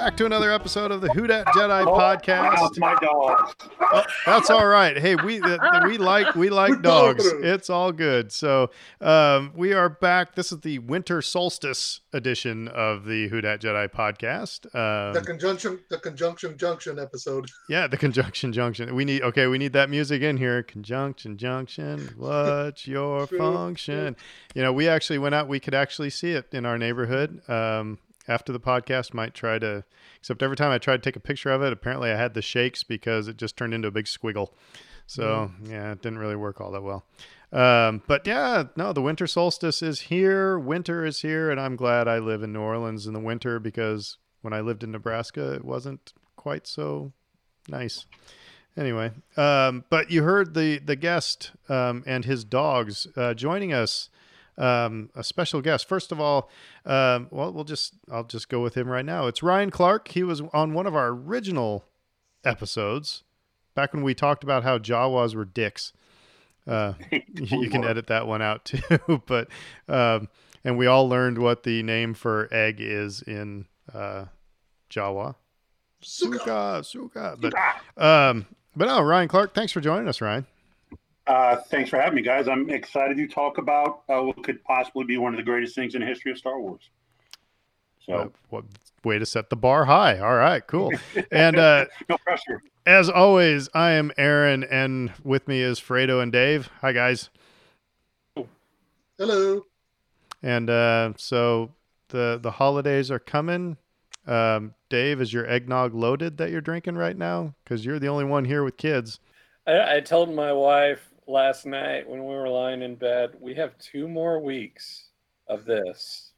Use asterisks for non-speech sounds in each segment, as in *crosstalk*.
Hey, welcome back to another episode of the Who Dat Jedi podcast. That's my dog. Oh, that's all right. Hey, we the, we like we *laughs* like We're dogs. It's all good. So um, we are back. This is the winter solstice edition of the Who Dat Jedi podcast. The Um, conjunction, the conjunction junction episode. *laughs* yeah, the conjunction junction. We need okay. We need that music in here. Conjunction junction. What's your function? You know, we actually went out. We could actually see it in our neighborhood. Um, after the podcast, might try to. Except every time I tried to take a picture of it, apparently I had the shakes because it just turned into a big squiggle. So yeah, it didn't really work all that well. Um, but yeah, no, the winter solstice is here. Winter is here, and I'm glad I live in New Orleans in the winter because when I lived in Nebraska, it wasn't quite so nice. Anyway, um, but you heard the the guest um, and his dogs uh, joining us. Um, a special guest. First of all, um, well, we'll just I'll just go with him right now. It's Ryan Clark. He was on one of our original episodes back when we talked about how Jawas were dicks. Uh, *laughs* you can edit that one out *laughs* too. but um, and we all learned what the name for egg is in uh, Jawa. Suka, suka. But um, but no, Ryan Clark. Thanks for joining us, Ryan. Uh, thanks for having me, guys. I'm excited to talk about uh, what could possibly be one of the greatest things in the history of Star Wars. So, Uh, what way to set the bar high? All right, cool. *laughs* and uh, no pressure. as always, I am Aaron, and with me is Fredo and Dave. Hi, guys. Hello. And uh, so the the holidays are coming. Um, Dave, is your eggnog loaded that you're drinking right now? Because you're the only one here with kids. I, I told my wife last night when we were lying in bed, we have two more weeks of this.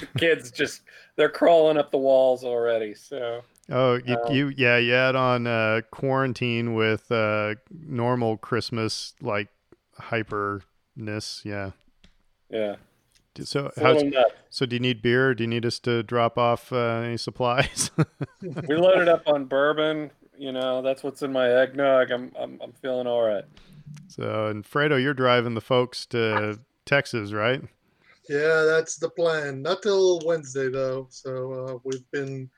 The *laughs* kids just they're crawling up the walls already. So Oh, you, Um, you yeah, you add on uh, quarantine with uh, normal Christmas like hyperness. Yeah. yeah, So so do you need beer? Do you need us to drop off uh, any supplies? *laughs* We loaded up on bourbon. You know that's what's in my eggnog. I'm I'm I'm feeling all right. so and Fredo, you're driving the folks to Texas, right? Yeah, that's the plan. Not till Wednesday though. So uh, we've been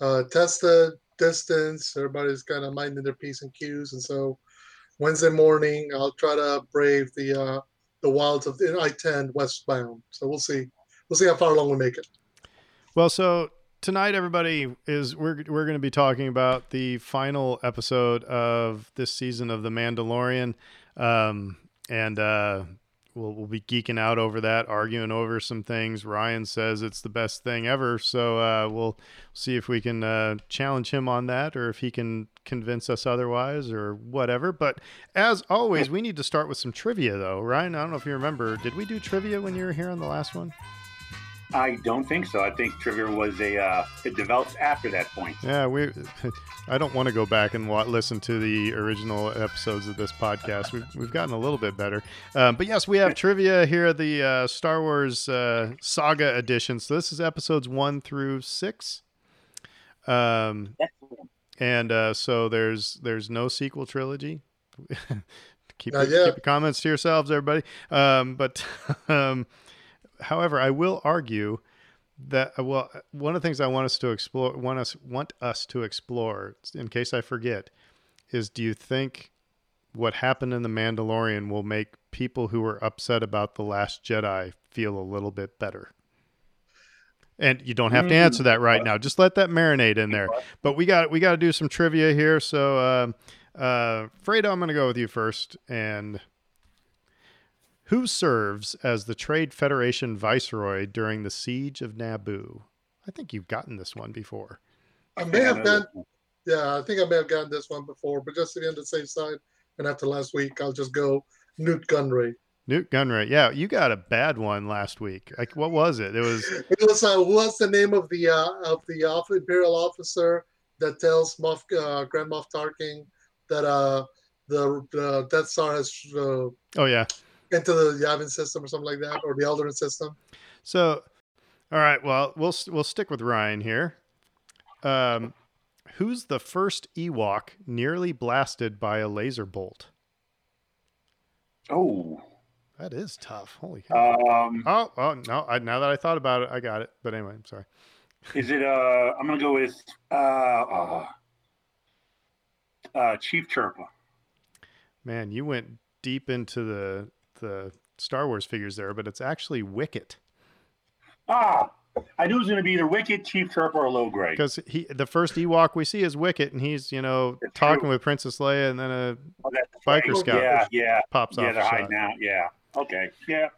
uh, tested, distance. Everybody's kind of minding their p's and q's, and so Wednesday morning I'll try to brave the uh, the wilds of the I-10 westbound. So we'll see. We'll see how far along we make it. Well, so tonight, everybody is we're we're going to be talking about the final episode of this season of The Mandalorian, um, and uh, we'll we'll be geeking out over that, arguing over some things. Ryan says it's the best thing ever, so uh, we'll see if we can uh, challenge him on that, or if he can convince us otherwise, or whatever. But as always, we need to start with some trivia, though. Ryan, I don't know if you remember, did we do trivia when you were here on the last one? I don't think so. I think trivia was a uh, it develops after that point. Yeah, we. *laughs* I don't want to go back and wa- listen to the original episodes of this podcast. We've we've gotten a little bit better, um, but yes, we have trivia here. The uh, Star Wars uh, Saga edition. So this is episodes one through six, um, and uh, so there's there's no sequel trilogy. *laughs* keep, Not your, keep your comments to yourselves, everybody. Um, but *laughs* um, however, I will argue that uh, well one of the things i want us to explore want us want us to explore in case i forget is do you think what happened in the mandalorian will make people who are upset about the last jedi feel a little bit better? And you don't have to answer that right now. Just let that marinate in there. but we got we got to do some trivia here. So um uh fredo i'm going to go with you first and who serves as the Trade Federation viceroy during the siege of Naboo? I think you've gotten this one before. I may have no, gotten. Yeah, I think I may have gotten this one before, but just to be on the safe side, and after last week, I'll just go Nute Gunray. Nute Gunray. Yeah, you got a bad one last week. Like, what was it? It was *laughs* It was uh, what's the name of the uh, of the off- imperial officer that tells Moff uh, Grand Moff Tarkin that uh the the Death Star has uh, oh yeah. Into the Yavin system or something like that, or the Alderaan system. So, all right. Well, we'll we'll stick with Ryan here. Um, who's the first Ewok nearly blasted by a laser bolt? Oh, That is tough. Holy cow. um, oh, oh no! I, now that I thought about it, I got it. But anyway, I'm sorry. Is it? Uh, I'm gonna go with uh, uh, uh, Chief Chirpa. Man, you went deep into the the Star Wars figures there, but it's actually Wicket Ah, I knew it was gonna be either Wicket, Chief Chirpa, or Logray. because he the first Ewok we see is Wicket, and he's you know It's talking true. with Princess Leia, and then a Oh, that's biker right. scout. Yeah, yeah, pops yeah. off. They're a hiding out. Yeah. Okay. Yeah.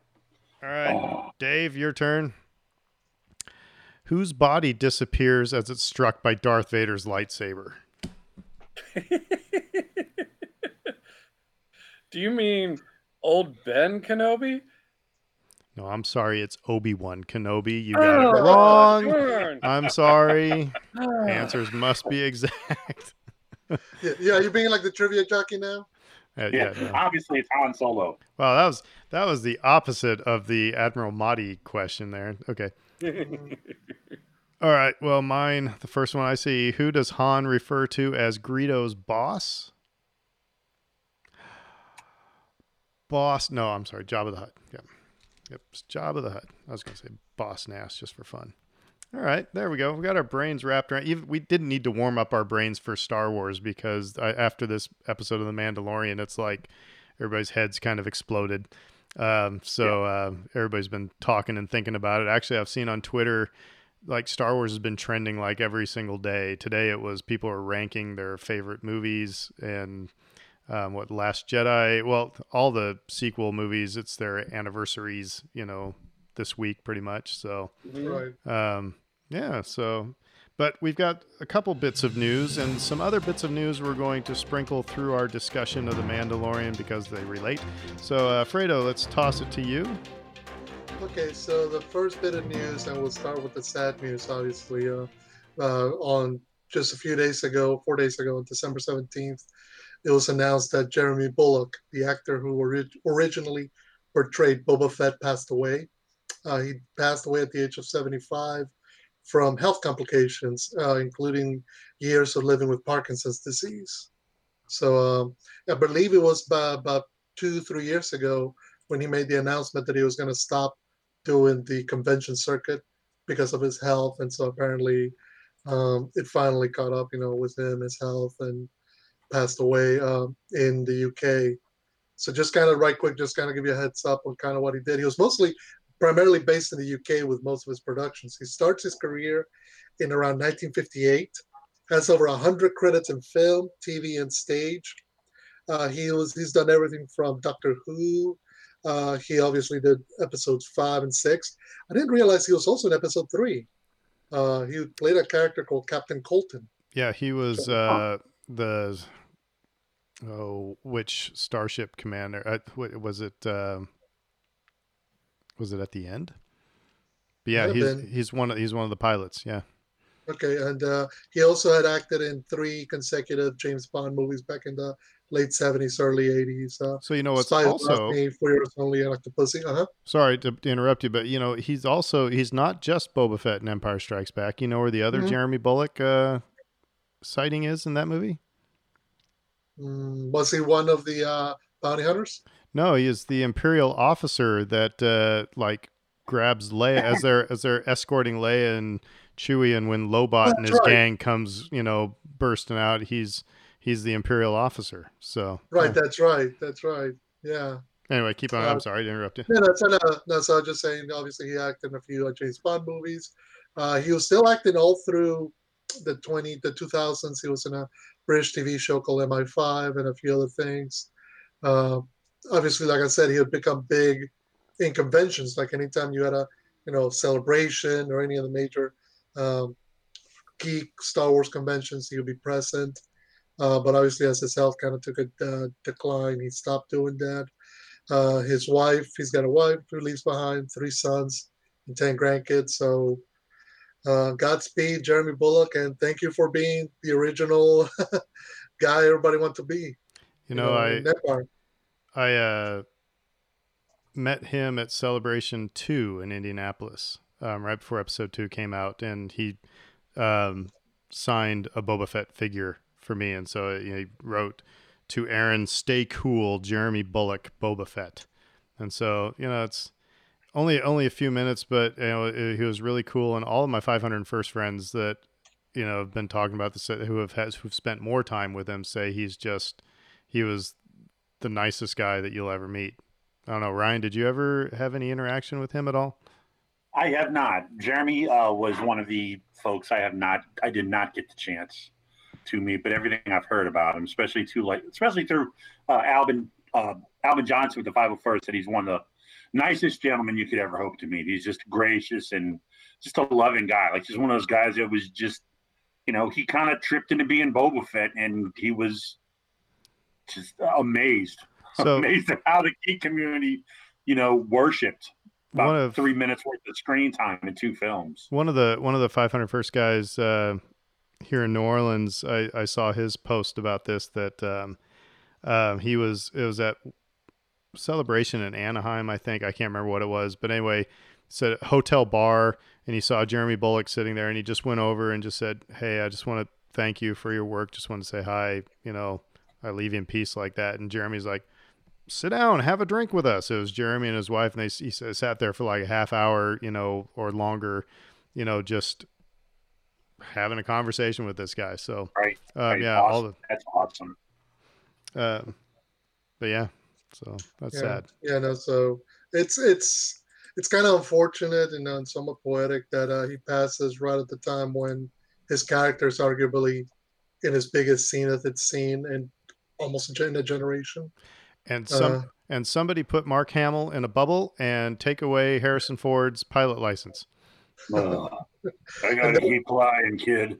All right, Oh, Dave, your turn. Whose body disappears as it's struck by Darth Vader's lightsaber? *laughs* Do you mean old Ben Kenobi? No, I'm sorry, it's Obi Wan Kenobi. You got it Oh, wrong. darn. I'm sorry. *sighs* Answers must be exact. Yeah, yeah, you're being like the trivia jockey now. Uh, yeah. yeah, no. Obviously, it's Han Solo. Wow, that was that was the opposite of the Admiral Motti question there. Okay. *laughs* All right. Well, mine, the first one I see. Who does Han refer to as Greedo's boss? Boss. No, I'm sorry. Jabba the Hutt. Yep. Yep. It's Jabba the Hutt. I was going to say Boss Nass just for fun. All right. There we go. We got our brains wrapped around. Even, we didn't need to warm up our brains for Star Wars because I, after this episode of The Mandalorian, it's like everybody's heads kind of exploded. Um, so uh, everybody's been talking and thinking about it. Actually, I've seen on Twitter like Star Wars has been trending like every single day. Today it was people are ranking their favorite movies and um, what Last Jedi. Well, all the sequel movies, it's their anniversaries. You know, this week pretty much. So Right. um, yeah. So, but we've got a couple bits of news and some other bits of news we're going to sprinkle through our discussion of the Mandalorian because they relate. So, uh, Fredo, let's toss it to you. Okay, so the first bit of news, and we'll start with the sad news, obviously. Uh, uh, on just a few days ago, four days ago, December 17th, it was announced that Jeremy Bulloch, the actor who ori- originally portrayed Boba Fett, passed away. Uh, he passed away at the age of 75 from health complications, uh, including years of living with Parkinson's disease. So um, I believe it was about, about two, three years ago when he made the announcement that he was going to stop doing the convention circuit because of his health. And so apparently um, it finally caught up, you know, with him, his health, and passed away um, in the UK. So just kind of right quick, just kind of give you a heads up on kind of what he did. He was mostly primarily based in the UK with most of his productions. He starts his career in around 1958, has over 100 credits in film, TV, and stage. Uh, he was he's done everything from Doctor Who. Uh, he obviously did episodes five and six. I didn't realize he was also in episode three. Uh, he played a character called Captain Colton. Yeah, he was uh, the oh, which starship commander? Uh, what, was it? Uh, was it at the end? But yeah, he's been. he's one of he's one of the pilots. Yeah. Okay, and uh, he also had acted in three consecutive James Bond movies back in the late seventies, early eighties. Uh, So you know what's Spy also Me, For Your Eyes Only, and Octopussy. Uh huh. sorry to, interrupt you, but you know he's also he's not just Boba Fett in Empire Strikes Back. You know where the other Mhm. Jeremy Bulloch uh, sighting is in that movie? Mm, was he one of the uh, bounty hunters? No, he is the Imperial officer that uh, like grabs Leia *laughs* as they're as they're escorting Leia and Chewie, and when Lobot and his right. gang comes, you know, bursting out, he's he's the Imperial officer. So Right, yeah. that's right. That's right. Yeah. Anyway, keep on. Uh, I'm sorry to interrupt you. Yeah, that's no, no. So I was just saying. Obviously, he acted in a few James Bond movies. Uh, he was still acting all through the twenty, the two thousands. He was in a British TV show called MI5 and a few other things. Uh, obviously, like I said, he had become big in conventions. Like anytime you had a, you know, celebration or any of the major um, geek Star Wars conventions, he would be present. Uh, but obviously, as his health kind of took a uh, decline, he stopped doing that. Uh, his wife, he's got a wife who leaves behind three sons and 10 grandkids. So, uh, Godspeed, Jeremy Bulloch, and thank you for being the original *laughs* guy everybody wanted to be. You know, I. I uh, met him at Celebration Two in Indianapolis um, right before Episode Two came out, and he um, signed a Boba Fett figure for me, and so you know, he wrote to Aaron, "Stay cool, Jeremy Bulloch, Boba Fett," and so you know it's only only a few minutes, but you know he was really cool, and all of my 501st friends that you know have been talking about this, who have has who've spent more time with him, say he's just he was the nicest guy that you'll ever meet. I don't know, Ryan. Did you ever have any interaction with him at all? I have not. Jeremy uh, was one of the folks I have not. I did not get the chance to meet, but everything I've heard about him, especially to like, especially through uh, Albin uh, Albin Johnson with the 501st, that he's one of the nicest gentleman you could ever hope to meet. He's just gracious and just a loving guy. Like just one of those guys that was just, you know, he kind of tripped into being Boba Fett, and he was just amazed, So- *laughs* amazed at how the geek community, you know, worshipped about One of- three minutes worth of screen time in two films. One of the one of the 501st guys uh, here in New Orleans, I, I saw his post about this that um, um, he was it was at celebration in Anaheim, I think I can't remember what it was, but anyway, said hotel bar, and he saw Jeremy Bulloch sitting there, and he just went over and just said, "Hey, I just want to thank you for your work. Just want to say hi. You know, I leave you in peace like that." And Jeremy's like. Sit down, have a drink with us. It was Jeremy and his wife, and they he sat there for like a half hour, you know, or longer, you know, just having a conversation with this guy. So, Right. uh, Right. yeah, all awesome. That's awesome. uh, but yeah, so that's yeah. sad. Yeah, no. So it's it's it's kind of unfortunate and uh, somewhat poetic that uh, he passes right at the time when his character is arguably in his biggest scene that it's seen in almost a gen- a generation. And some Uh, and somebody put Mark Hamill in a bubble and take away Harrison Ford's pilot license. Ugh. I gotta keep flying, kid.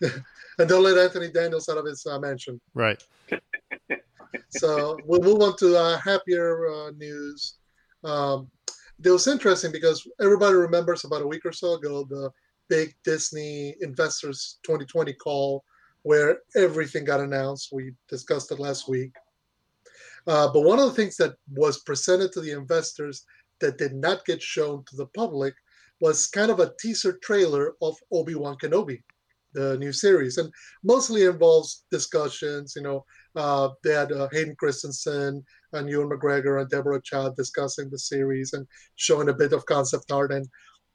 *laughs* and don't let Anthony Daniels out of his uh, mansion. Right. *laughs* so we'll move on to uh, happier uh, news. Um, it was interesting because everybody remembers about a week or so ago the big Disney Investors 2020 call where everything got announced. We discussed it last week. Uh, but one of the things that was presented to the investors that did not get shown to the public was kind of a teaser trailer of Obi Wan Kenobi, the new series, and mostly involves discussions. You know, uh, they had uh, Hayden Christensen and Ewan McGregor and Deborah Chow discussing the series and showing a bit of concept art. And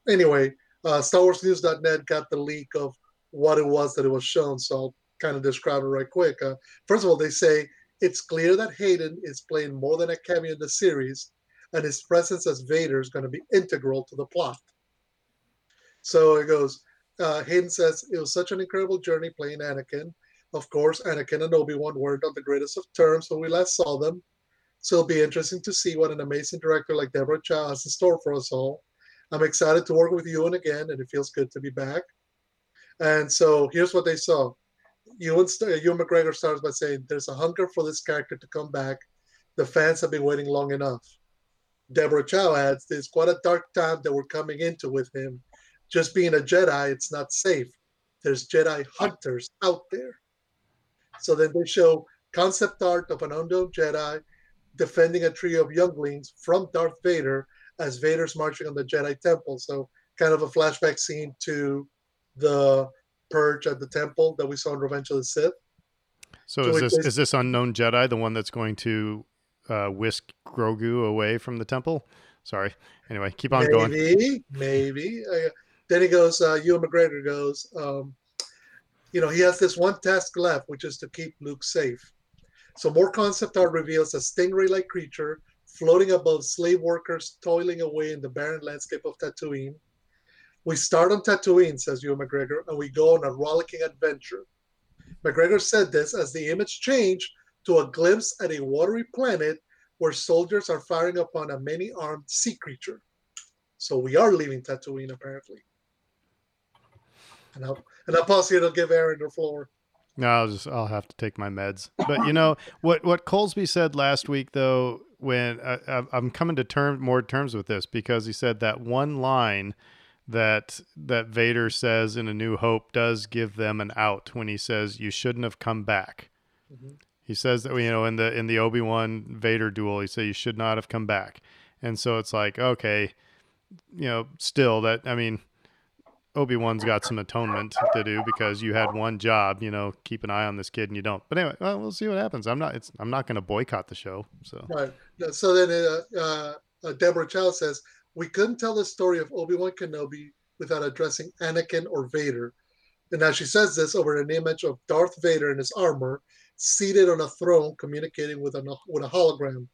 anyway, uh, StarWarsNews.net got the leak of what it was that it was shown. So I'll kind of describe it right quick. Uh, first of all, they say it's clear that Hayden is playing more than a cameo in the series, and his presence as Vader is going to be integral to the plot. So it goes. Uh, Hayden says it was such an incredible journey playing Anakin. Of course, Anakin and Obi Wan weren't on the greatest of terms when we last saw them. So it'll be interesting to see what an amazing director like Deborah Chow has in store for us all. I'm excited to work with Ewan again, and it feels good to be back. And so here's what they saw. Ewan, Ewan McGregor starts by saying, There's a hunger for this character to come back. The fans have been waiting long enough. Deborah Chow adds, There's quite a dark time that we're coming into with him. Just being a Jedi, it's not safe. There's Jedi hunters out there. So then they show concept art of an unknown Jedi defending a trio of younglings from Darth Vader as Vader's marching on the Jedi Temple. So kind of a flashback scene to the purge at the temple that we saw in Revenge of the Sith. So So is this is- is this unknown Jedi the one that's going to uh, whisk Grogu away from the temple? Sorry. Anyway, keep on going. maybe, maybe. Uh, then he goes, uh, Ewan McGregor goes, um, you know, he has this one task left, which is to keep Luke safe. So more concept art reveals a stingray-like creature floating above slave workers toiling away in the barren landscape of Tatooine. We start on Tatooine, says Ewan McGregor, and we go on a rollicking adventure. McGregor said this as the image changed to a glimpse at a watery planet where soldiers are firing upon a many-armed sea creature. So we are leaving Tatooine, apparently. And I'll, and I'll pause here to give Aaron the floor. No, I'll just I'll have to take my meds. But you know *laughs* what what Colesby said last week though, when I, I- I'm coming to term more terms with this because he said that one line that that Vader says in A New Hope does give them an out when he says you shouldn't have come back. Mhm. He says that you know in the in the Obi Wan Vader duel, he said you should not have come back, and so it's like okay, you know, still that I mean. Obi Wan's got some atonement to do because you had one job, you know, keep an eye on this kid and you don't. But anyway, well, we'll see what happens. I'm not. It's. I'm not going to boycott the show. So Right. So then uh, uh, uh, Deborah Chow says, we couldn't tell the story of Obi Wan Kenobi without addressing Anakin or Vader. And now she says this over an image of Darth Vader in his armor, seated on a throne, communicating with a with a hologram.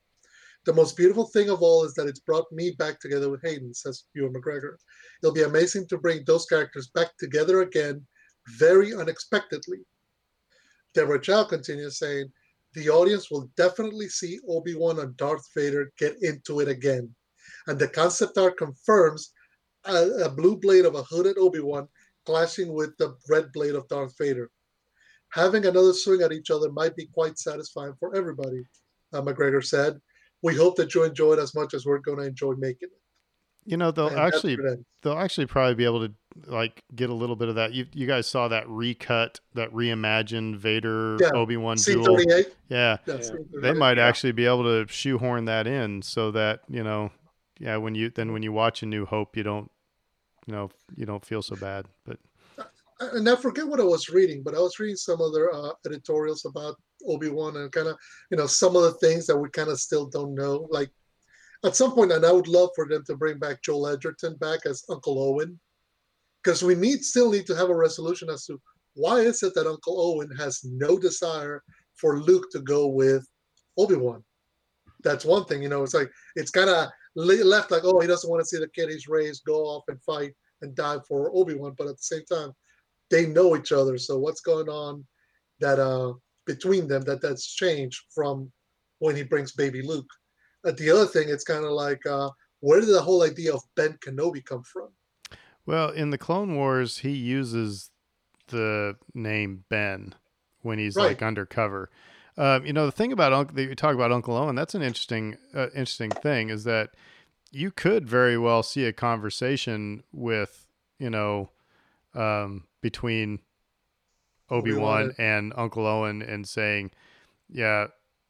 The most beautiful thing of all is that it's brought me back together with Hayden, says Ewan McGregor. It'll be amazing to bring those characters back together again, very unexpectedly. Deborah Chow continues saying, the audience will definitely see Obi-Wan and Darth Vader get into it again. And the concept art confirms a, a blue blade of a hooded Obi-Wan clashing with the red blade of Darth Vader. Having another swing at each other might be quite satisfying for everybody, uh, McGregor said. We hope that you enjoy it as much as we're going to enjoy making it. You know, they'll and actually they'll actually probably be able to like get a little bit of that. You you guys saw that recut, that reimagined Vader yeah. Obi Wan duel. Yeah, yeah. they might yeah. actually be able to shoehorn that in so that you know, yeah, when you then when you watch A New Hope, you don't, you know, you don't feel so bad. But and I forget what I was reading, but I was reading some other uh, editorials about Obi Wan and kind of you know some of the things that we kind of still don't know, like. At some point, and I would love for them to bring back Joel Edgerton back as Uncle Owen, because we need still need to have a resolution as to why is it that Uncle Owen has no desire for Luke to go with Obi Wan. That's one thing, you know. It's like it's kind of left like, oh, he doesn't want to see the kid he's raised go off and fight and die for Obi Wan, but at the same time, they know each other. So what's going on that uh between them that that's changed from when he brings baby Luke? Uh, the other thing, it's kind of like, uh, where did the whole idea of Ben Kenobi come from? Well, in the Clone Wars, he uses the name Ben when he's right. like undercover. Um, you know, the thing about Uncle, you talk about Uncle Owen, that's an interesting, uh, interesting thing is that you could very well see a conversation with, you know, um, between Obi Wan and Uncle Owen and saying, yeah,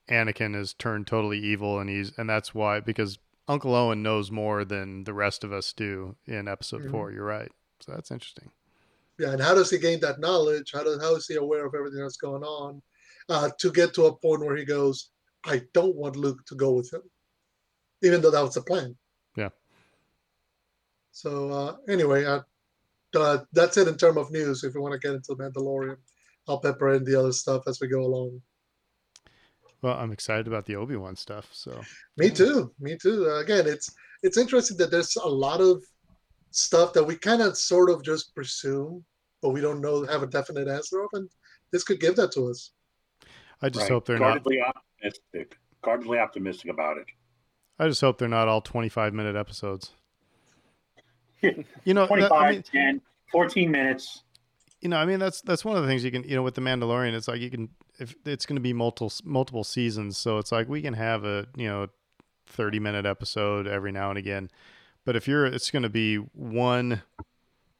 Anakin has turned totally evil and he's, and that's why, because Uncle Owen knows more than the rest of us do in episode mm-hmm. four. You're right. So that's interesting. Yeah, and how does he gain that knowledge? How does how is he aware of everything that's going on uh, to get to a point where he goes, "I don't want Luke to go with him," even though that was the plan. Yeah. So uh, anyway, uh, uh, that's it in terms of news. If you want to get into the Mandalorian, I'll pepper in the other stuff as we go along. Well, I'm excited about the Obi Wan stuff. So me too. Me too. Again, it's it's interesting that there's a lot of stuff that we kind of sort of just presume, but we don't know have a definite answer of, and this could give that to us. I just right. hope they're guardedly not optimistic. Guardedly optimistic about it. I just hope they're not all 25 minute episodes. *laughs* you know, 25, that, I mean, 10, 14 minutes. You know, I mean, that's that's one of the things you can, you know, with the Mandalorian, it's like you can if it's going to be multiple multiple seasons, so it's like we can have a you know thirty minute episode every now and again. But if you're, it's going to be one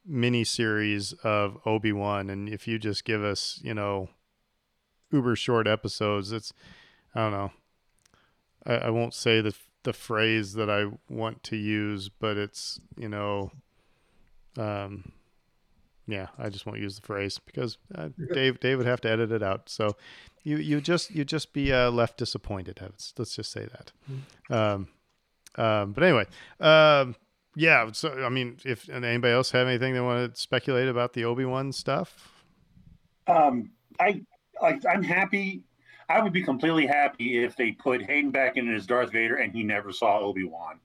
mini series of Obi Wan, and if you just give us you know uber short episodes, it's I don't know. I, I won't say the the phrase that I want to use, but it's you know um yeah, I just won't use the phrase because uh, Dave Dave would have to edit it out. So you you just you just be uh, left disappointed. Let's just say that. Mm-hmm. Um, um, but anyway, um, yeah. So I mean, if anybody else have anything they want to speculate about the Obi Wan stuff, um, I like I'm happy. I would be completely happy if they put Hayden back in as Darth Vader and he never saw Obi Wan,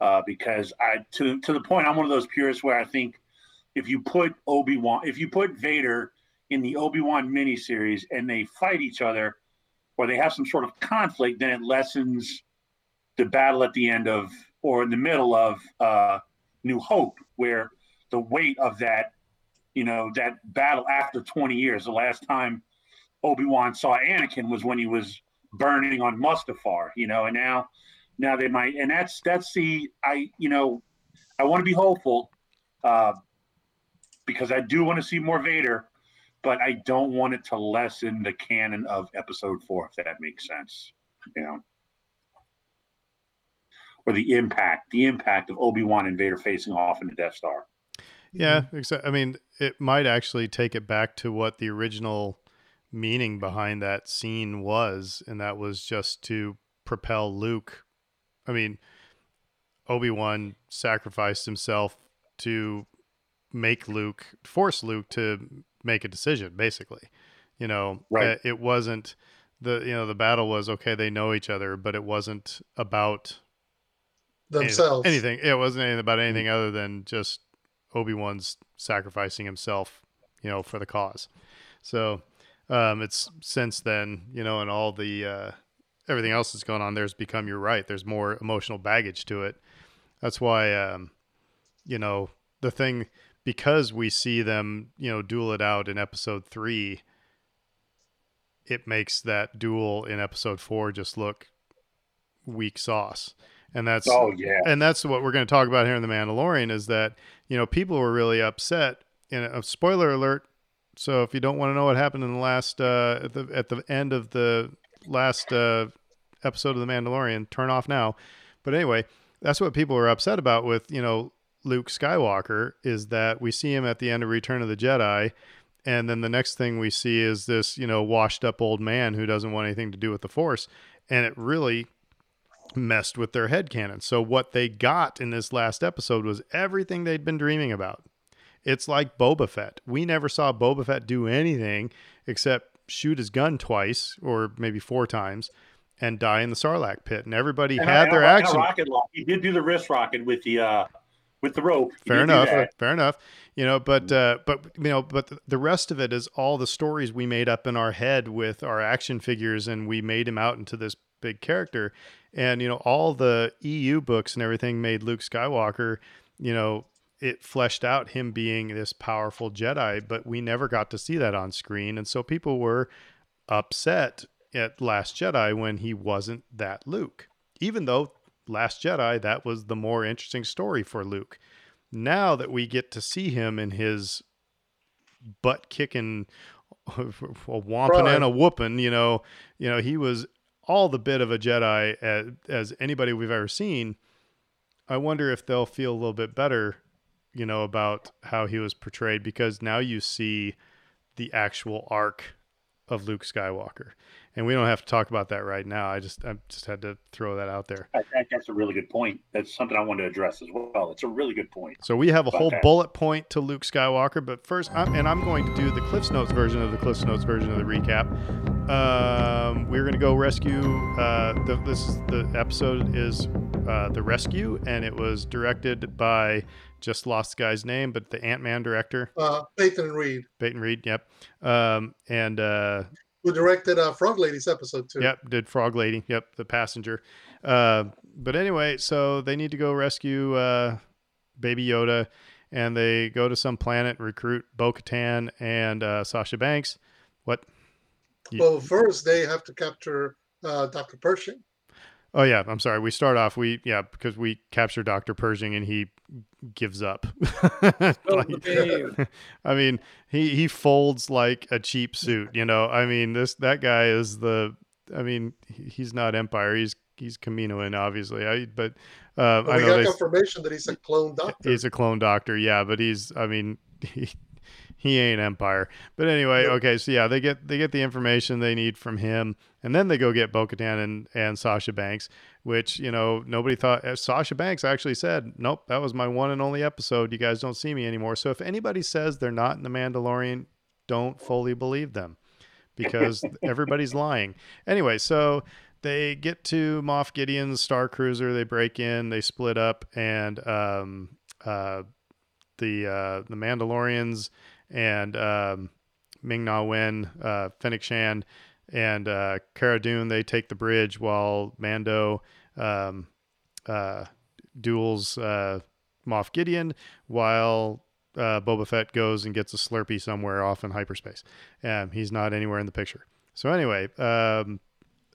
uh, because I to to the point I'm one of those purists where I think if you put Obi Wan, if you put Vader in the Obi Wan miniseries and they fight each other, or they have some sort of conflict, then it lessens the battle at the end of or in the middle of uh, New Hope, where the weight of that, you know, that battle after 20 years, the last time Obi Wan saw Anakin was when he was burning on Mustafar, you know, and now, now they might, and that's that's the I, you know, I want to be hopeful. Uh, because I do want to see more Vader, but I don't want it to lessen the canon of Episode Four, if that makes sense. You know, or the impact, the impact of Obi Wan and Vader facing off in the Death Star. Yeah, I mean, it might actually take it back to what the original meaning behind that scene was, and that was just to propel Luke. I mean, Obi Wan sacrificed himself to make Luke, force Luke to make a decision. Basically, you know, Right. uh, it wasn't the you know the battle was okay. They know each other, but it wasn't about themselves. anything. It wasn't anything about anything other than just Obi Wan's sacrificing himself, you know, for the cause. So um, it's since then, you know, and all the uh, everything else that's going on. There's become. You're right. There's more emotional baggage to it. That's why, um, you know, the thing because we see them, you know, duel it out in episode three. It makes that duel in episode four just look weak sauce, and that's Oh yeah. and that's what we're going to talk about here in the Mandalorian is that you know people were really upset. And a spoiler alert. So if you don't want to know what happened in the last uh, at the at the end of the last uh, episode of the Mandalorian, turn off now. But anyway, that's what people were upset about with you know Luke Skywalker is that we see him at the end of Return of the Jedi. And then the next thing we see is this, you know, washed up old man who doesn't want anything to do with the Force. And it really messed with their head canon. So what they got in this last episode was everything they'd been dreaming about. It's like Boba Fett. We never saw Boba Fett do anything except shoot his gun twice or maybe four times and die in the Sarlacc pit. And everybody And had and their a action. He did do the wrist rocket with the uh with the rope. Fair enough. Fair enough. You know, but uh, but you know, but the- the rest of it is all the stories we made up in our head with our action figures, and we made him out into this big character. And you know, all the EU books and everything made Luke Skywalker. You know, it fleshed out him being this powerful Jedi, but we never got to see that on screen, and so people were upset at Last Jedi when he wasn't that Luke, even though Last Jedi that was the more interesting story for Luke now that we get to see him in his butt kicking *laughs* a whomping and a whooping, you know, you know, he was all the bit of a Jedi as, as anybody we've ever seen. I wonder if they'll feel a little bit better, you know, about how he was portrayed because now you see the actual arc of Luke Skywalker. And we don't have to talk about that right now. I just I just had to throw that out there. I think that's a really good point. That's something I wanted to address as well. It's a really good point. So we have a whole that. bullet point to Luke Skywalker, but first, I'm, and I'm going to do the Cliffs Notes version of the Cliffs Notes version of the recap. Um, we're going to go rescue. Uh, the, this the episode is uh, the rescue, and it was directed by just lost the guy's name, but the Ant Man director, Uh, Peyton Reed, Peyton Reed. Yep. Um, and uh, who directed uh, Frog Ladies episode two. Yep, did Frog Lady. Yep, the passenger. Uh, but anyway, so they need to go rescue uh, Baby Yoda, and they go to some planet, recruit Bo Katan and uh, Sasha Banks. What? You- Well, first they have to capture uh, Dr. Pershing. Oh yeah, I'm sorry. We start off. We yeah because we capture Doctor Pershing and he gives up. *laughs* Like- *laughs* I mean, he he folds like a cheap suit. You know, I mean this that guy is the. I mean, he's not Empire. He's he's Kaminoan, obviously. I but uh, But I know got they, confirmation that he's a clone doctor. he's a clone doctor. Yeah, but he's. I mean, *laughs* he, he ain't Empire. But anyway, okay. So yeah, they get they get the information they need from him, and then they go get Bo-Katan and and Sasha Banks, which you know nobody thought. uh, Sasha Banks actually said, "Nope, that was my one and only episode. You guys don't see me anymore." So if anybody says they're not in the Mandalorian, don't fully believe them, because *laughs* everybody's lying. Anyway, so they get to Moff Gideon's Star Cruiser. They break in. They split up, and um, uh, the uh, the Mandalorians and um, Ming Na Wen, uh, Fennec Shan, and uh, Cara Dune. They take the bridge while Mando um, uh, duels uh, Moff Gideon, while uh, Boba Fett goes and gets a Slurpee somewhere off in hyperspace. Um, he's not anywhere in the picture. So anyway, um,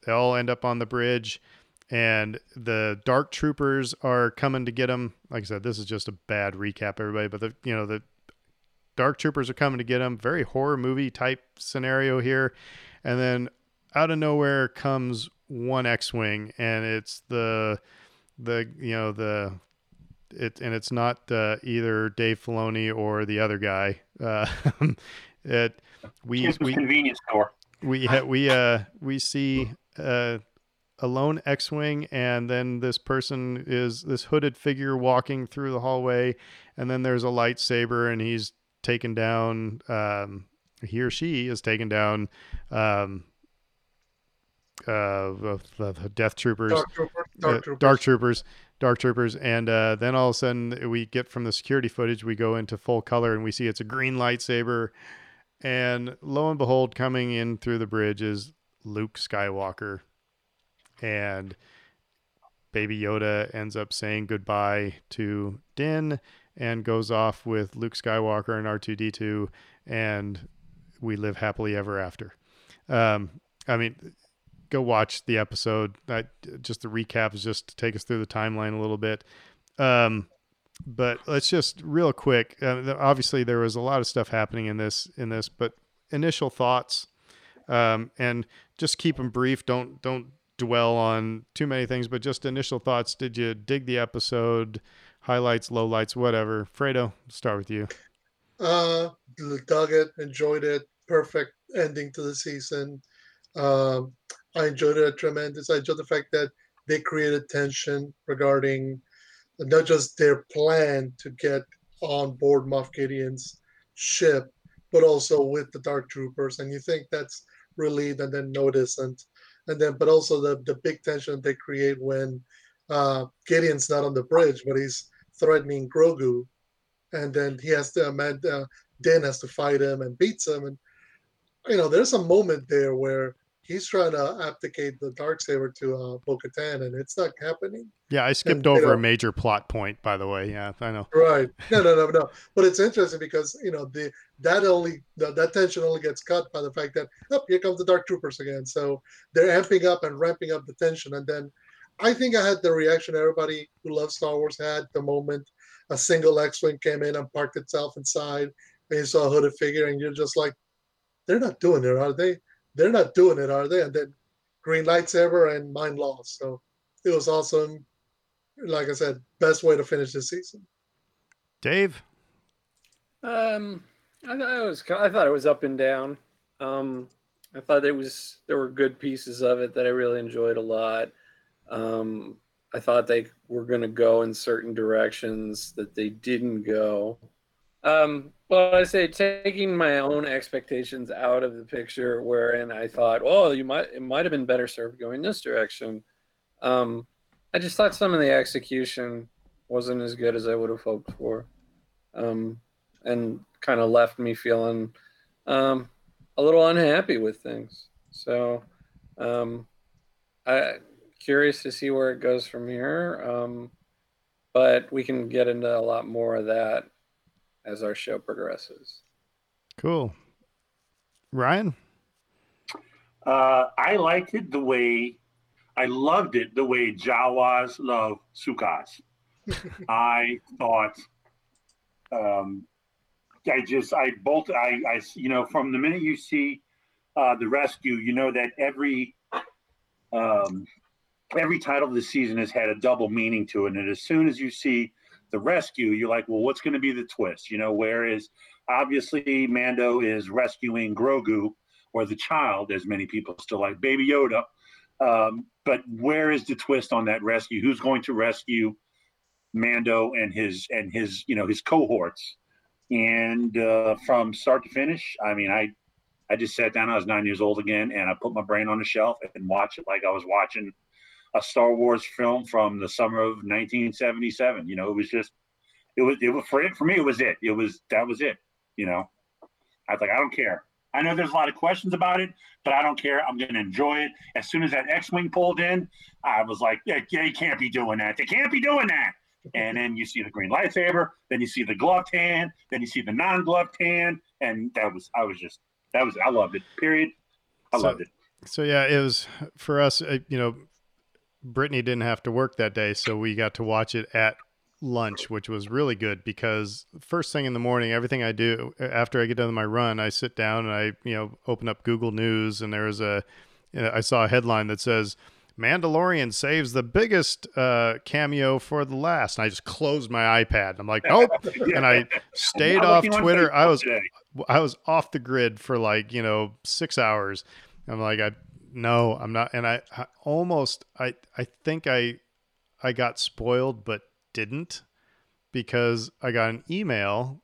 they all end up on the bridge, and the Dark Troopers are coming to get them. Like I said, this is just a bad recap, everybody. But the you know the Dark Troopers are coming to get him. Very horror movie type scenario here, and then out of nowhere comes one X-wing, and it's the the you know the it and it's not uh, either Dave Filoni or the other guy. Uh, *laughs* it we we convenience store. we we uh we see uh a lone X-wing, and then this person is this hooded figure walking through the hallway, and then there's a lightsaber, and he's taken down. Um, he or she is taken down. Um, uh, the, the Death Troopers, Dark, Trooper, Dark uh, Troopers. Dark Troopers, Dark Troopers, and uh, then all of a sudden we get from the security footage, we go into full color and we see it's a green lightsaber, and lo and behold, coming in through the bridge is Luke Skywalker, and Baby Yoda ends up saying goodbye to Din and goes off with Luke Skywalker and R two D two, and we live happily ever after. Um, I mean, go watch the episode. I, just the recap is just to take us through the timeline a little bit. Um, but let's just real quick. Uh, obviously, there was a lot of stuff happening in this in this, but initial thoughts, um, and just keep them brief. Don't don't dwell on too many things, but just initial thoughts. Did you dig the episode? Highlights, lowlights, whatever. Fredo, start with you. Uh, dug it, enjoyed it. Perfect ending to the season. Um, I enjoyed it tremendous. I enjoyed the fact that they created tension regarding not just their plan to get on board Moff Gideon's ship, but also with the Dark Troopers. And you think that's relieved and then noticed, and and then but also the the big tension they create when uh, Gideon's not on the bridge, but he's threatening Grogu, and then he has to Amanda Din has to fight him and beats him, and you know there's a moment there where he's trying to abdicate the dark saber to uh, Bo-Katan, and it's not happening. Yeah, I skipped And, you over know- a major plot point, by the way. Yeah, I know. Right? *laughs* No, no, no, no. But it's interesting because you know the that only the, that tension only gets cut by the fact that oh, here comes the dark troopers again. So they're amping up and ramping up the tension, and then I think I had the reaction everybody who loves Star Wars had the moment a single X-wing came in and parked itself inside, and you saw a hooded figure, and you're just like, they're not doing it, are they? They're not doing it, are they? And then green lightsaber and mind lost. So it was awesome. Like I said, best way to finish the season. Dave. Um, I thought it was. I thought it was up and down. Um, I thought it was. There were good pieces of it that I really enjoyed a lot. Um, I thought they were going to go in certain directions that they didn't go. Um, well, I say taking my own expectations out of the picture, wherein I thought, oh, you might it might have been better served going this direction. Um, I just thought some of the execution wasn't as good as I would have hoped for. Um, and kind of left me feeling um, a little unhappy with things. So, um, I curious to see where it goes from here. Um, but we can get into a lot more of that as our show progresses. Cool. Ryan. Uh, I liked it the way I loved it the way Jawas love Sukas. *laughs* I thought, um, I just I both I I you know from the minute you see uh, the rescue, you know that every um, every title of the season has had a double meaning to it, and as soon as you see the rescue, you're like, well, what's going to be the twist? You know, whereas obviously Mando is rescuing Grogu or the child, as many people still like Baby Yoda. Um, but where is the twist on that rescue? Who's going to rescue Mando and his and his you know his cohorts? And uh, from start to finish, I mean, I I just sat down. I was nine years old again, and I put my brain on the shelf and watched it like I was watching a Star Wars film from the summer of 1977. You know, it was just it was it was for it for me. It was it. It was that was it. You know, I was like, I don't care. I know there's a lot of questions about it, but I don't care. I'm going to enjoy it. As soon as that X-wing pulled in, I was like, yeah, they can't be doing that. They can't be doing that. And then you see the green lightsaber, then you see the gloved hand, then you see the non-gloved hand, and that was I was just that was I loved it. Period. I So- loved it. So yeah, it was for us. Uh, you know, Brittany didn't have to work that day, so we got to watch it at lunch, which was really good because first thing in the morning, everything I do after I get done with my run, I sit down and I you know open up Google News, and there was a I saw a headline that says. Mandalorian saves the biggest uh, cameo for the last. And I just closed my iPad. I'm like, nope. *laughs* And I stayed off Twitter. I was today. I was off the grid for like you know six hours. I'm like I no, I'm not. And I, I almost, I, I think I, I got spoiled, but didn't because I got an email.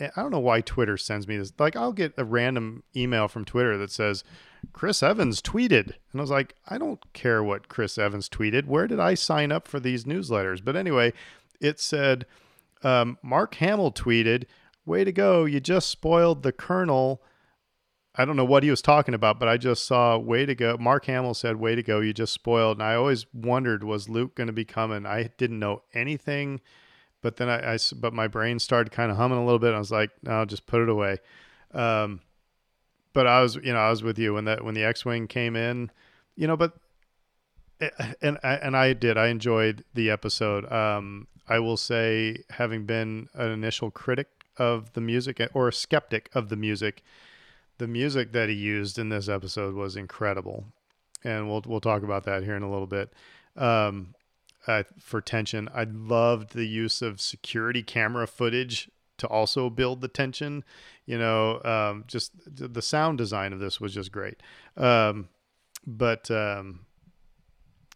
I don't know why Twitter sends me this. Like, I'll get a random email from Twitter that says, Chris Evans tweeted. And I was like, I don't care what Chris Evans tweeted. Where did I sign up for these newsletters? But anyway, it said, um, Mark Hamill tweeted, Way to go. You just spoiled the Colonel. I don't know what he was talking about, but I just saw way to go. Mark Hamill said, "Way to go! You just spoiled." And I always wondered, was Luke going to be coming? I didn't know anything, but then I, I but my brain started kind of humming a little bit. I was like, "No, just put it away." Um, but I was, you know, I was with you when that when the X-wing came in, you know. But eh, and and I did. I enjoyed the episode. Um, I will say, having been an initial critic of the music or a skeptic of the music the music that he used in this episode was incredible, and we'll we'll talk about that here in a little bit. Um, uh, for tension, I loved the use of security camera footage to also build the tension. You know, um, just the sound design of this was just great. Um, but um,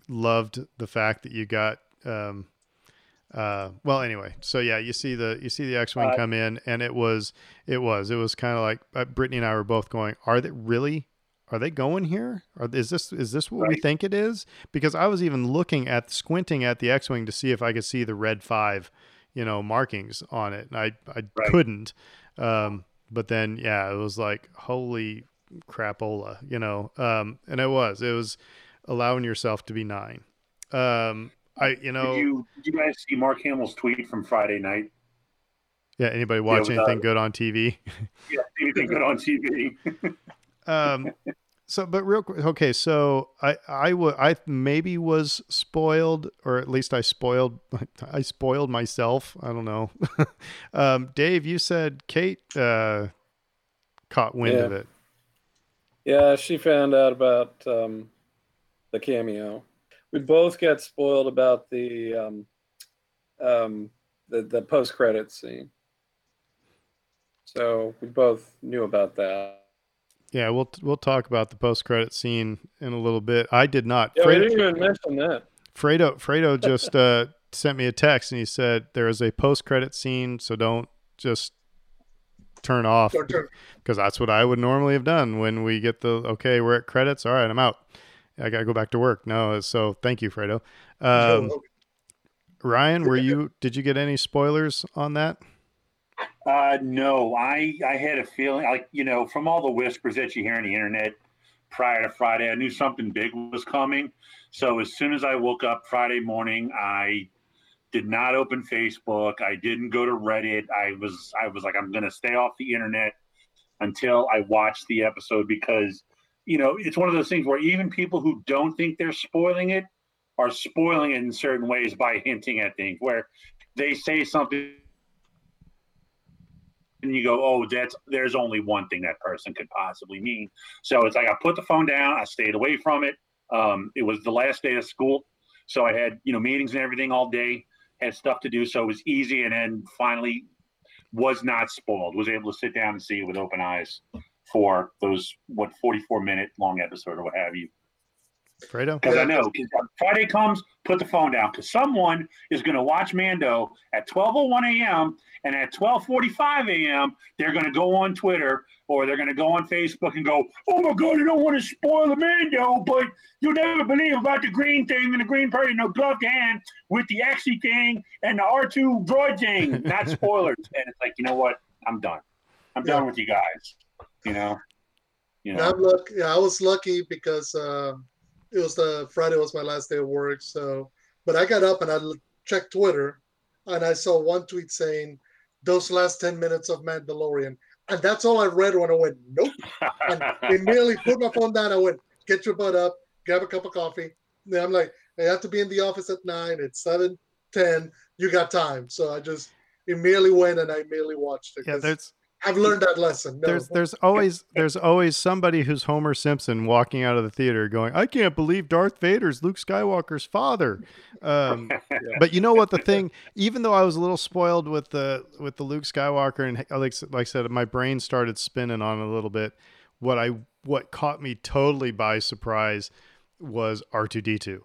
loved the fact that you got um, uh, well, anyway, so yeah, you see the you see the X-wing uh, come in, and it was it was it was kind of like uh, Brittany and I were both going, are they really? Are they going here? Or is this is this what right. we think it is? Because I was even looking at squinting at the X-wing to see if I could see the red five, you know, markings on it, and I I right. couldn't. Um, but then yeah, it was like holy crapola, you know. Um, and it was it was allowing yourself to be nine. Um, I you know did you, did you guys see Mark Hamill's tweet from Friday night? Yeah, anybody watch *laughs* yeah, anything good on TV? Yeah, *laughs* anything good on TV. um, so, but real quick, okay. So I, I would, I maybe was spoiled, or at least I spoiled, *laughs* I spoiled myself. I don't know. um, Dave, you said Kate uh, caught wind yeah. of it. Yeah, she found out about um, the cameo we both got spoiled about the um, um, the, the post credit scene. So we both knew about that. Yeah, we'll we'll talk about the post credit scene in a little bit. I did not. Yeah, Fredo, we didn't even mention that. Fredo Fredo just uh, sent me a text and he said there is a post credit scene, so don't just turn off because that's what I would normally have done when we get the okay, we're at credits. All right, I'm out. I got to go back to work. No, so thank you, Fredo. Um, Ryan, were you? Did you get any spoilers on that? Uh, no, I I had a feeling like you know from all the whispers that you hear on the internet prior to Friday, I knew something big was coming. So as soon as I woke up Friday morning, I did not open Facebook. I didn't go to Reddit. I was I was like I'm going to stay off the internet until I watch the episode because you know, it's one of those things where even people who don't think they're spoiling it are spoiling it in certain ways by *laughs* hinting at things where they say something and you go, oh, that's there's only one thing that person could possibly mean. So it's like I put the phone down, I stayed away from it. Um, it was the last day of school, so I had you know meetings and everything all day, had stuff to do, so it was easy. And then finally, was not spoiled, was able to sit down and see it with open eyes for those what 44 minute long episode or what have you. Fredo? Because I know Friday comes, put the phone down because someone is going to watch Mando at 12:01 a.m. and at 12:45 a.m. they're going to go on Twitter or they're going to go on Facebook and go, "Oh my God, I don't want to spoil the Mando, but you'll never believe about the green thing and the green party, no gloved hand with the Axie thing and the R2 droid thing." Not spoilers, *laughs* and it's like, you know what? I'm done. I'm yeah. done with you guys you know. You know. I'm lucky. Yeah, I was lucky because uh, it was the Friday was my last day of work. So, but I got up and I checked Twitter, and I saw one tweet saying, "Those last ten minutes of Mandalorian," and that's all I read when I went, "Nope." and immediately *laughs* put my phone down. I went, "Get your butt up, grab a cup of coffee." And I'm like, I have to be in the office at nine. It's seven ten. You got time, so I just immediately went and I immediately watched it. Yeah, there's I've learned that lesson. No. There's there's always there's always somebody who's Homer Simpson walking out of the theater going, "I can't believe Darth Vader's Luke Skywalker's father." Um, *laughs* yeah. But you know what? The thing, even though I was a little spoiled with the with the Luke Skywalker and like like I said, my brain started spinning on a little bit. what I what caught me totally by surprise was R2D2.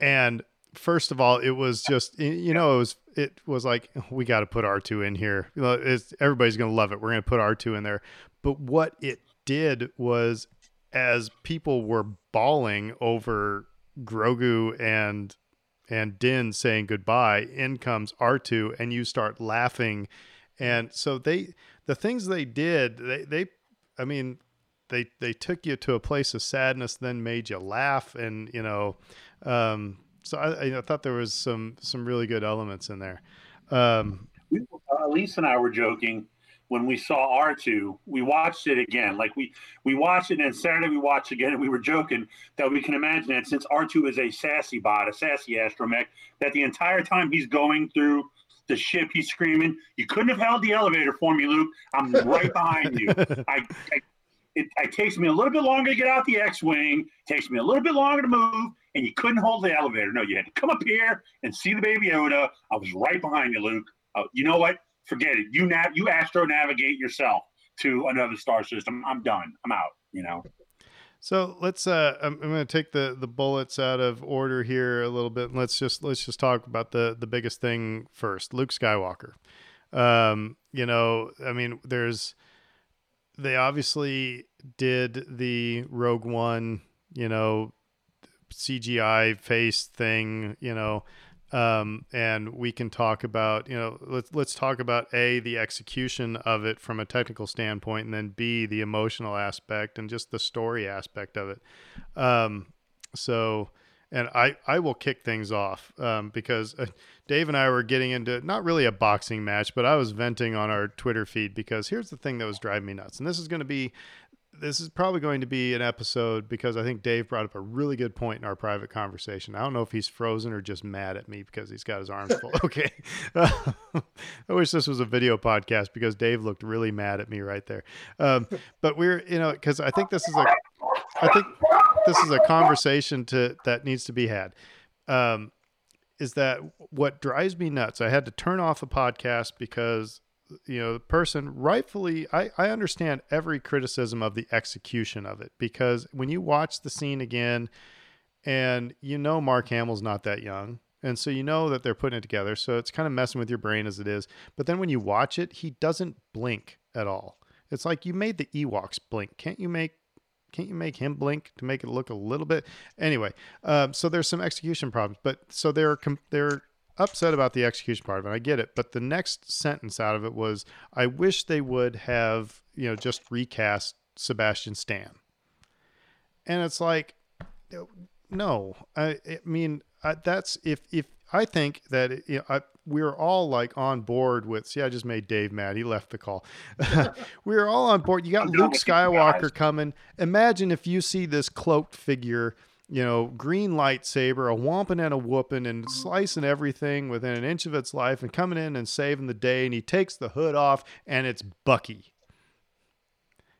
And first of all, it was just you know it was it was like *laughs* we got to put R2 in here. You know, it's, everybody's going to love it. We're going to put R2 in there. But what it did was as people were bawling over Grogu and and Din saying goodbye, in comes R2 and you start laughing. And so they the things they did, they they I mean, they they took you to a place of sadness, then made you laugh, and you know, um, so I, I thought there was some some really good elements in there. Um, uh, Elise and I were joking when we saw R2, we watched it again. Like we we watched it, and Saturday we watched again, and we were joking that we can imagine that since R2 is a sassy bot, a sassy astromech, that the entire time he's going through the ship, he's screaming, "You couldn't have held the elevator for me, Luke. I'm right behind you." *laughs* I, I it, it, takes me a little bit longer to get out the X-wing. Takes me a little bit longer to move, and you couldn't hold the elevator. No, you had to come up here and see the baby Yoda. I was right behind you, Luke. Uh, you know what? forget it. You nav you astro navigate yourself to another star system. I'm done. I'm out. You know. So let's. Uh, I'm, I'm going to take the the bullets out of order here a little bit. Let's just let's just talk about the the biggest thing first. Luke Skywalker. Um, you know, I mean, there's. They obviously did the Rogue One, you know, CGI face thing, you know, um, and we can talk about you know let's let's talk about a the execution of it from a technical standpoint, and then b the emotional aspect and just the story aspect of it. Um, so, and I I will kick things off um, because uh, Dave and I were getting into not really a boxing match, but I was venting on our Twitter feed because here's the thing that was driving me nuts, and this is going to be this is probably going to be an episode because I think Dave brought up a really good point in our private conversation. I don't know if he's frozen or just mad at me because he's got his arms full. *laughs* okay. Uh, *laughs* I wish this was a video podcast because Dave looked really mad at me right there. Um, but we're, you know, because I think this is a, I think this is a conversation to that needs to be had. Um, is that what drives me nuts? I had to turn off a podcast because you know the person rightfully I, I understand every criticism of the execution of it because when you watch the scene again and you know mark hamill's not that young and so you know that they're putting it together so it's kind of messing with your brain as it is. But then when you watch it he doesn't blink at all. It's like you made the ewoks blink. Can't you make can't you make him blink to make it look a little bit? Anyway um, so there's some execution problems but so they're they're upset about the execution part of it. I get it, but the next sentence out of it was, "I wish they would have, you know, just recast Sebastian Stan." And it's like, no, I, I mean, I, that's if if I think that you know, I, we're all like on board with. See, I just made Dave mad. He left the call. *laughs* we are all on board. You got *laughs* Luke Skywalker coming. Imagine if you see this cloaked figure you know, green lightsaber, a whomping and a whooping and slicing everything within an inch of its life and coming in and saving the day. And he takes the hood off and it's Bucky.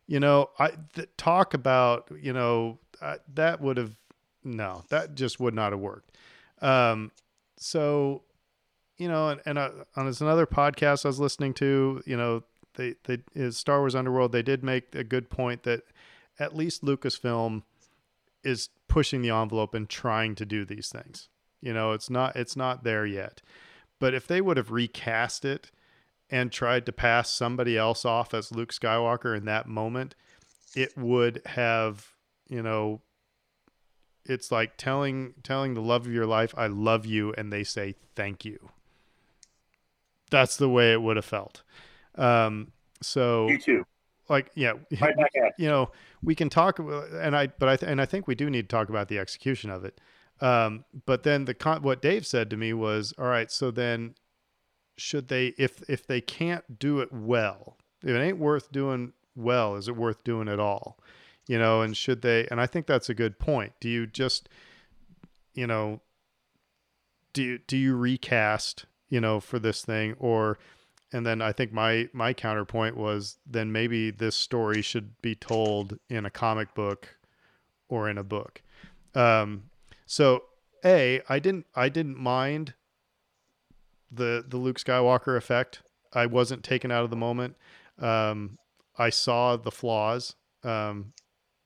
You know, I th- talk about, you know, that would have, no, that just would not have worked. Um, so, you know, and, and uh, on another podcast I was listening to, you know, they, they, is Star Wars Underworld, they did make a good point that at least Lucasfilm is pushing the envelope and trying to do these things. You know, it's not it's not there yet. But if they would have recast it and tried to pass somebody else off as Luke Skywalker in that moment, it would have, you know, it's like telling telling the love of your life, I love you, and they say thank you. That's the way it would have felt. Um, so you too like yeah right *laughs* you know we can talk and i but i th- and i think we do need to talk about the execution of it. Um, but then the con- what dave said to me was all right so then should they if if they can't do it well if it ain't worth doing well is it worth doing at all? You know and should they and i think that's a good point. Do you just you know do you do you recast you know for this thing? Or and then I think my my counterpoint was then maybe this story should be told in a comic book or in a book. Um, so a I didn't I didn't mind the the Luke Skywalker effect. I wasn't taken out of the moment. Um, I saw the flaws. Um,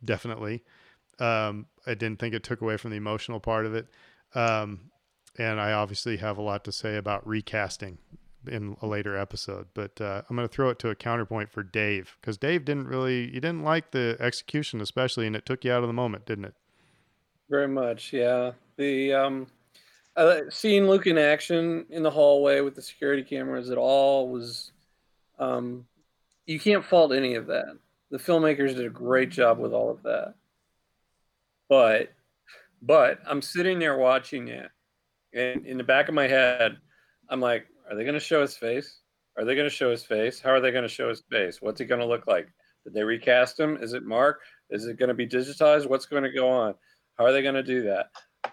definitely. Um, I didn't think it took away from the emotional part of it. Um, and I obviously have a lot to say about recasting in a later episode. But uh, I'm going to throw it to a counterpoint for Dave because Dave didn't really, you didn't like the execution, especially, and it took you out of the moment, didn't it? Very much, yeah. The um, uh, seeing Luke in action in the hallway with the security cameras, it all was. Um, you can't fault any of that. The filmmakers did a great job with all of that. But, but I'm sitting there watching it, and in the back of my head, I'm like, are they going to show his face? Are they going to show his face? How are they going to show his face? What's he going to look like? Did they recast him? Is it Mark? Is it going to be digitized? What's going to go on? How are they going to do that?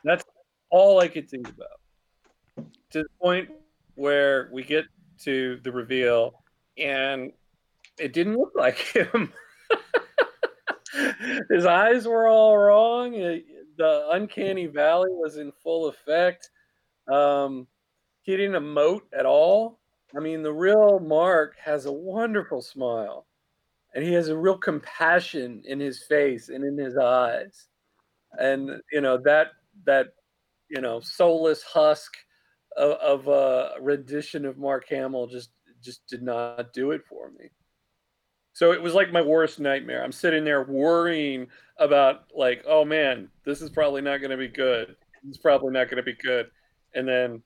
That's all I could think about. To the point where we get to the reveal and it didn't look like *laughs* him. His eyes were all wrong. The uncanny valley was in full effect. Um, he didn't emote at all. I mean, the real Mark has a wonderful smile, and he has a real compassion in his face and in his eyes, and you know that that you know soulless husk of, of a rendition of Mark Hamill just just did not do it for me. So it was like my worst nightmare. I'm sitting there worrying about like, oh man, this is probably not going to be good. It's probably not going to be good. And then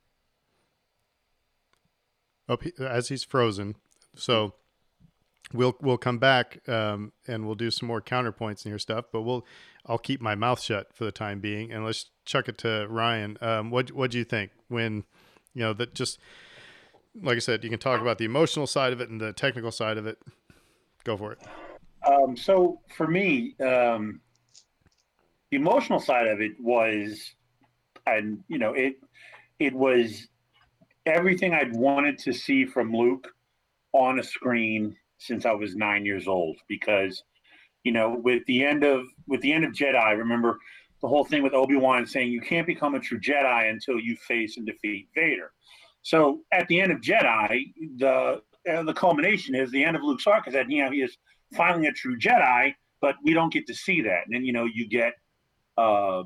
as he's frozen. So we'll we'll come back um, and we'll do some more counterpoints in your stuff, but we'll I'll keep my mouth shut for the time being and let's chuck it to Ryan. Um, what what do you think when you know that just like I said, you can talk about the emotional side of it and the technical side of it. Go for it. Um, so for me, um, the emotional side of it was, and you know, it it was everything I'd wanted to see from Luke on a screen since I was nine years old. Because, you know, with the end of with the end of Jedi, remember the whole thing with Obi Wan saying you can't become a true Jedi until you face and defeat Vader. So at the end of Jedi, the uh, the culmination is the end of Luke's arc is that you know he is finally a true Jedi, but we don't get to see that. And then you know you get uh,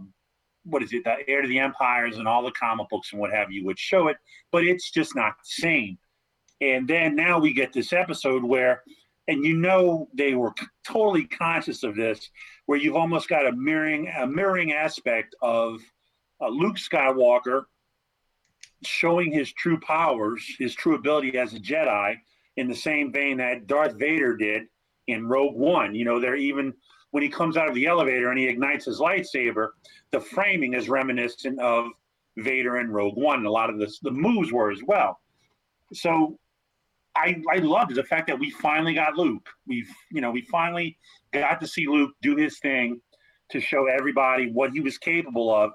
what is it, the Heir to the Empires and all the comic books and what have you, would show it, but it's just not the same. And then now we get this episode where, and you know they were totally conscious of this, where you've almost got a mirroring a mirroring aspect of uh, Luke Skywalker showing his true powers, his true ability as a Jedi, in the same vein that Darth Vader did in Rogue One. You know, they're even when he comes out of the elevator and he ignites his lightsaber, the framing is reminiscent of Vader and Rogue One. A lot of the, the moves were as well. So I, I loved the fact that we finally got Luke. We've, you know, we finally got to see Luke do his thing to show everybody what he was capable of.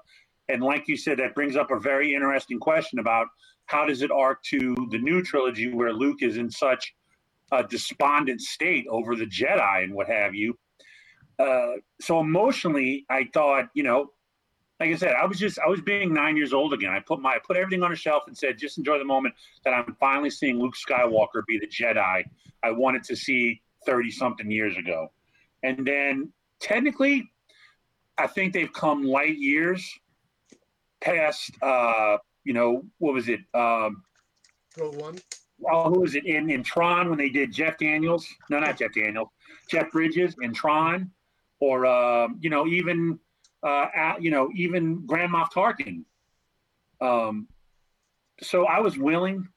And like you said, that brings up a very interesting question about how does it arc to the new trilogy where Luke is in such a despondent state over the Jedi and what have you. Uh, so emotionally, I thought, you know, like I said, I was just I was being nine years old again. I put my I put everything on a shelf and said, just enjoy the moment that I'm finally seeing Luke Skywalker be the Jedi I wanted to see thirty something years ago. And then technically, I think they've come light years past uh, you know, what was it? Um, Rogue One. Oh, who was it in in Tron when they did Jeff Daniels? No, not Jeff Daniels. Jeff Bridges in Tron, or uh, you know, even uh, you know, even Grand Moff Tarkin. Um, so I was willing,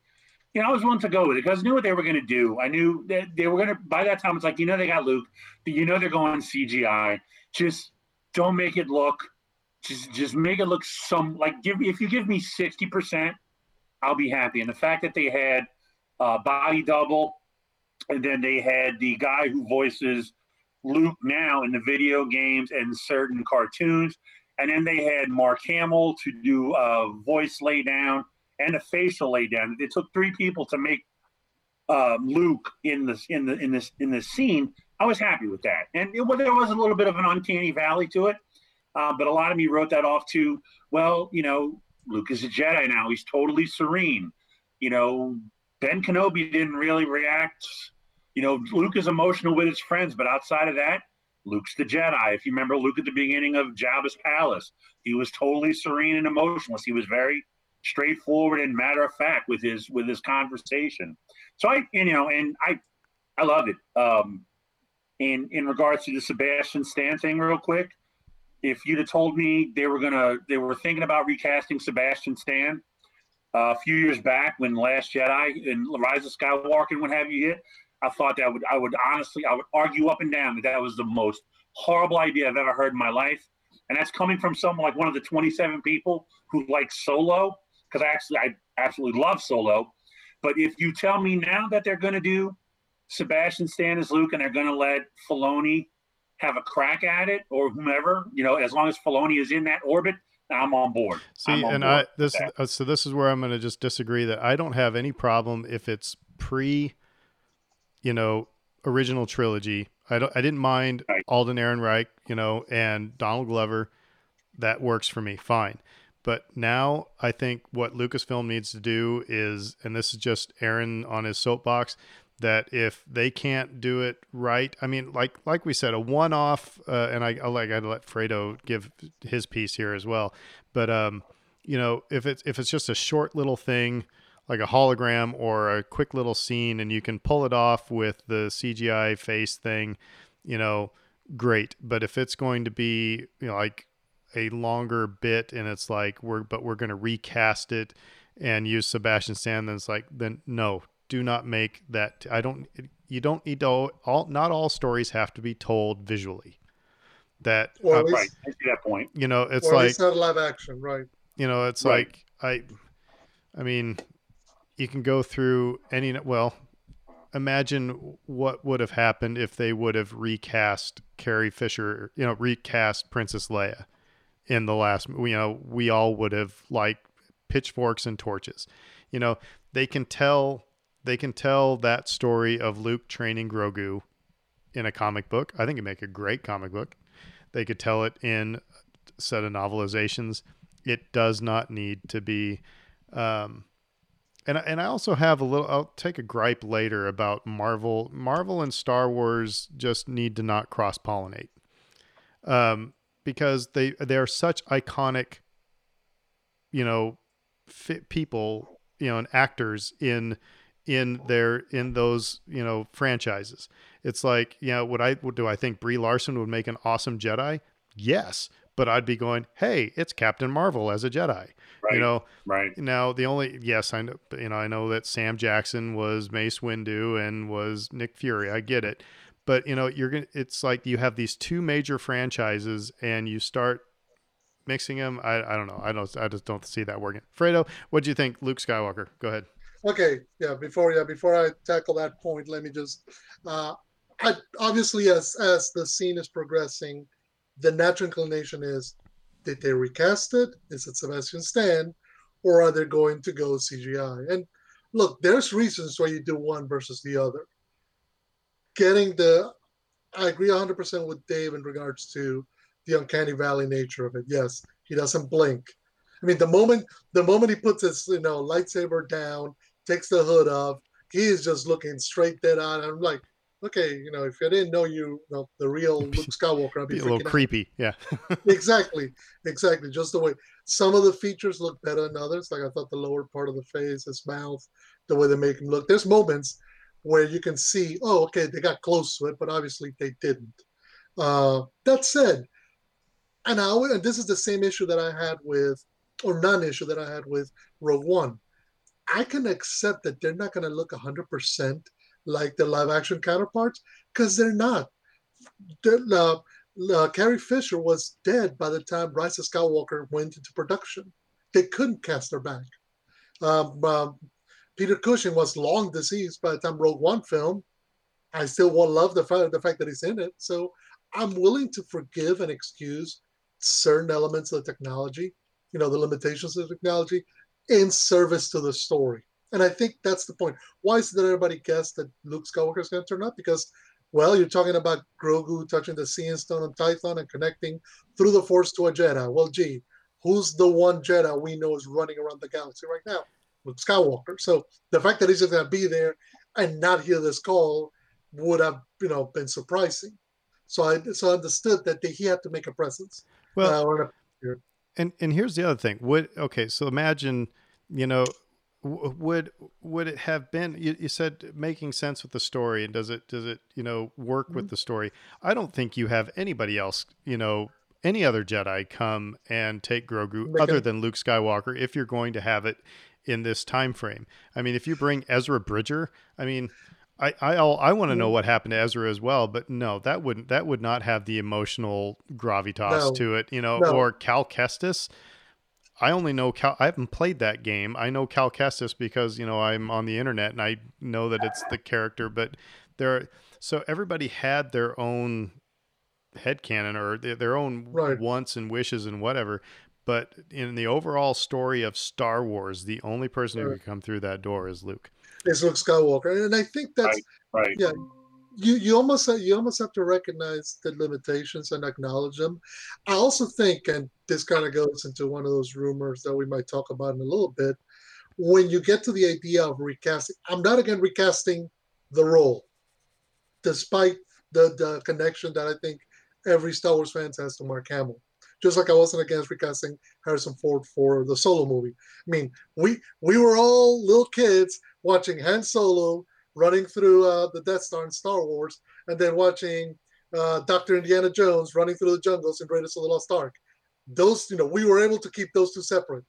you know, I was willing to go with it because I knew what they were going to do. I knew that they were going to. By that time, it's like you know they got Luke, you know they're going CGI. Just don't make it look just just make it look some like give if you give me 60% i'll be happy and the fact that they had uh, body double and then they had the guy who voices luke now in the video games and certain cartoons and then they had mark hamill to do a voice lay down and a facial lay down it took three people to make uh, luke in this in the in this in this scene i was happy with that and it, well, there was a little bit of an uncanny valley to it uh, but a lot of me wrote that off to, well, you know, Luke is a Jedi now. He's totally serene. You know, Ben Kenobi didn't really react. You know, Luke is emotional with his friends, but outside of that, Luke's the Jedi. If you remember Luke at the beginning of Jabba's palace, he was totally serene and emotionless. He was very straightforward and matter of fact with his with his conversation. So I, you know, and I, I love it. Um, in in regards to the Sebastian Stan thing, real quick, if you'd have told me they were gonna they were thinking about recasting Sebastian Stan uh, a few years back when Last Jedi and Rise of Skywalker and what have you hit, I thought that would I would honestly I would argue up and down that that was the most horrible idea I've ever heard in my life, and that's coming from someone like one of the 27 people who like Solo because I actually I absolutely love Solo, but if you tell me now that they're going to do Sebastian Stan as Luke and they're going to let Filoni have a crack at it or whomever, you know, as long as Filoni is in that orbit, I'm on board. See, on and board I this uh, so this is where I'm going to just disagree that I don't have any problem if it's pre, you know, original trilogy. I don't. I didn't mind Right. Alden Ehrenreich, you know, and Donald Glover. That works for me, fine. But now I think what Lucasfilm needs to do is, and this is just Aaron on his soapbox, that if they can't do it right, I mean, like like we said, a one-off, uh, and I I like I let Fredo give his piece here as well. But um, you know, if it's if it's just a short little thing, like a hologram or a quick little scene, and you can pull it off with the CGI face thing, you know, great. But if it's going to be, you know, like a longer bit, and it's like we're but we're going to recast it and use Sebastian Stan, then it's like then no, do not make that. I don't. You don't need to all. Not all stories have to be told visually. That Well, uh, least- right. I see that point. you know, it's or at like it's not live action, right? you know it's Right. like i i mean you can go through any well imagine what would have happened if they would have recast carrie fisher you know recast princess leia in the last you know we all would have like pitchforks and torches. You know they can tell they can tell that story of luke training grogu in a comic book. I think it'd make a great comic book. They could tell it in a set of novelizations. It does not need to be um and and I also have a little I'll take a gripe later about Marvel. Marvel and Star Wars just need to not cross pollinate um because they they are such iconic you know fit people you know and actors in in their in those you know franchises. It's like you know would I do I think Brie Larson would make an awesome Jedi? Yes but I'd be going hey it's Captain Marvel as a Jedi Right. you know right. now the only yes I know you know I know that Sam Jackson was Mace Windu and was Nick Fury I get it but you know you're gonna it's like you have these two major franchises and you start mixing them I, I don't know I don't I just don't see that working Fredo what do you think Luke Skywalker go ahead Okay, yeah. Before yeah, before I tackle that point, let me just. Uh, I obviously as as the scene is progressing, the natural inclination is, did they recast it? Is it Sebastian Stan, or are they going to go CGI? And look, there's reasons why you do one versus the other. Getting the, I agree 100% with Dave in regards to the uncanny valley nature of it. Yes, he doesn't blink. I mean, the moment the moment he puts his you know lightsaber down, takes the hood off, he is just looking straight dead on. I'm like, okay, you know, if I didn't know you, you know, the real *laughs* Luke Skywalker, I'd be be a little freaking out. creepy yeah *laughs* exactly, exactly. Just the way some of the features look better than others. Like I thought the lower part of the face, his mouth, the way they make him look. There's moments where you can see, oh, okay, they got close to it, but obviously they didn't. Uh, that said, and I always, and this is the same issue that I had with, or non-issue that I had with Rogue One. I can accept that they're not going to look 100% like the live-action counterparts because they're not. Uh, uh, Carrie Fisher was dead by the time Rise of Skywalker went into production. They couldn't cast her back. Um, um, Peter Cushing was long deceased by the time Rogue One film. I still won't love the fact, the fact that he's in it. So I'm willing to forgive and excuse certain elements of the technology, you know, the limitations of the technology in service to the story. And I think that's the point. Why is it that everybody guessed that Luke Skywalker is going to turn up? Because well, you're talking about Grogu touching the Seeing Stone and Tython and connecting through the Force to a Jedi. Well, gee, who's the one Jedi we know is running around the galaxy right now? Luke Skywalker. So the fact that he's just going to be there and not hear this call would have, you know, been surprising. So I so I understood that he had to make a presence. Well, uh, and and here's the other thing. Would okay, so imagine, you know, would would it have been? You, you said making sense with the story, and does it does it you know work with the story? I don't think you have anybody else, you know, any other Jedi come and take Grogu other a- than Luke Skywalker if you're going to have it in this time frame. I mean, if you bring Ezra Bridger, I mean. I I, I'll- want to know Mhm. what happened to Ezra as well, but no, that wouldn't that would not have the emotional gravitas No. to it, you know. No. Or Cal Kestis, I only know Cal. I haven't played that game. I know Cal Kestis because you know I'm on the internet and I know that it's the character. But there, are, so everybody had their own head headcanon or their, their own Right. wants and wishes and whatever. But in the overall story of Star Wars, the only person who Right. can come through that door is Luke. is Luke Skywalker, and I think that's Right. yeah. You you almost you almost have to recognize the limitations and acknowledge them. I also think, and this kind of goes into one of those rumors that we might talk about in a little bit. When you get to the idea of recasting, I'm not again recasting the role, despite the the connection that I think every Star Wars fan has to Mark Hamill. Just like I wasn't against recasting Harrison Ford for the Solo movie. I mean, we we were all little kids watching Han Solo running through uh, the Death Star in Star Wars, and then watching uh, Doctor Indiana Jones running through the jungles in Raiders of the Lost Ark. Those, you know, we were able to keep those two separate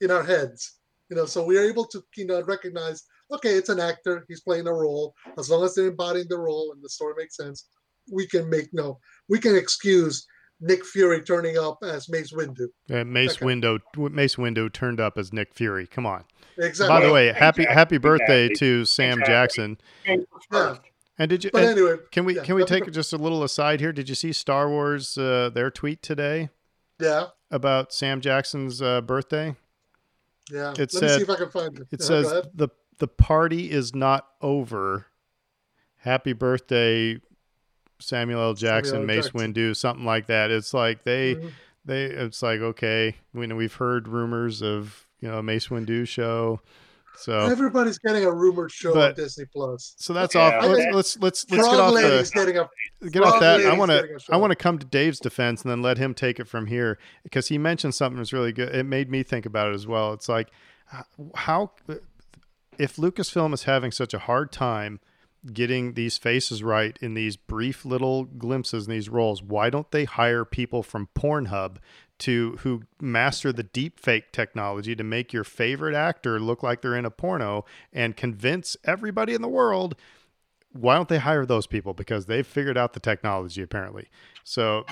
in our heads. You know, so we are able to, you know, recognize, okay, it's an actor, he's playing a role. As long as they're embodying the role and the story makes sense, we can make no, we can excuse Nick Fury turning up as Mace Windu. Mace Okay. Windu, Mace Windu turned up as Nick Fury. Come on. Exactly. By the way, happy Exactly. happy birthday Exactly. to Sam Exactly. Jackson. James was first. And did you? but anyway, Can we Yeah, can we take just a little aside here? Did you see Star Wars uh, their tweet today yeah, about Sam Jackson's uh, birthday? yeah. It Let me see if I can find it. It Yeah, says the the party is not over. Happy birthday, Samuel L. Jackson, Samuel L. Mace Jackson. Windu, something like that. It's like they Mhm. they it's like okay, we know we've heard rumors of you know a Mace Windu show, so Everybody's getting a rumored show on Disney Plus. so that's Yeah, off. I- Let's I- let's let's, let's get off the getting a get off that. I want to getting a I show. want to come to Dave's defense and then let him take it from here because he mentioned something that's really good. It made me think about it as well. It's like how if Lucasfilm is having such a hard time getting these faces right in these brief little glimpses in these roles, why don't they hire people from Pornhub to who master the deep fake technology to make your favorite actor look like they're in a porno and convince everybody in the world why don't they hire those people? Because they've figured out the technology apparently. So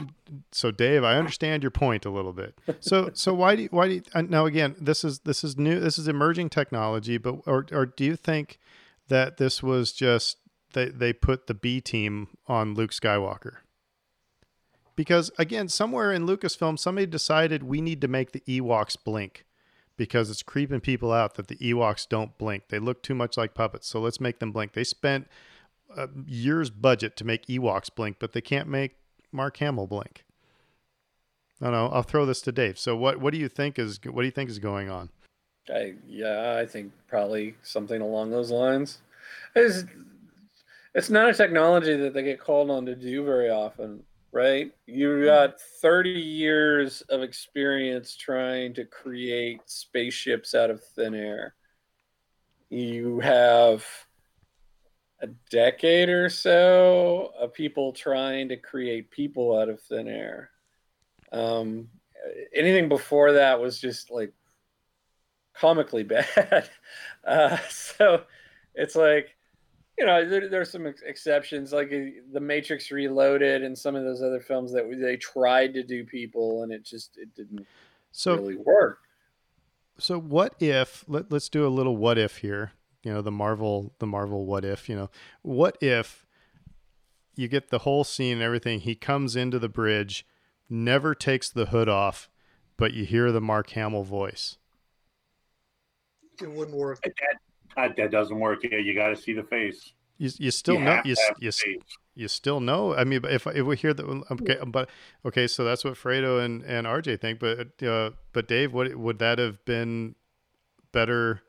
so dave i understand your point a little bit. So so why do you, why do you, uh, now again this is this is new this is emerging technology but or or do you think that this was just they they put the b team on luke skywalker because again somewhere in lucasfilm somebody decided we need to make the ewoks blink because it's creeping people out that the ewoks don't blink they look too much like puppets so let's make them blink they spent a year's budget to make Ewoks blink, but they can't make Mark Hamill blink. I don't know. I'll throw this to Dave. So what what do you think is what do you think is going on? I, yeah, I think probably something along those lines. It's, it's not a technology that they get called on to do very often, right? You've got 30 years of experience trying to create spaceships out of thin air. You have a decade or so of people trying to create people out of thin air. Um, anything before that was just like comically *laughs* bad. Uh, so it's like, you know, there, there's some ex- exceptions, like uh, The Matrix Reloaded and some of those other films that they tried to do people, and it just it didn't So really work. so what if let, let's do a little what if here you know the marvel the marvel what if you know what if you get the whole scene and everything he comes into the bridge never takes the hood off but you hear the mark hamill voice It wouldn't work. That, that, that doesn't work. Yeah, you got to see the face. you, you still You know you, to s- have you, the s- face. you still know i mean if, if we hear that okay but okay so that's what fredo and, and rj think but uh but dave what would that have been better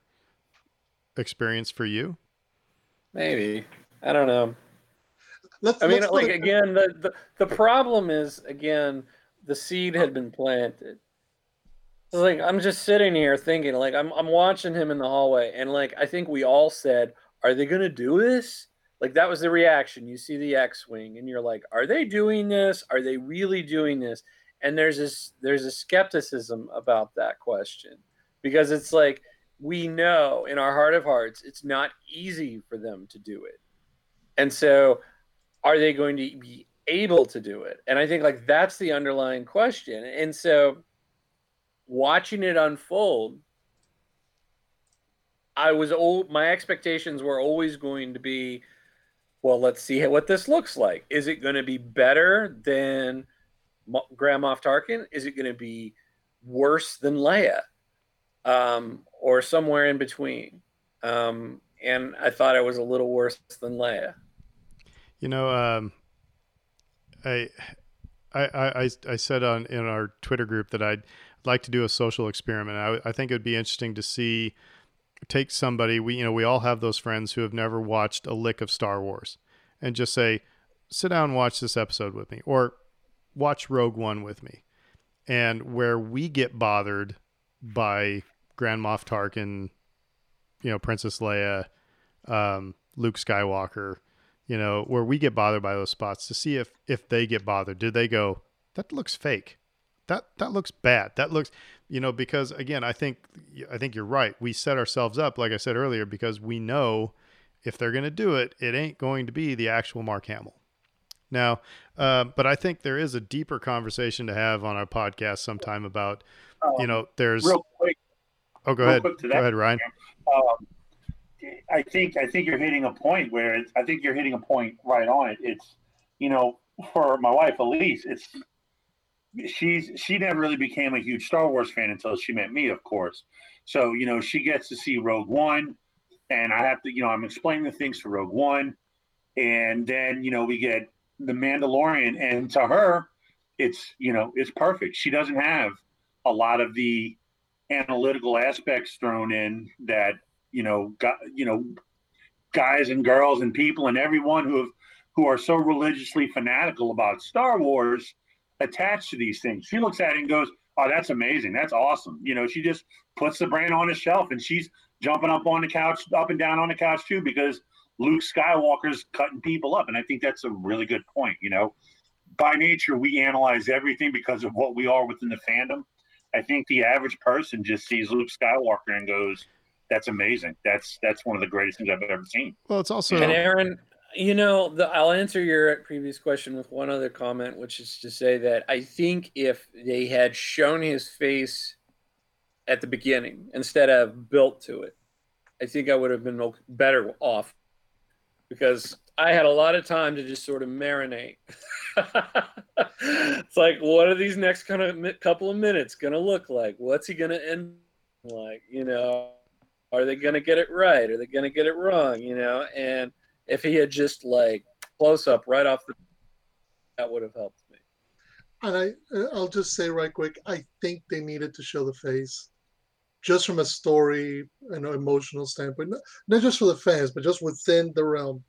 experience for you Maybe I don't know. let's. I mean, let's like it- again, the, the the problem is again the seed had been planted. Like I'm just sitting here thinking, like I'm I'm watching him in the hallway, and like I think we all said, "Are they gonna do this?" Like that was the reaction. You see the X-wing, and you're like, "Are they doing this? Are they really doing this?" And there's this there's a skepticism about that question because it's like we know in our heart of hearts it's not easy for them to do it, and so are they going to be able to do it? And I think like that's the underlying question. And so watching it unfold, I was old. My expectations were always going to be, well, let's see what this looks like. Is it going to be better than Grand Moff Tarkin? Is it going to be worse than Leia, um, or somewhere in between? Um, and I thought it was a little worse than Leia. You know, um, I, I, I, I said on in our Twitter group that I'd like to do a social experiment. I, I think it'd be interesting to see, take somebody we, you know, we all have those friends who have never watched a lick of Star Wars, and just say, sit down and watch this episode with me, or watch Rogue One with me, and where we get bothered by Grand Moff Tarkin, you know, Princess Leia, um, Luke Skywalker you know, where we get bothered by those spots to see if if they get bothered. Do they go, that looks fake. That that looks bad. That looks, you know, because again, I think I think you're right. We set ourselves up, like I said earlier, because we know if they're going to do it, it ain't going to be the actual Mark Hamill. Now, uh, but I think there is a deeper conversation to have on our podcast sometime about, you know, there's. Um, real quick. oh, go ahead. Go ahead, Ryan. Um, I think I think you're hitting a point where it's, I think you're hitting a point right on it. It's you know for my wife Elise, it's she's she never really became a huge Star Wars fan until she met me, of course. So you know she gets to see Rogue One, and I have to you know I'm explaining the things for Rogue One, and then you know we get the Mandalorian, and to her, it's you know it's perfect. She doesn't have a lot of the analytical aspects thrown in that you know got you know guys and girls and people and everyone who have who are so religiously fanatical about Star Wars attached to these things. She looks at it and goes, "Oh, that's amazing. That's awesome." You know, she just puts the brand on a shelf and she's jumping up on the couch, up and down on the couch too, because Luke Skywalker's cutting people up, and I think that's a really good point. You know, by nature we analyze everything because of what we are within the fandom. I think the average person just sees Luke Skywalker and goes, "That's amazing. That's that's one of the greatest things I've ever seen." Well, it's also And Aaron, you know, the, I'll answer your previous question with one other comment, which is to say that I think if they had shown his face at the beginning instead of built to it, I think I would have been better off because I had a lot of time to just sort of marinate. *laughs* it's like, what are these next kind of couple of minutes going to look like? What's he going to end like? You know, are they going to get it right? Are they going to get it wrong? You know, and if he had just like close up right off the that would have helped me. And I, uh, I'll just say right quick, I think they needed to show the face, just from a story and an emotional standpoint, not, not just for the fans, but just within the realm.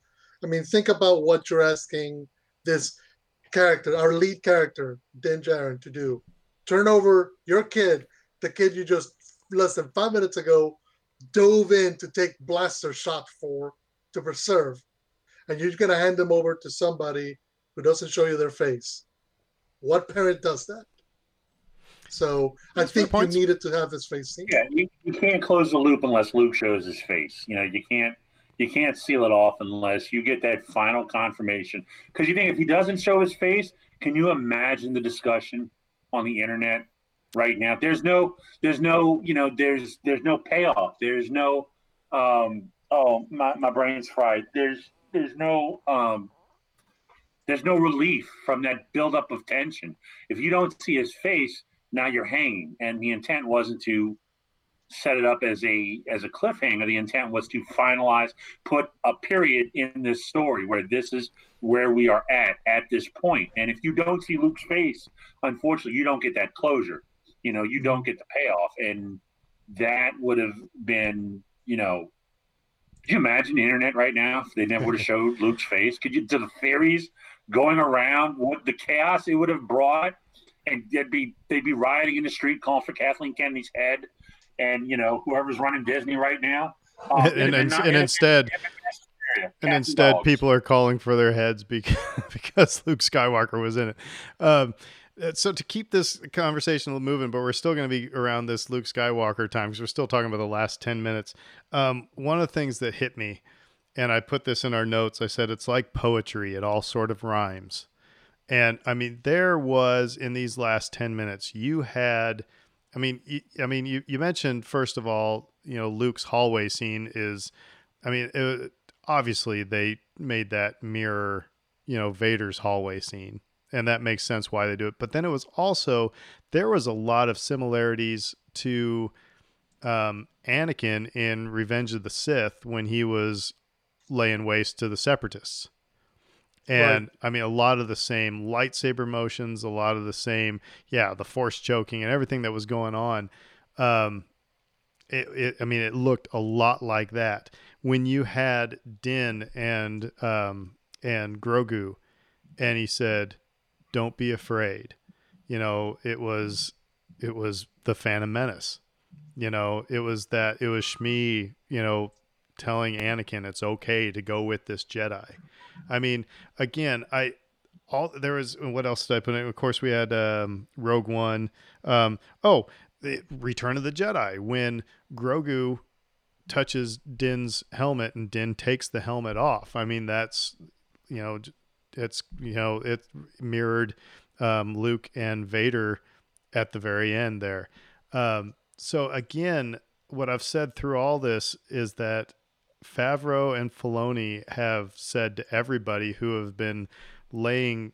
I mean, think about what you're asking this character, our lead character, Din Djarin, to do. Turn over your kid, the kid you just less than five minutes ago dove in to take blaster shot for to preserve, and you're gonna hand them over to somebody who doesn't show you their face. What parent does that? So I That's fair think you points. needed to have his face seen. Yeah, you, you can't close the loop unless Luke shows his face. You know, you can't you can't seal it off unless you get that final confirmation. Because you think if he doesn't show his face, can you imagine the discussion on the internet right now? There's no there's no you know there's there's no payoff. There's no um oh my, my brain's fried. There's there's no um there's no relief from that buildup of tension. If you don't see his face, now you're hanging, and the intent wasn't to set it up as a as a cliffhanger. The intent was to finalize, put a period in this story where this is where we are at at this point. And if you don't see Luke's face, unfortunately, you don't get that closure. You know, you don't get the payoff, and that would have been, you know, Could you imagine the internet right now if they never would have *laughs* showed Luke's face? Could you to the theories going around what the chaos it would have brought, and they'd be they'd be rioting in the street calling for Kathleen Kennedy's head, and you know whoever's running Disney right now. *laughs* Um, and, and, and instead, and instead, dogs. people are calling for their heads because *laughs* because Luke Skywalker was in it. Um, so to keep this conversation moving, but we're still going to be around this Luke Skywalker time because we're still talking about the last ten minutes. Um, one of the things that hit me, and I put this in our notes, I said it's like poetry; it all sort of rhymes. And I mean, there was in these last ten minutes, you had, I mean, you, I mean, you you mentioned first of all, you know, Luke's hallway scene is, I mean, it, obviously they made that mirror, you know, Vader's hallway scene and that makes sense why they do it. But then it was also there was a lot of similarities to um, Anakin in Revenge of the Sith when he was laying waste to the Separatists. And right. I mean, a lot of the same lightsaber motions, a lot of the same, yeah, the force choking and everything that was going on. Um, it, it, I mean, it looked a lot like that when you had Din and um, and Grogu, and he said, don't be afraid. You know, it was it was the Phantom Menace. You know, it was that it was Shmi, you know, telling Anakin it's okay to go with this Jedi. I mean, again, I all there was what else did I put in? Of course, we had um, Rogue One. Um, oh, the Return of the Jedi when Grogu touches Din's helmet and Din takes the helmet off. I mean, that's you know it's you know it mirrored um, Luke and Vader at the very end there. Um, so again, what I've said through all this is that Favreau and Filoni have said to everybody who have been laying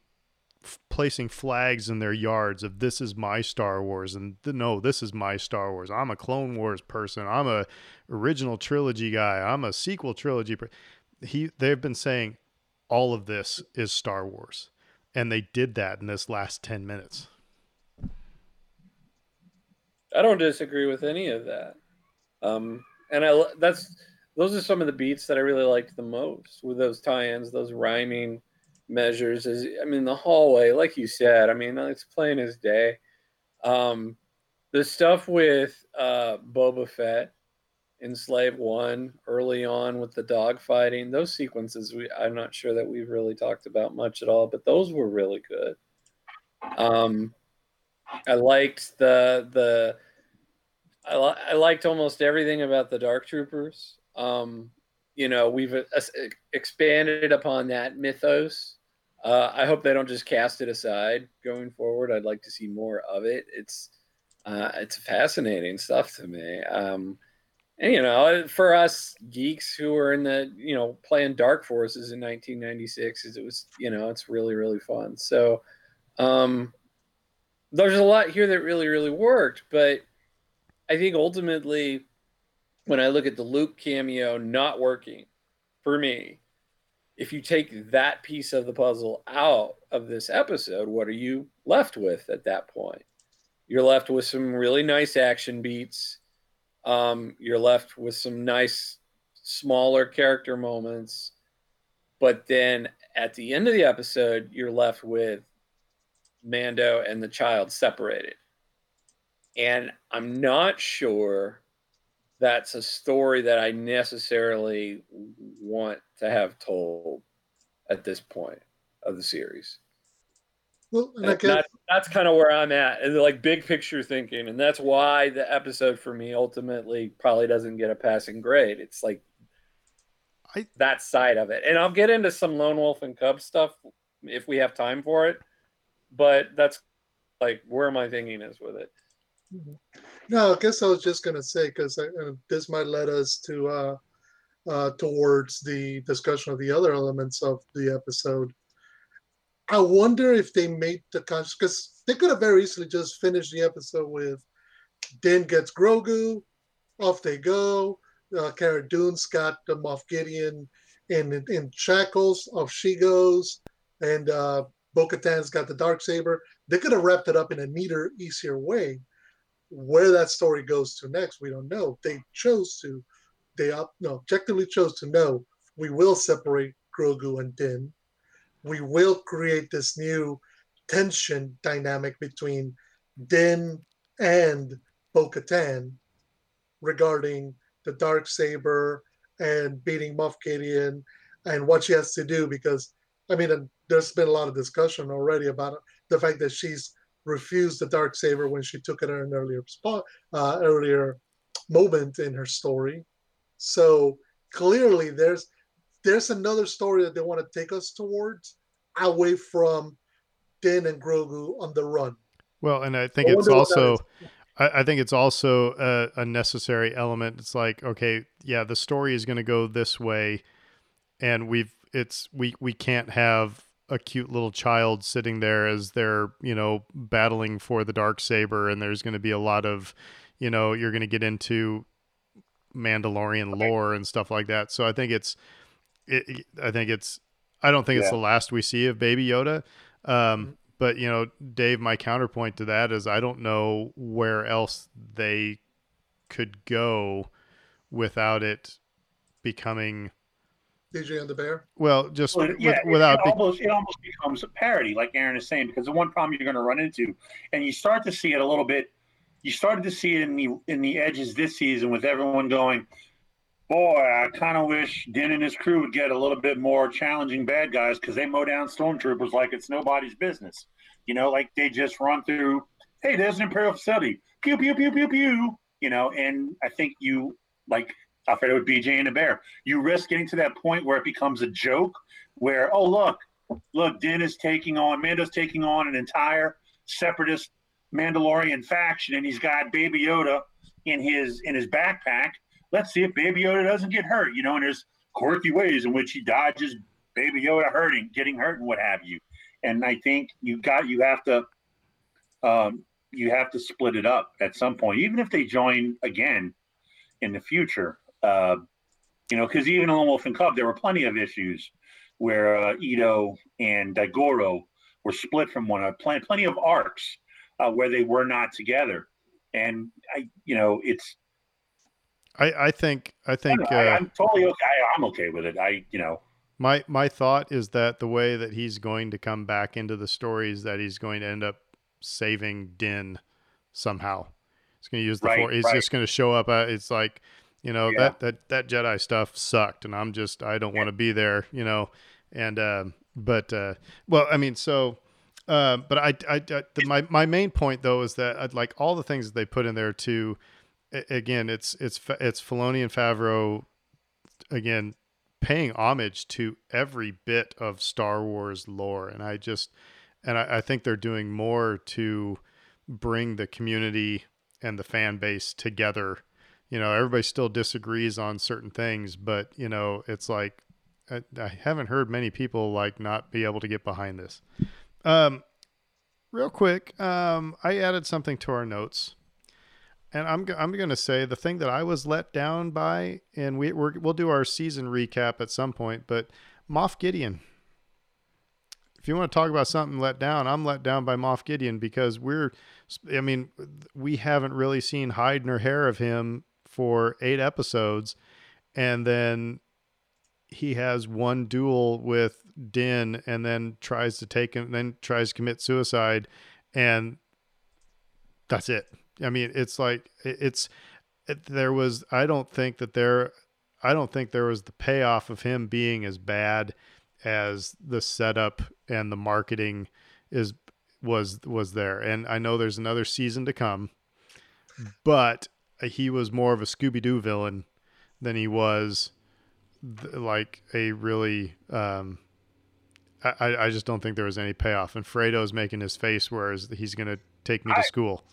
placing flags in their yards of this is my Star Wars and no this is my Star Wars. I'm a Clone Wars person. I'm a original trilogy guy. I'm a sequel trilogy. Per-. He they've been saying all of this is Star Wars. And they did that in this last 10 minutes. I don't disagree with any of that. Um, and I that's those are some of the beats that I really liked the most with those tie-ins, those rhyming measures. Is I mean the hallway, like you said, I mean it's plain as day. Um, the stuff with uh, Boba Fett in Slave One early on with the dog fighting. Those sequences, we I'm not sure that we've really talked about much at all, but those were really good. Um, I liked the the I, li- I liked almost everything about the Dark Troopers. Um, you know, we've uh, expanded upon that mythos. Uh, I hope they don't just cast it aside going forward. I'd like to see more of it. It's uh, it's fascinating stuff to me. Um, and, you know, for us geeks who were in the, you know, playing Dark Forces in 1996, it was, you know, it's really, really fun. So, um, there's a lot here that really, really worked. But I think ultimately, when I look at the Luke cameo not working for me, if you take that piece of the puzzle out of this episode, what are you left with at that point? You're left with some really nice action beats um, you're left with some nice smaller character moments, but then at the end of the episode, you're left with Mando and the child separated. And I'm not sure that's a story that I necessarily want to have told at this point of the series. Well, guess... that's, that's kind of where I'm at, and like big picture thinking, and that's why the episode for me ultimately probably doesn't get a passing grade. It's like I... that side of it, and I'll get into some lone wolf and cub stuff if we have time for it. But that's like where my thinking is with it. Mm-hmm. No, I guess I was just gonna say because uh, this might lead us to uh, uh, towards the discussion of the other elements of the episode. I wonder if they made the conscious because they could have very easily just finished the episode with Din gets Grogu, off they go. Uh, Cara Dune's got the Moff Gideon in in shackles, off she goes, and uh, Bo-Katan's got the dark saber. They could have wrapped it up in a neater, easier way. Where that story goes to next, we don't know. They chose to they up no objectively chose to know we will separate Grogu and Din. We will create this new tension dynamic between Din and Bo Katan regarding the dark saber and beating Moff Gideon and what she has to do because I mean there's been a lot of discussion already about the fact that she's refused the dark saber when she took it at an earlier spot uh, earlier moment in her story. So clearly there's there's another story that they want to take us towards away from Din and Grogu on the run well and I think I it's also I, I think it's also a, a necessary element. It's like, okay, yeah, the story is going to go this way, and we've it's we we can't have a cute little child sitting there as they're you know battling for the dark saber, and there's going to be a lot of, you know, you're going to get into Mandalorian lore and stuff like that. So I think it's, it, I think it's, I don't think yeah. it's the last we see of Baby Yoda. Um, mm-hmm. But you know, Dave, my counterpoint to that is I don't know where else they could go without it becoming BJ and the Bear. Well, just well, yeah, with, without it, it, almost, it almost becomes a parody, like Aaron is saying, because the one problem you're going to run into, and you start to see it a little bit. You started to see it in the in the edges this season with everyone going, boy, I kind of wish Din and his crew would get a little bit more challenging bad guys because they mow down stormtroopers like it's nobody's business. You know, like they just run through, hey, there's an Imperial facility, pew, pew, pew, pew, pew, you know, and I think you, like I Alfredo with BJ and a bear, you risk getting to that point where it becomes a joke where, oh, look, look, Din is taking on, Mando's taking on an entire separatist Mandalorian faction and he's got Baby Yoda in his in his backpack let's see if Baby Yoda doesn't get hurt, you know, and there's quirky ways in which he dodges Baby Yoda hurting, getting hurt, and what have you. And I think you got you have to um, you have to split it up at some point, even if they join again in the future. Uh, you know, because even on Wolf and Cub, there were plenty of issues where uh, Edo and uh, Goro were split from one another. Plenty, plenty of arcs uh, where they were not together, and I, you know, it's I, I think I think I am uh, totally okay. I, I'm okay with it. I you know my my thought is that the way that he's going to come back into the story is that he's going to end up saving Din somehow. He's going to use the right, force. He's right. just going to show up. Uh, it's like you know yeah. that that that Jedi stuff sucked, and I'm just I don't yeah. want to be there. You know, and uh, but uh, well, I mean, so. Uh, but I, I, I the, my my main point though is that I'd like all the things that they put in there to again, it's it's it's Filoni and Favreau again paying homage to every bit of Star Wars lore, and I just and I, I think they're doing more to bring the community and the fan base together. You know, everybody still disagrees on certain things, but you know, it's like I, I haven't heard many people like not be able to get behind this. Um, real quick, um, I added something to our notes and I'm I'm going to say the thing that I was let down by, and we we will do our season recap at some point, but Moff Gideon. If you want to talk about something let down, I'm let down by Moff Gideon because we're, I mean, we haven't really seen hide nor hair of him for eight episodes, and then he has one duel with Din, and then tries to take him, then tries to commit suicide, and that's it I mean, it's like it's it, there was. I don't think that there. I don't think there was the payoff of him being as bad as the setup and the marketing is was was there. And I know there's another season to come, but he was more of a Scooby Doo villain than he was th- like a really. Um, I, I just don't think there was any payoff. And Fredo's making his face, whereas he's going to take me to school.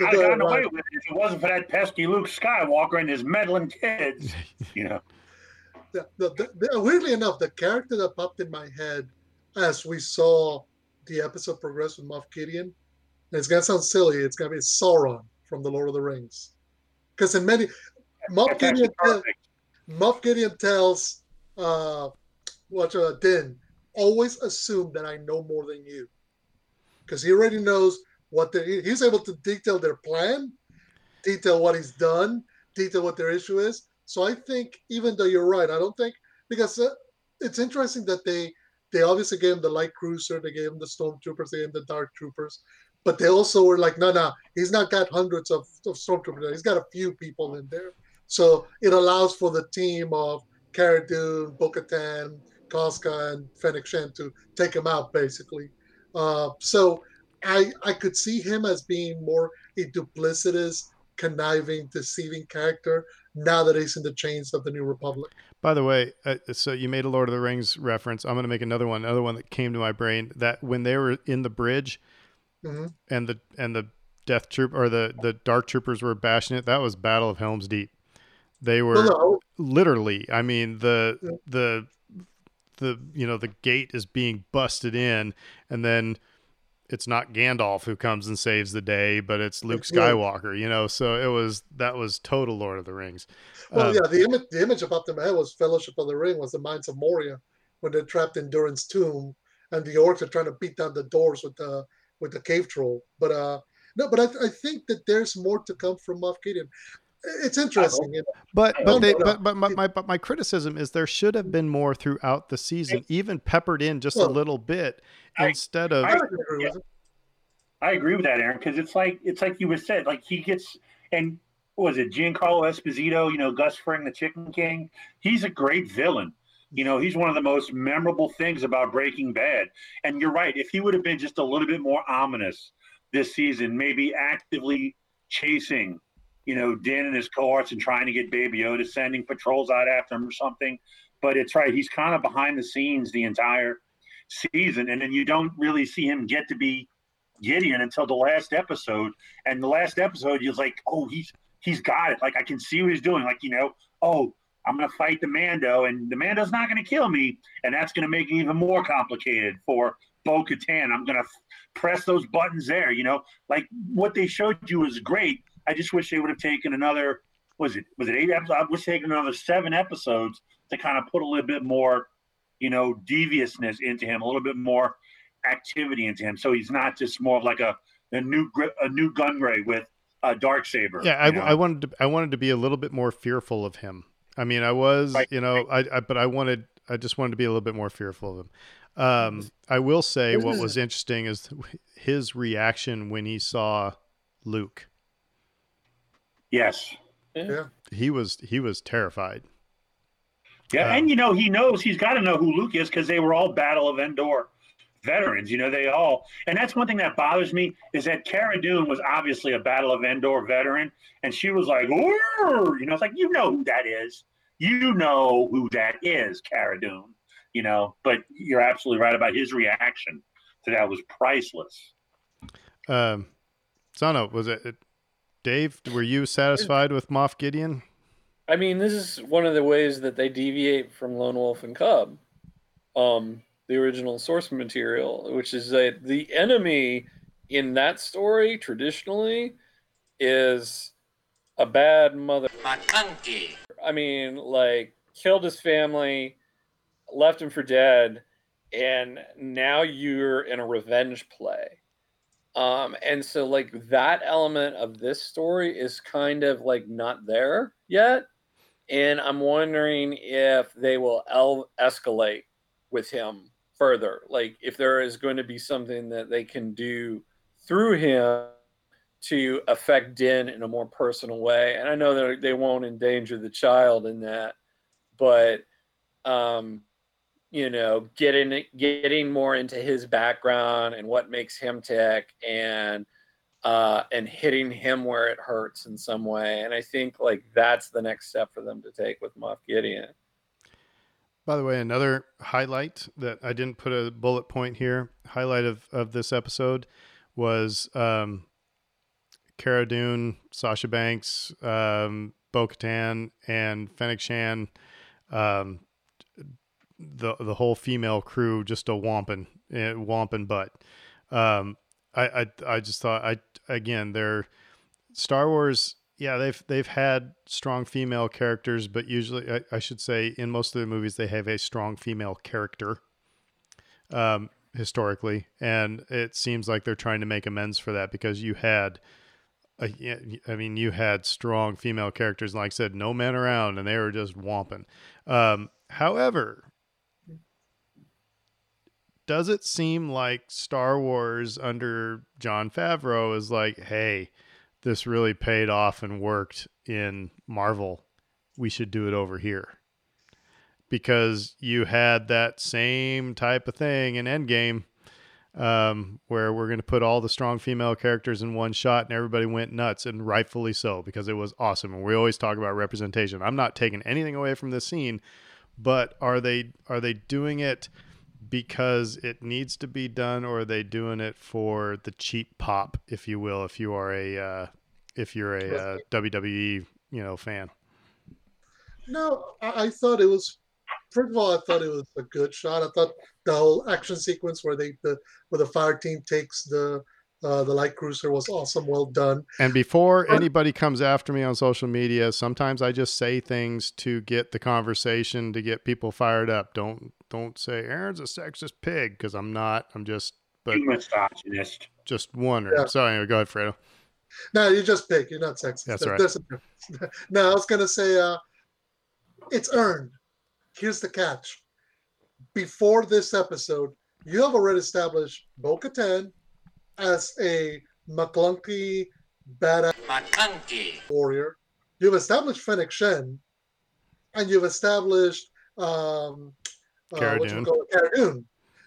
I'd have gotten away with it if it wasn't for that pesky Luke Skywalker and his meddling kids. *laughs* You know. The, the, the, weirdly enough, the character that popped in my head as we saw the episode progress with Moff Gideon, and it's gonna sound silly, it's gonna be Sauron from the Lord of the Rings, because in many Moff Gideon, tell, Moff Gideon tells uh, what uh, Din, always assume that I know more than you, because he already knows what he's able to detail their plan, detail what he's done, detail what their issue is. So I think even though you're right, I don't think because uh, it's interesting that they they obviously gave him the light cruiser, they gave him the stormtroopers, they gave him the dark troopers, but they also were like, no, no, he's not got hundreds of, of stormtroopers. He's got a few people in there. So it allows for the team of Cara Dune, Bo-Katan, Koska, and Fennec Shand to take him out, basically. Uh, so I I could see him as being more a duplicitous, conniving, deceiving character now that he's in the chains of the New Republic. By the way, uh, so you made a Lord of the Rings reference. I'm going to make another one. Another one that came to my brain that when they were in the bridge, hmm and the and the Death Troop or the the Dark Troopers were bashing it. That was Battle of Helm's Deep. They were literally. I mean the Yeah. the the you know the gate is being busted in, and then it's not Gandalf who comes and saves the day, but it's Luke Skywalker. You know, so it was that was total Lord of the Rings. Well, Um, yeah, the image the image about them had was Fellowship of the Ring was the Mines of Moria when they're trapped in Durin's tomb and the orcs are trying to beat down the doors with the with the cave troll. But uh no, but I, I think that there's more to come from Moff Gideon. It's interesting. But but they but but my, my but my criticism is there should have been more throughout the season, even peppered in just a little bit I- instead of I- with. I agree with that, Aaron, because it's like it's like you was said, like he gets and what was it Giancarlo Esposito, you know, Gus Fring, the Chicken King. He's a great villain. You know, he's one of the most memorable things about Breaking Bad. And you're right, if he would have been just a little bit more ominous this season, maybe actively chasing, you know, Din and his cohorts and trying to get Baby Yoda, sending patrols out after him or something. But it's right, he's kind of behind the scenes the entire season, and then you don't really see him get to be Gideon until the last episode. And the last episode, he's like, oh, he's he's got it. Like I can see what he's doing. Like you know, oh, I'm gonna fight the Mando, and the Mando's not gonna kill me, and that's gonna make it even more complicated for Bo Katan. I'm gonna f- press those buttons there. You know, like what they showed you was great. I just wish they would have taken another. Was it was it eight episodes? I wish they taken another seven episodes to kind of put a little bit more, you know, deviousness into him, a little bit more activity into him, so he's not just more of like a a new gri- a new gun Gunray with a dark saber. yeah. I, you know? I wanted to I wanted to be a little bit more fearful of him. I mean, I was Right. you know I, I but I wanted I just wanted to be a little bit more fearful of him. Um, I will say what was interesting is his reaction when he saw Luke. Yes. Yeah. He was he was terrified. Yeah, Um, and you know he knows he's got to know who Luke is because they were all Battle of Endor veterans. You know they all, and that's one thing that bothers me is that Cara Dune was obviously a Battle of Endor veteran, and she was like, "Ooh," you know, it's like you know who that is, you know who that is, Cara Dune, you know. But you're absolutely right about his reaction to that was priceless. Um, Sano, was it Dave? Were you satisfied with Moff Gideon? I mean, this is one of the ways that they deviate from Lone Wolf and Cub, um, the original source material, which is that the enemy in that story traditionally is a bad mother. McConkey. I mean, like killed his family, left him for dead, and now you're in a revenge play. Um, and so like that element of this story is kind of like not there yet. And I'm wondering if they will el- escalate with him further. Like if there is going to be something that they can do through him to affect Din in a more personal way. And I know that they won't endanger the child in that, but um, you know, getting getting more into his background and what makes him tick, and uh, and hitting him where it hurts in some way. And I think like that's the next step for them to take with Moff Gideon. By the way, another highlight that I didn't put a bullet point here. Highlight of, of this episode was um, Cara Dune, Sasha Banks, um, Bo Katan, and Fennec Shand. Um, the the whole female crew just a wamping, eh, wamping butt. Um, I, I I just thought I again they're Star Wars. Yeah, they've they've had strong female characters, but usually I, I should say in most of the movies they have a strong female character. Um, historically, and it seems like they're trying to make amends for that because you had uh, I mean, you had strong female characters, like I said, no men around, and they were just whomping. Um, however, does it seem like Star Wars under Jon Favreau is like, hey, this really paid off and worked in Marvel? We should do it over here. Because you had that same type of thing in Endgame um, where we're going to put all the strong female characters in one shot, and everybody went nuts, and rightfully so because it was awesome. And we always talk about representation. I'm not taking anything away from this scene, but are they are they doing it because it needs to be done, or are they doing it for the cheap pop, if you will, if you are a uh, if you're a uh, WWE you know fan? No, I, I thought it was first of all, I thought it was a good shot. I thought the whole action sequence where they the where the fire team takes the uh, the light cruiser was awesome, well done. And before anybody comes after me on social media, sometimes I just say things to get the conversation to get people fired up. Don't don't say Aaron's a sexist pig because I'm not. I'm just but misogynist. Just wondering. Yeah. So anyway, go ahead, Fredo. No, you're just pig. You're not sexist. That's right. *laughs* no, I was gonna say uh, it's earned here's the catch. Before this episode, you have already established Bo Katan as a McClunky badass McClunky. warrior. You've established Fennec Shand, and you've established um, uh, Cara Dune. Cara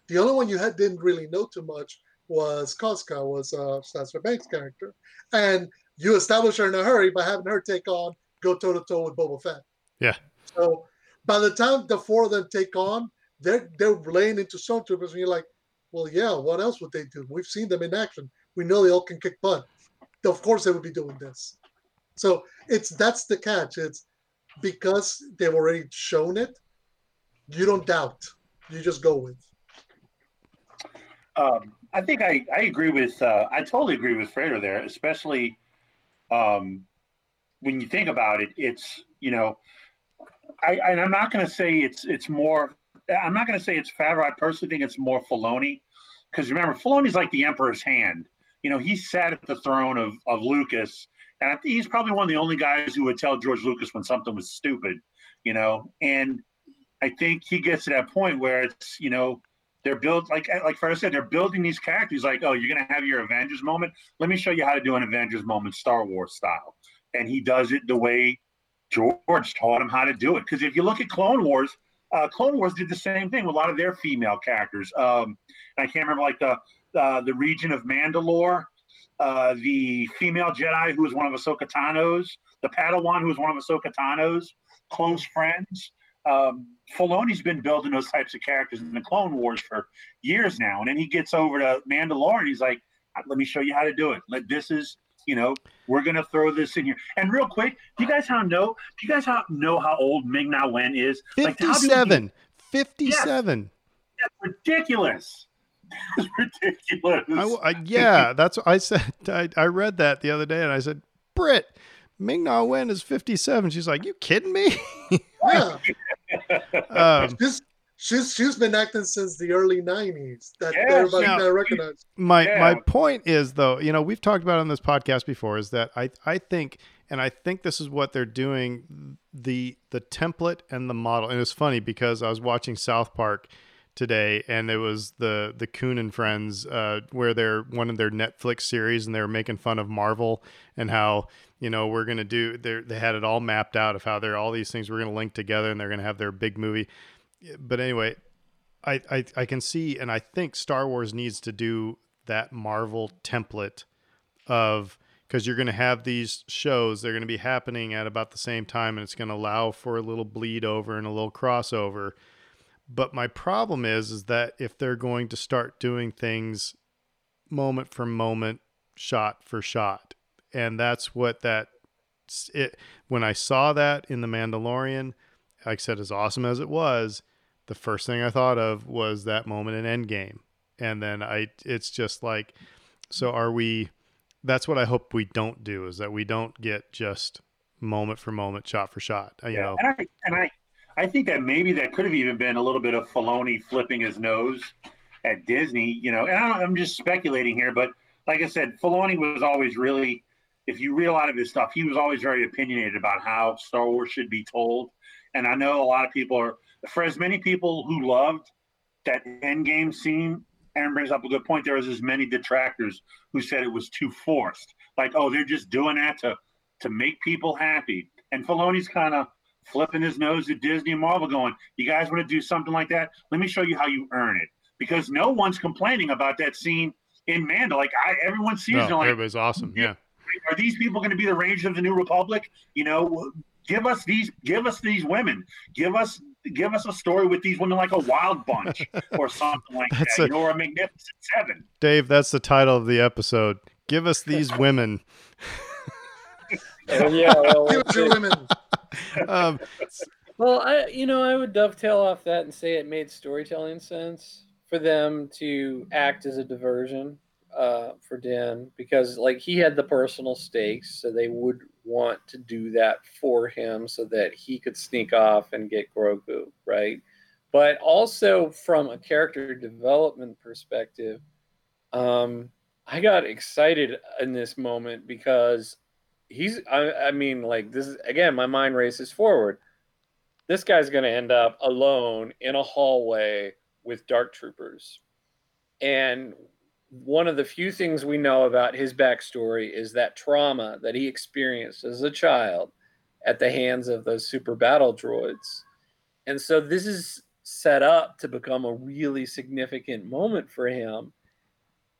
The only one you had didn't really know too much was Koska, was uh, Sasha Banks' character, and you established her in a hurry by having her take on go toe to toe with Boba Fett. Yeah. So by the time the four of them take on, they're they're laying into stormtroopers, and you're like, well, yeah, what else would they do? We've seen them in action. We know they all can kick butt. Of course, they would be doing this. So it's that's the catch. It's because they've already shown it. You don't doubt. You just go with. Um, I think I, I agree with uh, I totally agree with Fredo there, especially um, when you think about it. It's you know I, and I'm not going to say it's it's more. I'm not going to say it's Favreau. I personally think it's more Filoni, because remember, Filoni's like the emperor's hand. You know, he sat at the throne of of Lucas, and he's probably one of the only guys who would tell George Lucas when something was stupid. You know, and I think he gets to that point where it's you know they're built like eh, like Fred said, they're building these characters like, oh, you're gonna have your Avengers moment. Let me show you how to do an Avengers moment, Star Wars style. And he does it the way George taught him how to do it. Because if you look at Clone Wars, uh, Clone Wars did the same thing with a lot of their female characters. Um, I can't remember like the uh, the region of Mandalore, uh, the female Jedi who was one of Ahsoka Tano's, the Padawan who was one of Ahsoka Tano's close friends. Um, Filoni's been building those types of characters in the Clone Wars for years now, and then he gets over to Mandalore and he's like, "Let me show you how to do it. Like this is you know, we're gonna throw this in here. And real quick, do you guys how know? Do you guys how know how old Ming Na Wen is? Fifty-seven. Like, 57. That's ridiculous. That's ridiculous. I, I, yeah, that's what I said. I, I read that the other day, and I said, Brit. Ming Na Wen is 57. She's like, you kidding me? *laughs* yeah. um, just she's she's been acting since the early '90s. That yeah, everybody now, recognized. My yeah. my point is though, you know, we've talked about on this podcast before, is that I I think, and I think this is what they're doing the the template and the model. And it's funny because I was watching South Park today, and it was the the Coon and Friends, uh, where they're one of their Netflix series, and they were making fun of Marvel and how you know we're gonna do. They they had it all mapped out of how they're all these things we're gonna link together, and they're gonna have their big movie but anyway, I, I I can see, and I think Star Wars needs to do that Marvel template of because you're going to have these shows they're going to be happening at about the same time and it's going to allow for a little bleed over and a little crossover. But my problem is is that if they're going to start doing things moment for moment shot for shot and that's what that it when i saw that in the mandalorian like i said as awesome as it was the first thing I thought of was that moment in Endgame, and then I it's just like, so are we? That's what I hope we don't do is that we don't get just moment for moment, shot for shot. You yeah, know, and I, and I I think that maybe that could have even been a little bit of Filoni flipping his nose at Disney. You know, and I am just speculating here, but like I said, Filoni was always really if you read a lot of his stuff, he was always very opinionated about how Star Wars should be told. And I know a lot of people are, for as many people who loved that end game scene, Aaron brings up a good point. There was as many detractors who said it was too forced. Like, oh, they're just doing that to to make people happy. And Filoni's kind of flipping his nose at Disney and Marvel, going, "You guys want to do something like that? Let me show you how you earn it." Because no one's complaining about that scene in Mando. Like, I everyone sees No, it. Like, everybody's awesome. Yeah. are these people going to be the Rangers of the New Republic? You know, give us these, give us these women, give us, give us a story with these women like a Wild Bunch *laughs* or something like That's that, a- you know, or a Magnificent Seven. Dave, that's the title of the episode. Give us these *laughs* women. Yeah, well, Give us your women. *laughs* Um, Well, I you know I would dovetail off that and say it made storytelling sense for them to act as a diversion uh, for Din because like he had the personal stakes, so they would want to do that for him so that he could sneak off and get Grogu, right? But also from a character development perspective, um, I got excited in this moment because he's I, I mean like this is again my mind races forward this guy's going to end up alone in a hallway with dark troopers. And one of the few things we know about his backstory is that trauma that he experienced as a child at the hands of those super battle droids. And so this is set up to become a really significant moment for him.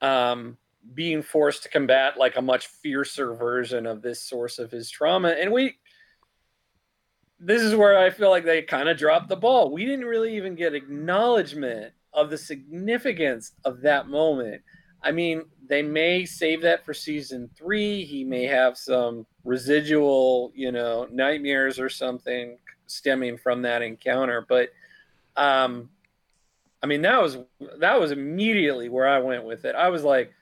Um, being forced to combat like a much fiercer version of this source of his trauma. And we this is where I feel like they kind of dropped the ball. We didn't really even get acknowledgement of the significance of that moment. I mean, they may save that for season three. He may have some residual, you know, nightmares or something stemming from that encounter. But, um, I mean, that was that was immediately where I went with it. I was like,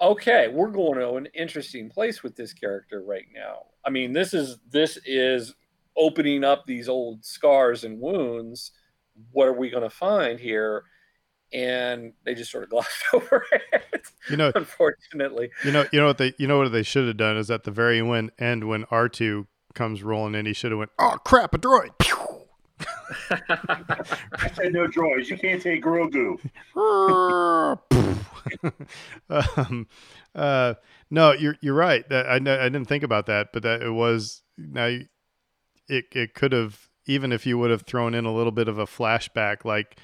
okay, we're going to an interesting place with this character right now. I mean, this is this is opening up these old scars and wounds. What are we going to find here? And they just sort of *laughs* glossed over it. you know, unfortunately. you know, you know what they, you know what they should have done is at the very when, end when R two comes rolling in, he should have went, "Oh crap, a droid!" Pew! *laughs* I said no droids. You can't take Grogu. *laughs* um, uh, no, you're you're right. I I didn't think about that, but that it was now. It it could have even if you would have thrown in a little bit of a flashback, like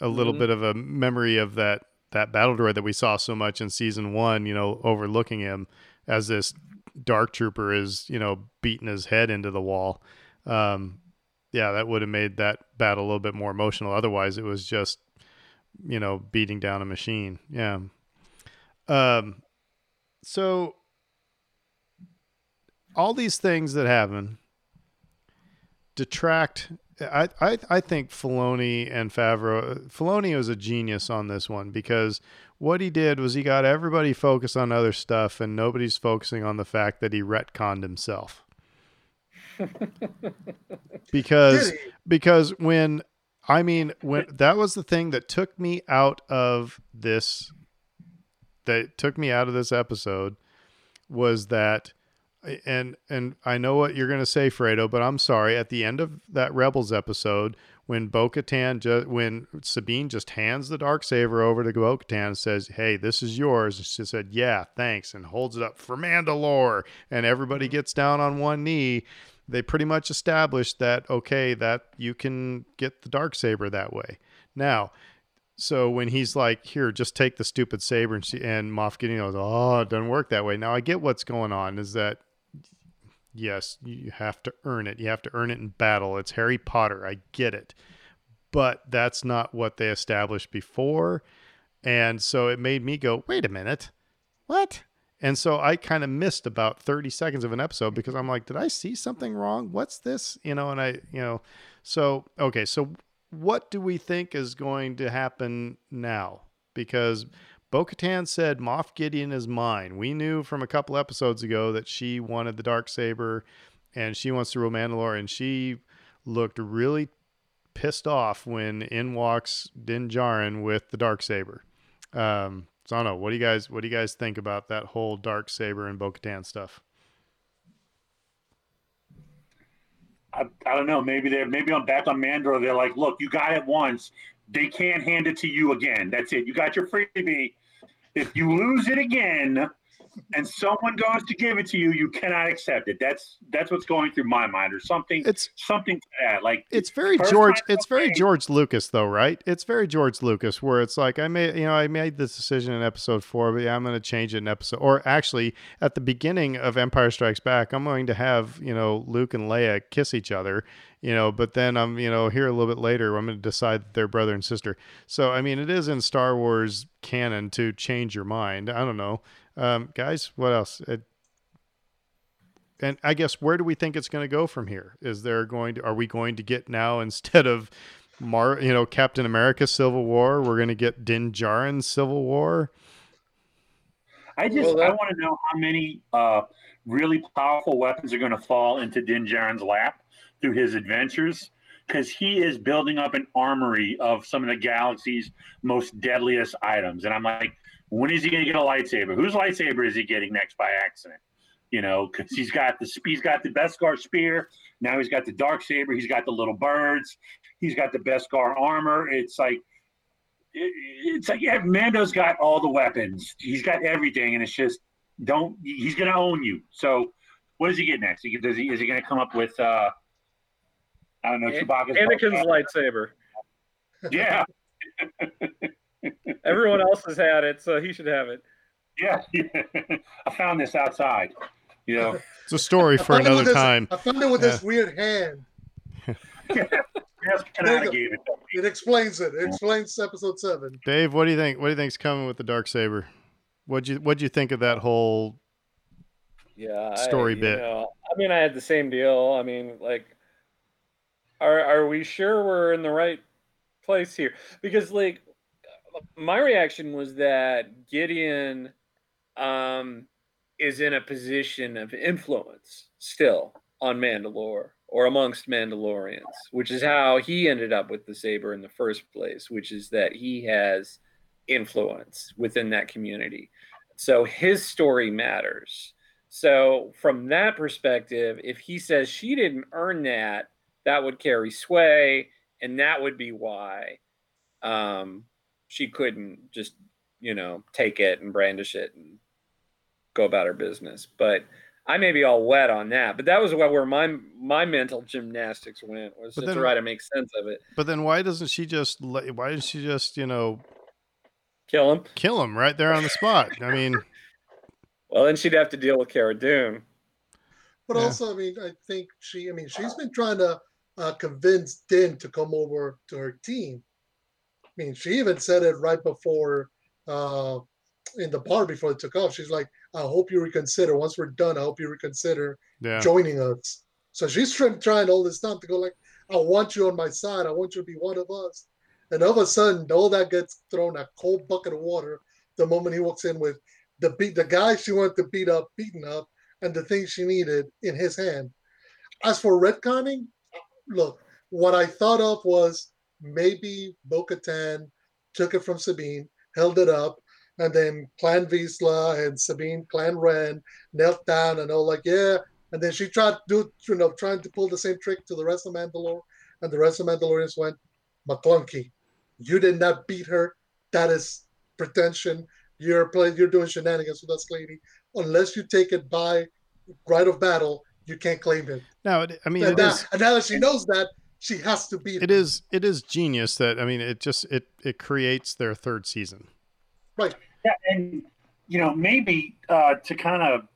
a little Mhm. bit of a memory of that that battle droid that we saw so much in season one. You know, overlooking him as this dark trooper is you know beating his head into the wall. Um, yeah, that would have made that battle a little bit more emotional. Otherwise, it was just you know beating down a machine. Yeah. Um. So all these things that happen detract. I, I I think Filoni and Favreau. Filoni was a genius on this one because what he did was he got everybody focused on other stuff and nobody's focusing on the fact that he retconned himself. *laughs* because because when I mean when that was the thing that took me out of this that took me out of this episode was that and and I know what you're going to say Fredo but I'm sorry. At the end of that Rebels episode when Bo-Katan ju- when Sabine just hands the dark saber over to Bo-Katan and says hey this is yours and she said yeah thanks and holds it up for Mandalore. And everybody mm-hmm. gets down on one knee. They pretty much established that okay that you can get the dark saber that way. Now so when he's like here just take the stupid saber and, she, and moff gideon goes oh it doesn't work that way. Now i get what's going on is that yes you have to earn it you have to earn it in battle it's harry potter i get it but that's not what they established before and so it made me go wait a minute what and so I kind of missed about 30 seconds of an episode because I'm like, did I see something wrong? What's this? You know, and I, you know, so, okay. So what do we think is going to happen now? Because Bo Katan said, Moff Gideon is mine. We knew from a couple episodes ago that she wanted the dark saber, and she wants to rule Mandalore, and she looked really pissed off when in walks Din Djarin with the dark saber. Um, so I don't know. What do you guys What do you guys think about that whole dark saber and Bo Katan stuff? I, I don't know. Maybe they're maybe on back on Mandalore. They're like, look, you got it once. They can't hand it to you again. That's it. You got your freebie. If you lose it again, and someone goes to give it to you, you cannot accept it. That's that's what's going through my mind, or something. It's something to that. Like it's very George. It's very. George Lucas, though, right? It's very George Lucas, where it's like I made, you know, I made this decision in episode four, but yeah, I'm going to change it in episode. Or actually, at the beginning of Empire Strikes Back, I'm going to have you know Luke and Leia kiss each other, you know, but then I'm you know here a little bit later, I'm going to decide that they're brother and sister. So I mean, it is in Star Wars canon to change your mind. I don't know, um, guys. What else? It, and I guess where do we think it's going to go from here? Is there going to are we going to get now instead of Mar you know Captain America Civil War, we're going to get Din Djarin Civil War? I just Well, that- I want to know how many uh, really powerful weapons are going to fall into Din Djarin's lap through his adventures, because he is building up an armory of some of the galaxy's most deadliest items. And I'm like, when is he going to get a lightsaber? Whose lightsaber is he getting next by accident? You know, because he's got the he's got the Beskar spear. Now he's got the dark saber. He's got the little birds. He's got the Beskar armor. It's like it- it's like yeah, Mando's got all the weapons. He's got everything, and it's just don't. He's gonna own you. So, what does he get next? Does he is he gonna come up with? uh I don't know. Chewbacca's Anakin's lightsaber. Yeah, *laughs* *laughs* Everyone else has had it, so he should have it. yeah. *laughs* I found this outside. You know, It's a story for found it another this- time. I found it with this weird hand. *laughs* that's There you go. gave it. It explains it. It explains episode seven. Dave, what do you think? What do you think's coming with the dark saber? What'd you What'd you think of that whole? Yeah, Story I, you bit. know, I mean, I had the same deal. I mean, like, are are we sure we're in the right place here? Because like, my reaction was that Gideon, um, is in a position of influence still on Mandalore or amongst Mandalorians, which is how he ended up with the saber in the first place. Which is that he has influence within that community. So his story matters. So from that perspective, if he says she didn't earn that, that would carry sway, and that would be why um, she couldn't just, you know, take it and brandish it and go about her business. But I may be all wet on that, but that was where where my my mental gymnastics went was But to try to make sense of it. But then why doesn't she just? let- Why didn't she just you know Kill him. kill him right there on the spot? I mean, *laughs* Well, then she'd have to deal with Cara Dune. But Yeah. also, I mean, I think she, I mean, she's been trying to uh, convince Din to come over to her team. I mean, she even said it right before uh, in the bar before it took off. She's like, I hope you reconsider. Once we're done, I hope you reconsider yeah. joining us. So she's trying, all this time to go like, I want you on my side. I want you to be one of us. And all of a sudden, all that gets thrown a cold bucket of water the moment he walks in with the beat, the guy she wanted to beat up, beaten up, and the thing she needed in his hand. As for retconning, look, what I thought of was maybe Bo-Katan took it from Sabine, held it up, and then Clan Vizsla and Sabine, Clan Wren, knelt down and all like, yeah. And then she tried to do, you know, trying to pull the same trick to the rest of Mandalore, and the rest of Mandalorians went, McClunky, you did not beat her. That is pretension. You're playing, you're doing shenanigans with us, lady. Unless you take it by right of battle, you can't claim it. No, I mean and, now, is. and now that she knows that, she has to beat It is. It is genius that I mean it just it it creates their third season. Right. Yeah, and you know, maybe uh, to kind of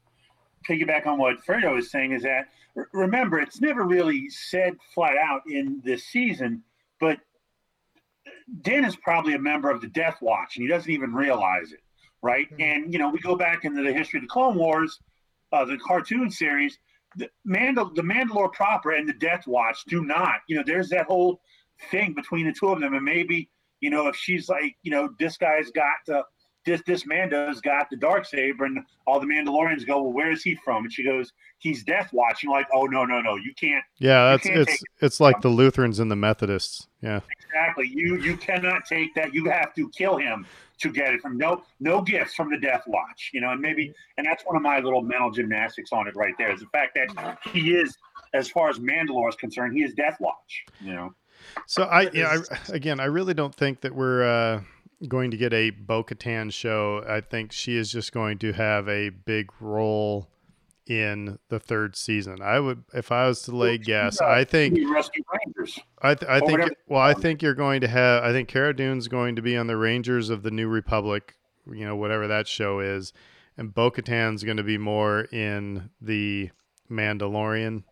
piggyback on what Fredo is saying is that r- remember, it's never really said flat out in this season, but Den is probably a member of the Death Watch, and he doesn't even realize it, right? Mhm. And you know, we go back into the history of the Clone Wars, uh, the cartoon series. The, Mandal- the Mandalore proper and the Death Watch do not. You know, there's that whole thing between the two of them, and maybe you know, if she's like, you know, this guy's got the this this Mando's got the dark saber, and all the Mandalorians go, well, where is he from? And she goes, he's Death Watch. And you're like, oh no no no, you can't Yeah, that's can't it's it's like the Lutherans and the Methodists. Yeah. Exactly. You you cannot take that. You have to kill him to get it from no no gifts from the Death Watch. You know, and maybe and that's one of my little mental gymnastics on it right there is the fact that he is, as far as Mandalore is concerned, he is Death Watch. You know. So I, yeah, I, again, I really don't think that we're uh, going to get a Bo-Katan show. I think she is just going to have a big role in the third season. I would, if I was to lay guess, uh, I think Rescue Rangers. I, th- I think well, I think you're going to have. I think Cara Dune's going to be on the Rangers of the New Republic. You know, whatever that show is, and Bo-Katan's going to be more in the Mandalorian,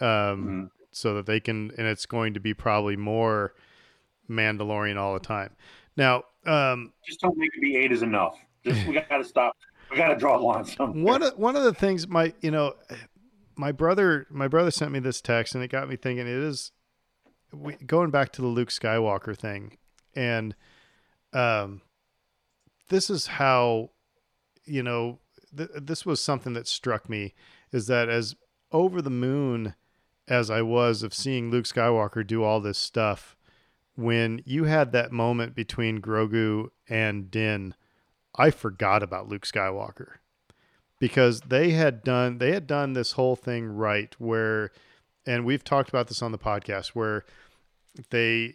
um, Mhm. so that they can, and it's going to be probably more Mandalorian all the time. Now, um, Just don't make it be eight is enough. Just we got to stop. We got to draw a line somewhere. one of, one of the things my you know my brother my brother sent me this text and it got me thinking it is we, going back to the Luke Skywalker thing and um this is how you know th- this was something that struck me is that as over the moon as I was of seeing Luke Skywalker do all this stuff when you had that moment between Grogu and Din I forgot about Luke Skywalker because they had done they had done this whole thing right where and we've talked about this on the podcast where they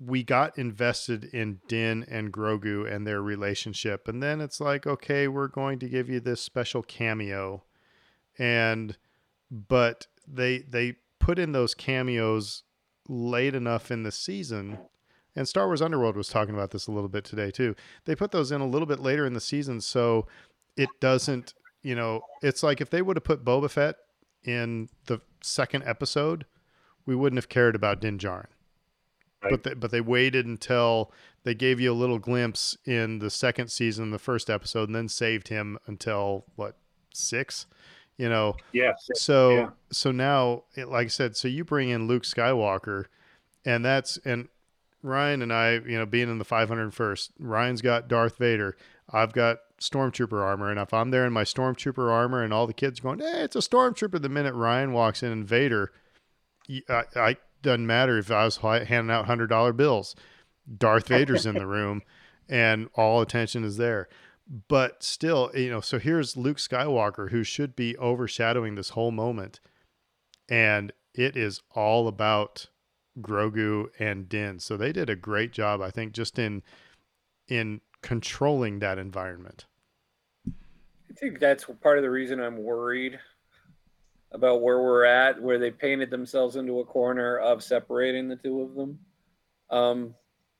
we got invested in Din and Grogu and their relationship. And then it's like okay we're going to give you this special cameo. And but they they put in those cameos late enough in the season and Star Wars Underworld was talking about this a little bit today too. They put those in a little bit later in the season so it doesn't, you know, it's like if they would have put Boba Fett in the second episode, we wouldn't have cared about Din Djarin. Right. But they, but they waited until they gave you a little glimpse in the second season, the first episode, and then saved him until what six, you know. Yes. So Yeah. so now, it, like I said, so you bring in Luke Skywalker, and that's and Ryan and I, you know, being in the 501st, Ryan's got Darth Vader. I've got Stormtrooper armor, and if I'm there in my Stormtrooper armor, and all the kids going, "Hey, it's a Stormtrooper," the minute Ryan walks in and Vader, I doesn't matter if I was handing out hundred dollar bills. Darth Vader's in the room, and all attention is there. But still, you know, so here's Luke Skywalker, who should be overshadowing this whole moment, and it is all about Grogu and Din. So they did a great job, I think, just in in controlling that environment. I think that's part of the reason I'm worried about where we're at, where they painted themselves into a corner of separating the two of them. Um,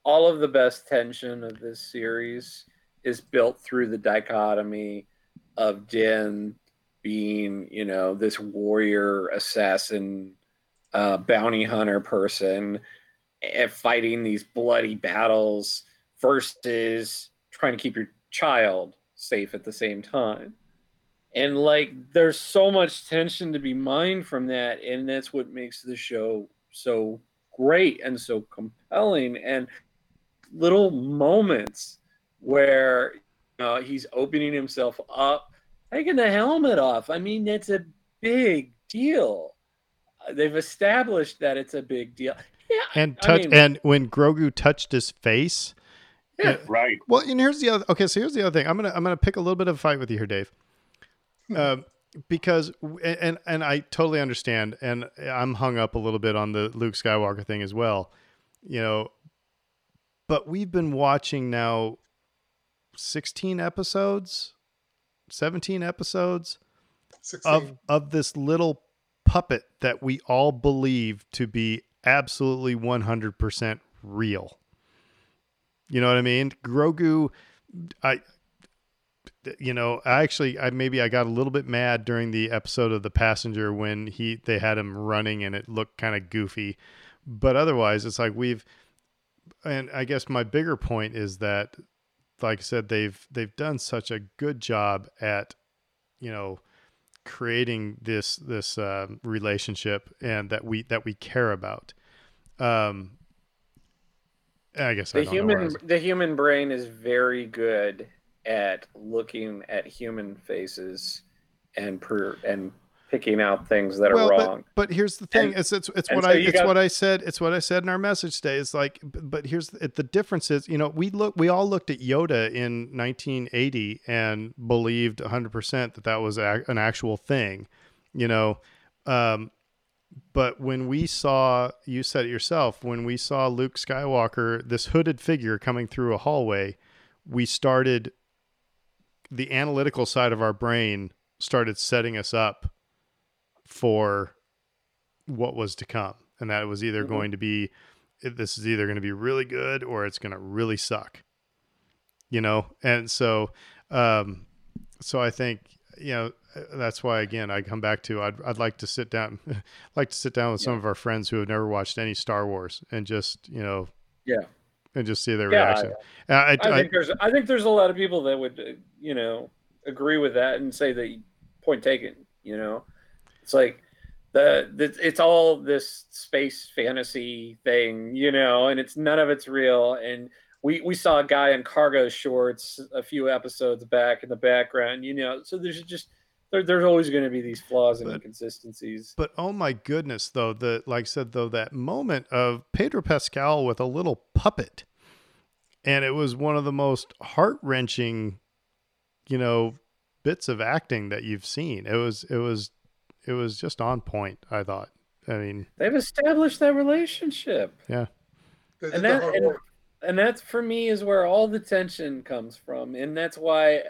all of the best tension of this series is built through the dichotomy of Din being, you know, this warrior, assassin, uh, bounty hunter person, and fighting these bloody battles versus trying to keep your child safe at the same time. And like there's so much tension to be mined from that and that's what makes the show so great and so compelling and little moments where uh, he's opening himself up taking the helmet off. I mean that's a big deal. They've established that it's a big deal. Yeah, And I mean- and when Grogu touched his face. Yeah. Right. Well, and here's the other. Okay, so here's the other thing. I'm gonna I'm gonna pick a little bit of a fight with you here, Dave. Um, because and and I totally understand, and I'm hung up a little bit on the Luke Skywalker thing as well. You know, but we've been watching now 16 episodes, 17 episodes 16. of of this little puppet that we all believe to be absolutely 100% real. You know what I mean? Grogu I you know, I actually I maybe I got a little bit mad during the episode of The Passenger when he they had him running and it looked kind of goofy. But otherwise it's like we've and I guess my bigger point is that like I said they've they've done such a good job at you know creating this this uh, relationship and that we that we care about. Um, I guess I the I human was- the human brain is very good at looking at human faces and per and picking out things that are wrong. But, but here's the thing: And- it's it's it's what so I it's got- what I said. It's what I said in our message today. It's like, but here's the, the difference is, you know, we look we all looked at Yoda in 1980 and believed 100 percent that that was a, an actual thing, you know. Um, but when we saw, you said it yourself, when we saw Luke Skywalker, this hooded figure coming through a hallway, we started the analytical side of our brain started setting us up for what was to come and that it was either Mhm. going to be this is either going to be really good or it's going to really suck you know and so um so i think you know that's why again i come back to i'd, I'd like to sit down *laughs* like to sit down with some of our friends who have never watched any star wars and just you know Yeah. and just see their Yeah, reaction And I, I I, think there's I think there's a lot of people that would uh, you know agree with that and say that point taken. You know, it's like the, the it's all this space fantasy thing, you know, and it's none of it's real. And we we saw a guy in cargo shorts a few episodes back in the background, you know. So there's just there, there's always going to be these flaws and But- inconsistencies. But oh my goodness, though the like I said though that moment of Pedro Pascal with a little puppet, and it was one of the most heart wrenching, you know, bits of acting that you've seen. It was it was it was just on point. I thought. I mean, They've established that relationship. Yeah, and that and, work. and that's for me is where all the tension comes from and that's why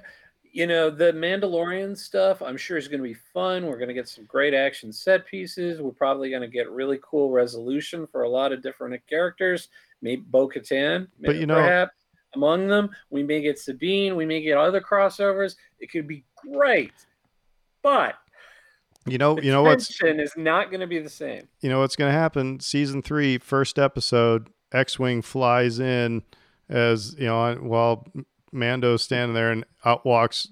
you know the mandalorian stuff i'm sure is going to be fun we're going to get some great action set pieces we're probably going to get really cool resolution for a lot of different characters maybe bo-katan But you know- perhaps among them we may get sabine we may get other crossovers it could be great but you know, the you know what's tension is not going to be the same you know what's going to happen. Season three, first episode, X-wing flies in as you know while Mando's standing there, and out walks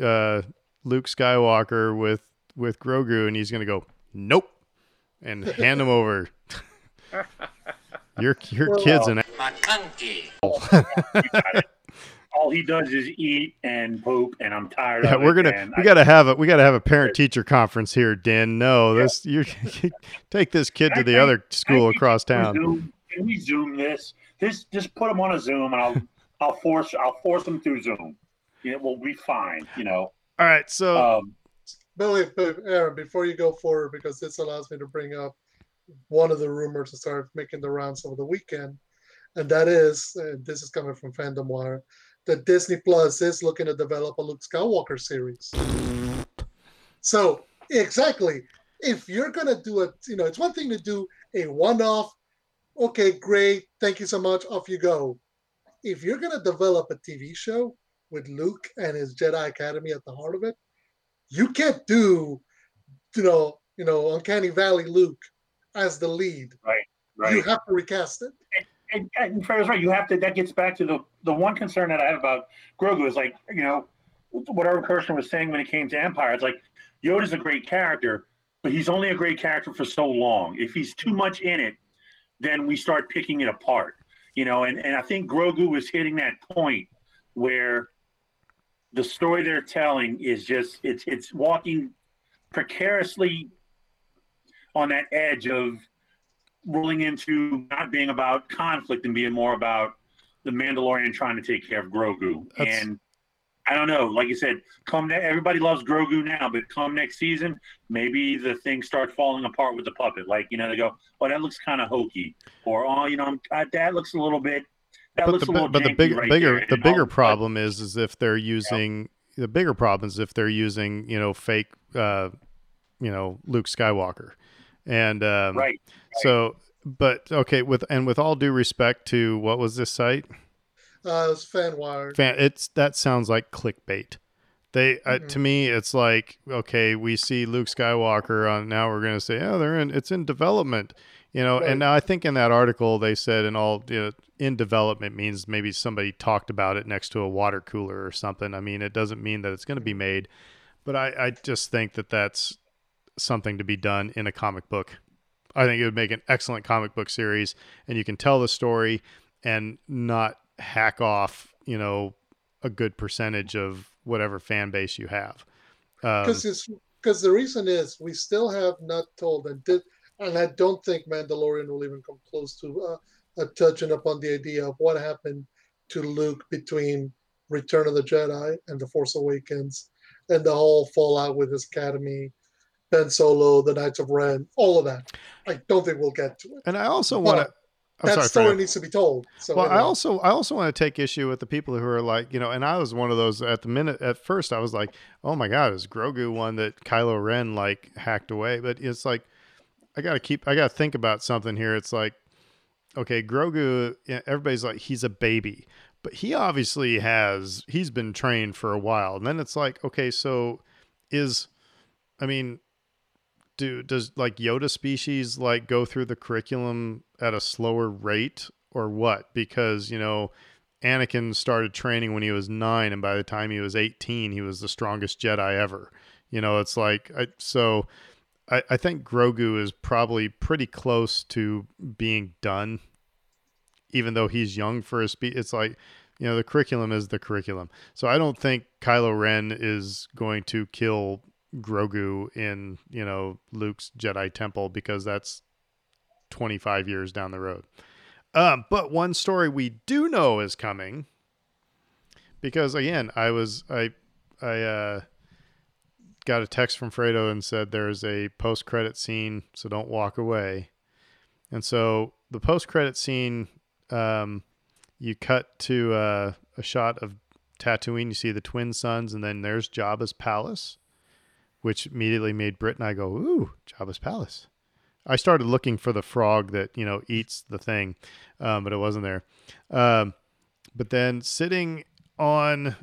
uh, Luke Skywalker with with Grogu, and he's going to go nope, and hand him over. *laughs* your your Well, kid's an *laughs* All he does is eat and poop, and I'm tired yeah. of it. We're gonna we I- got to have a we got to have a parent teacher conference here, Dan. No, this you *laughs* take this kid to the I- other school I think across Can we town. Zoom, can we zoom this? This just put him on a Zoom, and I'll I'll force I'll force him through Zoom. You know, we'll be fine. You know. All right, so Um, Billy, Billy, Aaron, before you go forward, because this allows me to bring up one of the rumors that started making the rounds over the weekend, and that is, and this is coming from Fandom Wire, that Disney Plus is looking to develop a Luke Skywalker series. So exactly, if you're gonna do it, you know, it's one thing to do a one-off. Okay, great, thank you so much. Off you go. If you're gonna develop a TV show with Luke and his Jedi Academy at the heart of it, you can't do, you know, you know, Uncanny Valley Luke as the lead. right. You have to recast it. And, and Fred's right. You have to. That gets back to the the one concern that I have about Grogu is like you know what whatever Kirsten was saying when it came to Empire. It's like Yoda's a great character, but he's only a great character for so long. If he's too much in it, then we start picking it apart. You know, and and I think Grogu was hitting that point where the story they're telling is just it's it's walking precariously on that edge of rolling into not being about conflict and being more about the Mandalorian trying to take care of Grogu. That's- And I don't know, like you said, come ne- everybody loves Grogu now, but come next season, maybe the things start falling apart with the puppet. Like you know, they go, "Oh, that looks kind of hokey," or "Oh, you know, I'm, uh, that looks a little bit." That but looks the, a little but the big, right bigger there," the and bigger sudden- problem is is if they're using the bigger problem is if they're using you know fake uh you know Luke Skywalker and um right? so but okay with and with all due respect to what was this site Uh, it was Fanwire. fan it's that sounds like clickbait they uh, Mhm. to me it's like okay we see Luke Skywalker on now we're going to say oh they're in it's in development you know Right. and now I think in that article they said in all you know, in development means maybe somebody talked about it next to a water cooler or something I mean it doesn't mean that it's going to be made but I I just think that that's something to be done in a comic book I think it would make an excellent comic book series and you can tell the story and not hack off, you know, a good percentage of whatever fan base you have. Um, Because it's because the reason is we still have not told, and did, and I don't think Mandalorian will even come close to uh, touching upon the idea of what happened to Luke between Return of the Jedi and The Force Awakens, and the whole fallout with his academy, Ben Solo, the Knights of Ren, all of that. I don't think we'll get to it. And I also want to. that sorry, story needs to be told. So well, I also I also want to take issue with the people who are like, you know, and I was one of those at the minute at first I was like, oh my god, is Grogu one that Kylo Ren like hacked away? But it's like I got to keep I got to think about something here. It's like okay, Grogu everybody's like he's a baby. But he obviously has he's been trained for a while. And then it's like, okay, so is I mean, do does like Yoda species like go through the curriculum at a slower rate or what? Because you know, Anakin started training when he was nine, and by the time he was eighteen, he was the strongest Jedi ever. You know, it's like I, so. I, I think Grogu is probably pretty close to being done, even though he's young for his speed. It's like you know the curriculum is the curriculum. So I don't think Kylo Ren is going to kill Grogu in, you know, Luke's Jedi temple because that's 25 years down the road. Um, but one story we do know is coming because again, I was I I uh got a text from Fredo and said there's a post credit scene, so don't walk away. And so the post credit scene um you cut to uh, a shot of Tatooine, you see the twin suns, and then there's Jabba's palace which immediately made Britt and I go, "Ooh, Jabba's palace." I started looking for the frog that you know eats the thing, um, but it wasn't there. Um, but then sitting on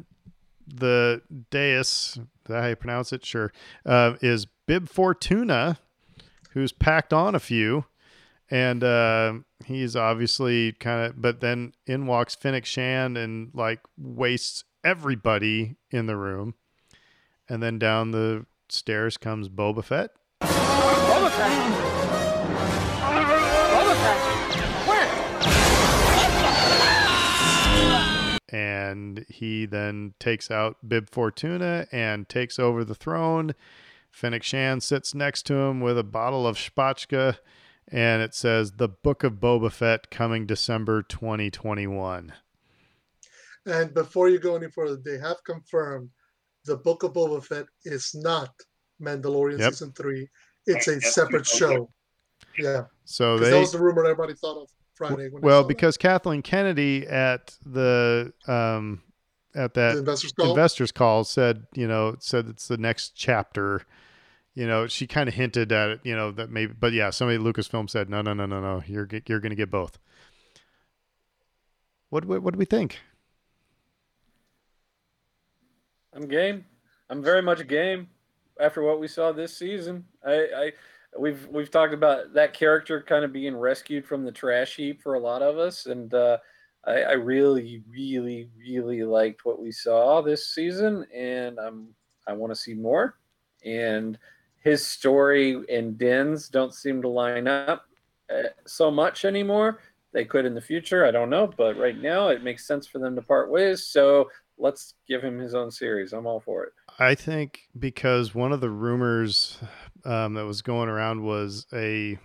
the dais, is that how you pronounce it? Sure, uh, is Bib Fortuna, who's packed on a few, and uh, he's obviously kind of. But then in walks Fennec Shand and like wastes everybody in the room, and then down the stairs comes Boba Fett. Boba Fett. Boba Fett. Where? and he then takes out Bib Fortuna and takes over the throne. Fennec Shand sits next to him with a bottle of Spotchka, and it says "The Book of Boba Fett coming December 2021." And before you go any further, they have confirmed the Book of Boba Fett is not Mandalorian Yep. season three. It's a Yep. separate show. Yeah, So they that was the rumor everybody thought of Friday. When well saw because Kathleen Kennedy at the um at that. that the investors call. investors call said you know said it's the next chapter you know she kind of hinted at it you know that maybe but yeah somebody at lucasfilm said no no no no no you're you're gonna get both what what, what do we think I'm game. I'm very much game after what we saw this season. I, I we've we've talked about that character kind of being rescued from the trash heap for a lot of us, and uh, I, I really, really, really liked what we saw this season, and I'm I want to see more. And his story and Din's don't seem to line up uh, so much anymore. They could in the future, I don't know, but right now it makes sense for them to part ways. So let's give him his own series. I'm all for it. i think because one of the rumors um, that was going around was a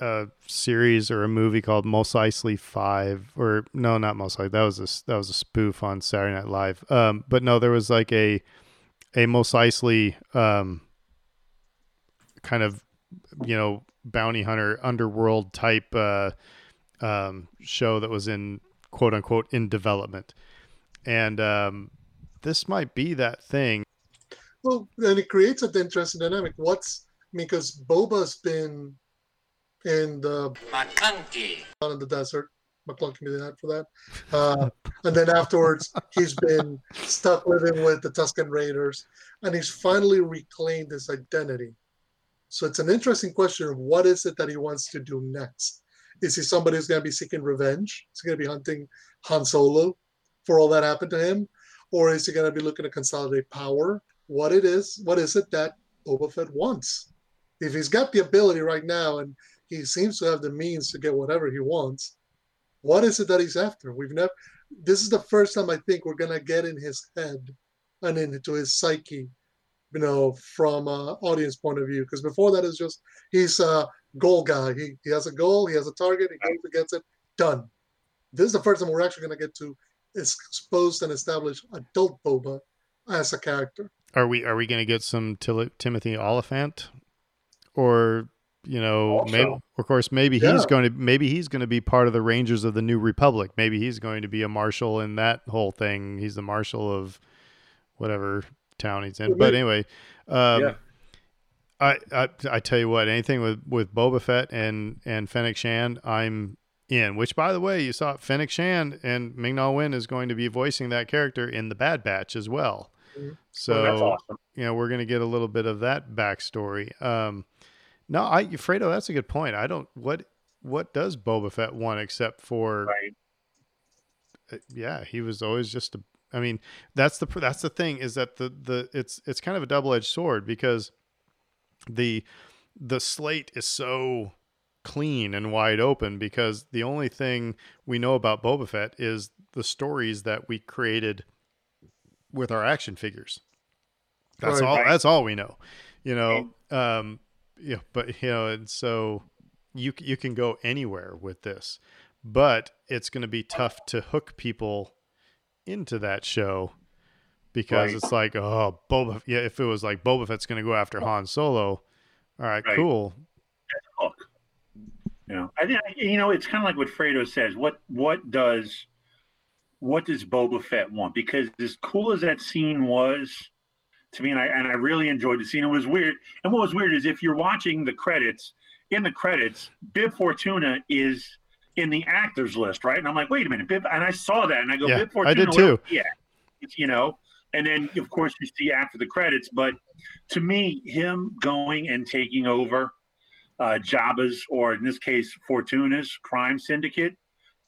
a series or a movie called Mos Eisley Five, or no, not Mos Eisley. That was a that was a spoof on Saturday Night Live. Um, but no, there was like a a Mos Eisley um, kind of you know bounty hunter underworld type uh, um, show that was in quote unquote in development, and um, this might be that thing. Well, and it creates an interesting dynamic. What's I mean, because Boba's been in the McClunky. out in the desert. McClung can be that for that. Uh, and then afterwards, he's been stuck living with the Tusken Raiders, and he's finally reclaimed his identity. So it's an interesting question of what is it that he wants to do next? Is he somebody who's going to be seeking revenge? Is he going to be hunting Han Solo for all that happened to him, or is he going to be looking to consolidate power? What it is? What is it that Boba Fett wants? If he's got the ability right now, and he seems to have the means to get whatever he wants, what is it that he's after? We've never. This is the first time I think we're gonna get in his head and into his psyche you know, from an audience point of view. Because before that is just he's a goal guy. He he has a goal, he has a target, he goes gets it, done. This is the first time we're actually going to get to expose and established adult Boba as a character. Are we are we going to get some Til- Timothy Olyphant, or you know, Also. maybe of course maybe Yeah. he's going to maybe he's going to be part of the Rangers of the New Republic. Maybe he's going to be a marshal in that whole thing. He's the marshal of whatever town he's in. Well, But anyway, um, Yeah. I, I I tell you what, anything with with Boba Fett and and Fennec Shand, I'm in. Which, by the way, you saw Fennec Shand and Ming Na Wen is going to be voicing that character in the Bad Batch as well. Mhm. So Oh, awesome. you know we're going to get a little bit of that backstory. Um, no, I Fredo, that's a good point. I don't what what does Boba Fett want except for Right. uh, yeah, he was always just a. I mean, that's the that's the thing is that the the it's it's kind of a double edged sword because the the slate is so clean and wide open because the only thing we know about Boba Fett is the stories that we created with our action figures. That's Right. all. That's all we know. You know. Um. Yeah. But you know, and so you you can go anywhere with this, but it's going to be tough to hook people into that show because Right. it's like, oh, Boba. Yeah, if it was like Boba Fett's going to go after Han Solo, all right, Right. cool. Know, I think you know it's kind of like what Fredo says. What what does what does Boba Fett want? Because as cool as that scene was to me, and I and I really enjoyed the scene. It was weird, and what was weird is if you're watching the credits, in the credits, Bib Fortuna is in the actors list, right? And I'm like, wait a minute, Bib, and I saw that, and I go, Yeah, Bib I Fortuna, did too. yeah, you know. And then, of course, you see after the credits. But to me, him going and taking over uh, Jabba's, or in this case, Fortuna's crime syndicate,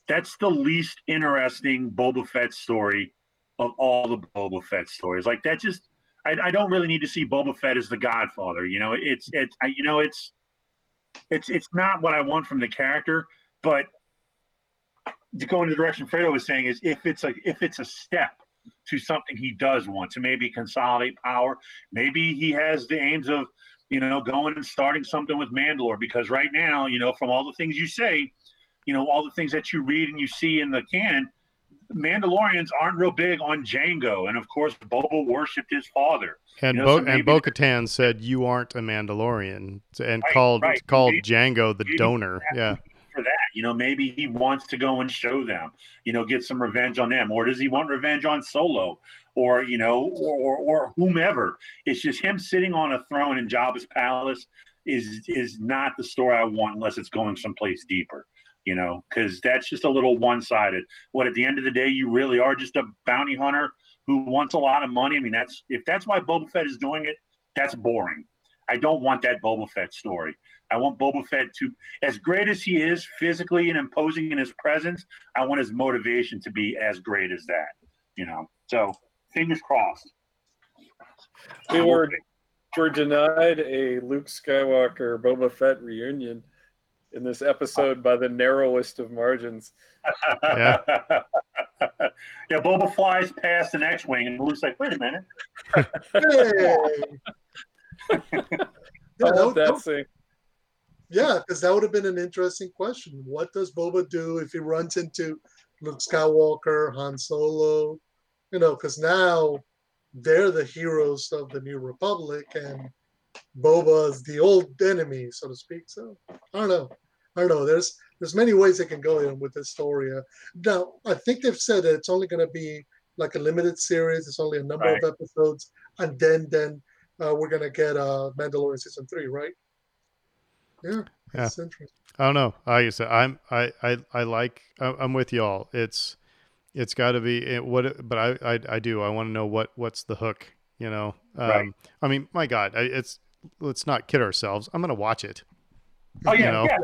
that's the least interesting Boba Fett story of all the Boba Fett stories. Like that, just I, I don't really need to see Boba Fett as the Godfather. You know, it's it's you know it's it's it's not what I want from the character. But to go in the direction Fredo was saying is if it's a if it's a step to something he does want to maybe consolidate power, maybe he has the aims of you know, going and starting something with Mandalore because right now, you know, from all the things you say, you know, all the things that you read and you see in the canon, Mandalorians aren't real big on Jango, and of course, Boba worshipped his father. And You know, Bo- so and Bo Katan said you aren't a Mandalorian, and Right, called right. called Jango the donor. Yeah, For that, you know, maybe he wants to go and show them, you know, get some revenge on them, or does he want revenge on Solo, or you know, or or, or whomever? It's just him sitting on a throne in Jabba's palace is is not the story I want unless it's going someplace deeper. You know, because that's just a little one sided. What at the end of the day, you really are just a bounty hunter who wants a lot of money. I mean, that's if that's why Boba Fett is doing it, that's boring. I don't want that Boba Fett story. I want Boba Fett to, as great as he is physically and imposing in his presence, I want his motivation to be as great as that. You know, so fingers crossed. We were were denied a Luke Skywalker Boba Fett reunion in this episode by the narrowest of margins. *laughs* Yeah. *laughs* yeah, Boba flies past an X-wing, and Luke's like, "Wait a minute." *laughs* Hey! yeah, I that, love would- that scene. Yeah, because that would have been an interesting question. What does Boba do if he runs into Luke Skywalker, Han Solo? You know, because now they're the heroes of the New Republic, and Boba's the old enemy, so to speak. So I don't know. I don't know. There's there's many ways they can go in with this story. Uh, now I think they've said that it's only going to be like a limited series. It's only a number of episodes, and then then uh, we're going to get uh, Mandalorian season three, right? Yeah, Yeah. interesting. I don't know. Like I said, I'm I I, I like I- I'm with y'all. It's it's got to be it, what, but I I, I do. I want to know what what's the hook. You know. Um, Right. I mean, my God, it's let's not kid ourselves. I'm gonna watch it. Oh yeah, You know? yeah.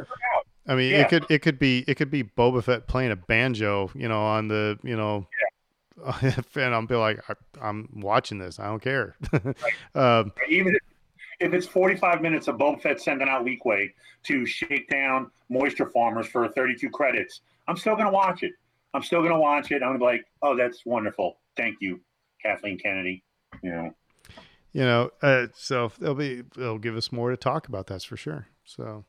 I mean, Yeah. it could it could be it could be Boba Fett playing a banjo, you know, on the you know, yeah. *laughs* and I'll be like, I, I'm watching this. I don't care. *laughs* um, Even if, if it's 45 minutes of Boba Fett sending out Leakway to shake down moisture farmers for 32 credits, I'm still going to watch it. I'm still going to watch it. I'm gonna be like, oh, that's wonderful. Thank you, Kathleen Kennedy. You know, you know, uh, so they'll be they'll give us more to talk about. That's for sure. So,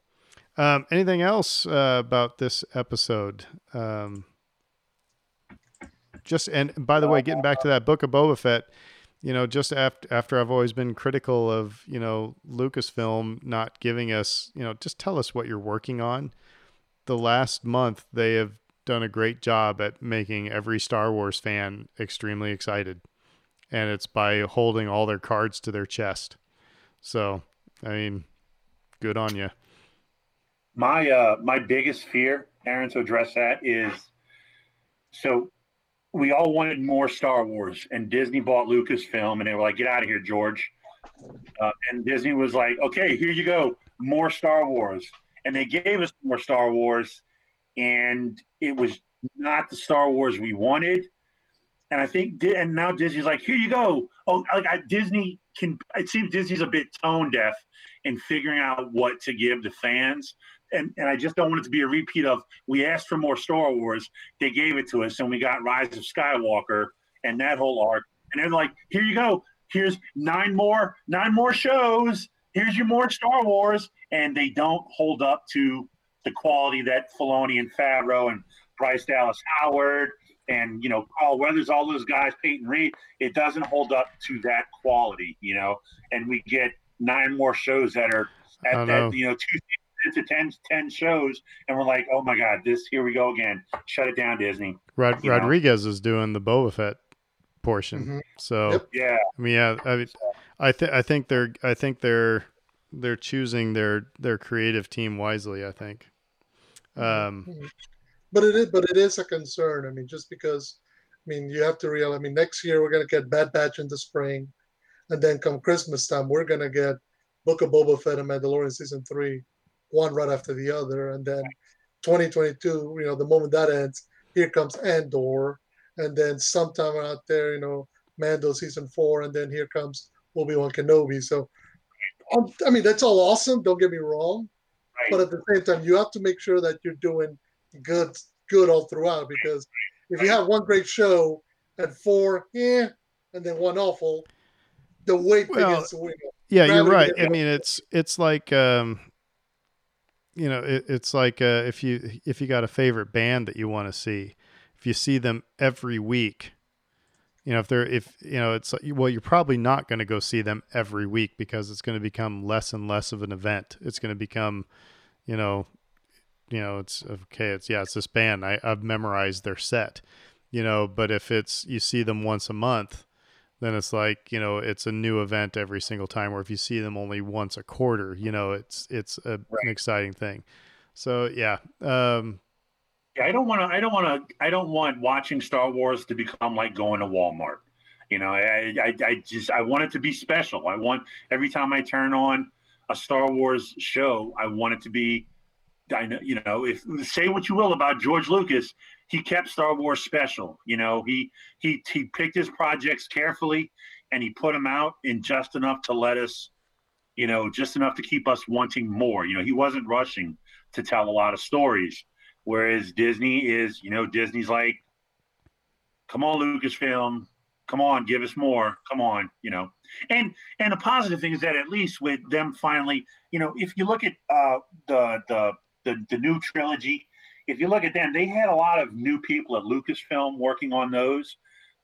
um, anything else uh, about this episode? Um, just and by the way, getting back to that book of Boba Fett, you know, just after after I've always been critical of you know Lucasfilm not giving us, you know, just tell us what you're working on. The last month they have done a great job at making every Star Wars fan extremely excited, and it's by holding all their cards to their chest. So, I mean, good on you. My uh my biggest fear, Aaron, to address that is so we all wanted more Star Wars, and Disney bought Lucasfilm, and they were like, "Get out of here, George." Uh, and Disney was like, "Okay, here you go, more Star Wars," and they gave us more Star Wars, and it was not the Star Wars we wanted. And I think, and now Disney's like, "Here you go." Oh, like I, Disney can. It seems Disney's a bit tone deaf in figuring out what to give the fans. And, and I just don't want it to be a repeat of we asked for more Star Wars, they gave it to us, and we got Rise of Skywalker and that whole arc. And they're like, here you go. Here's nine more, nine more shows. Here's your more Star Wars. And they don't hold up to the quality that Filoni and Favreau and Bryce Dallas Howard and you know Carl Weathers, all those guys, Peyton Reed, it doesn't hold up to that quality, you know. And we get nine more shows that are at know. that, you know, two to 10, 10 shows, and we're like, oh my god, this here we go again. Shut it down, Disney. Rod- You know. Rodriguez is doing the Boba Fett portion. Mhm. So Yep. Yeah, I mean, yeah, I mean, I think I think they're I think they're they're choosing their their creative team wisely. I think. Um, But it is, but it is a concern. I mean, just because, I mean, you have to realize. I mean, next year we're gonna get Bad Batch in the spring, and then come Christmas time we're gonna get Book of Boba Fett and Mandalorian season three, one right after the other, and then 2022. You know, the moment that ends, here comes Andor, and then sometime out there, you know, Mando season four, and then here comes Obi Wan Kenobi. So, um, I mean, that's all awesome. Don't get me wrong right. but at the same time you have to make sure that you're doing good good all throughout because if you have one great show and four yeah and then one awful the weight Well, begins to win yeah, you're right. I mean, it's it's like um, you know, it, it's like uh, if you if you got a favorite band that you want to see, if you see them every week, you know, if they're if you know, it's like, well, you're probably not going to go see them every week because it's going to become less and less of an event. It's going to become, you know, you know, it's okay. It's yeah, it's this band. I, I've memorized their set, you know. But if it's you see them once a month, then it's like you know it's a new event every single time. Or if you see them only once a quarter, you know, it's it's a, an exciting thing. So yeah, um, Yeah, I don't want to. I don't want to. I don't want watching Star Wars to become like going to Walmart. You know, I, I, I just I want it to be special. I want every time I turn on a Star Wars show, I want it to be. I know, you know, if say what you will about George Lucas, he kept Star Wars special. You know, he he he picked his projects carefully, and he put them out in just enough to let us, you know, just enough to keep us wanting more. You know, he wasn't rushing to tell a lot of stories. Whereas Disney is, you know, Disney's like, come on, Lucasfilm, come on, give us more, come on, you know. And and the positive thing is that at least with them finally, you know, if you look at uh, the, the the the new trilogy, if you look at them, they had a lot of new people at Lucasfilm working on those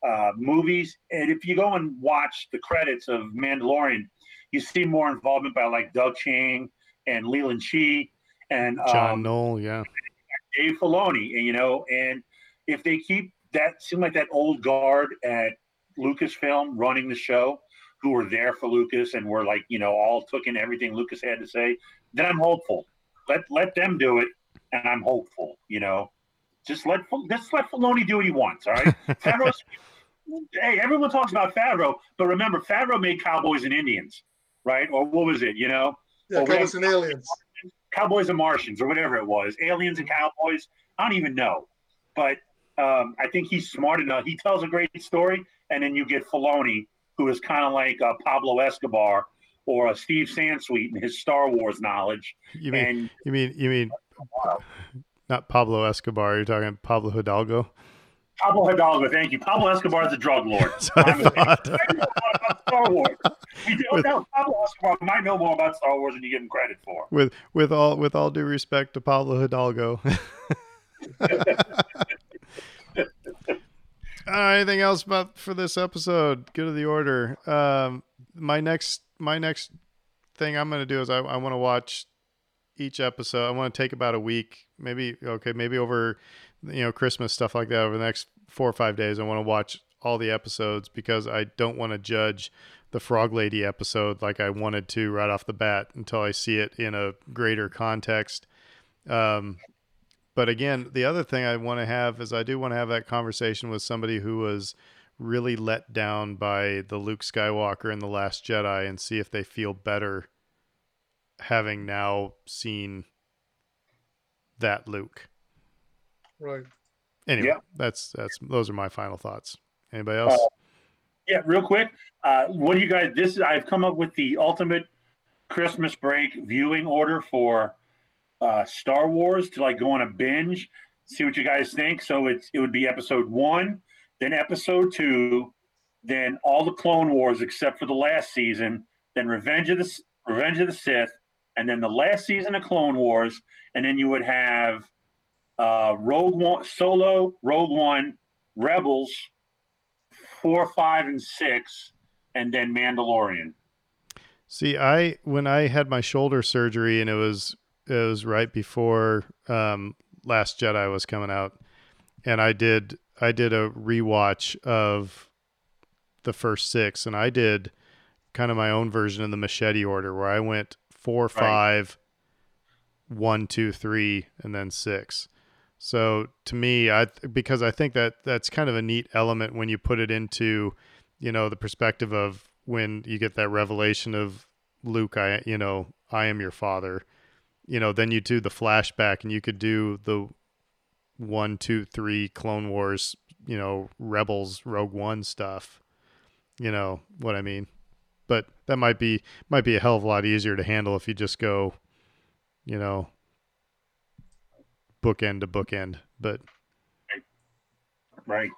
uh, movies. And if you go and watch the credits of Mandalorian, you see more involvement by like Doug Chiang and Leland Chee and John um, Knoll, yeah, Dave Filoni, and you know, and if they keep that seem like that old guard at Lucasfilm running the show, who were there for Lucas and were like, you know, all took in everything Lucas had to say, then I'm hopeful. Let let them do it, and I'm hopeful. You know, just let just let Filoni do what he wants. All right, *laughs* Favreau's, hey, everyone talks about Favreau, but remember, Favreau made Cowboys and Indians, right? Or what was it? You know, yeah Well, we cowboys and aliens Cowboys and Martians or whatever it was, aliens and cowboys. I don't even know, but um, I think he's smart enough. He tells a great story, and then you get Filoni, who is kind of like a Pablo Escobar or a Steve Sansweet in his Star Wars knowledge. you mean and you mean you mean *laughs* not Pablo Escobar? You're talking Pablo Hidalgo. Pablo Hidalgo, thank you. Pablo Escobar is a drug lord. *laughs* I thought. I know a lot about Star Wars. *laughs* With- Pablo Escobar might know more about Star Wars than you give him credit for. with with all with all due respect to Pablo Hidalgo. Uh, anything else about for this episode? Go to the order. Um, my next my next thing I'm going to do is I, I want to watch each episode. I want to take about a week, maybe okay, maybe over you know Christmas stuff like that over the next four or five days. I want to watch all the episodes because I don't want to judge the Frog Lady episode like I wanted to right off the bat until I see it in a greater context. Um, but again, the other thing I want to have is I do want to have that conversation with somebody who was really let down by the Luke Skywalker in The Last Jedi and see if they feel better having now seen that Luke. Right. Anyway, Yeah. that's that's those are my final thoughts. Anybody else? Uh, Yeah, real quick. Uh, what do you guys? This is I've come up with the ultimate Christmas break viewing order for uh, Star Wars to like go on a binge. See what you guys think. So it's it would be episode one, then episode two, then all the Clone Wars except for the last season, then Revenge of the S- Revenge of the Sith, and then the last season of Clone Wars, and then you would have uh, Rogue One, Solo, Rogue One, Rebels, four, five, and six, and then Mandalorian. See, I when I had my shoulder surgery and it was it was right before um, Last Jedi was coming out, and I did I did a rewatch of the first six, and I did kind of my own version of the machete order where I went four, five, one, two, three, and then six. So to me, I because I think that that's kind of a neat element when you put it into, you know, the perspective of when you get that revelation of Luke, I you know, I am your father. You know, then you do the flashback, and you could do the one, two, three Clone Wars, you know, Rebels, Rogue One stuff. You know what I mean? But that might be might be a hell of a lot easier to handle if you just go, you know, bookend to bookend. But Right.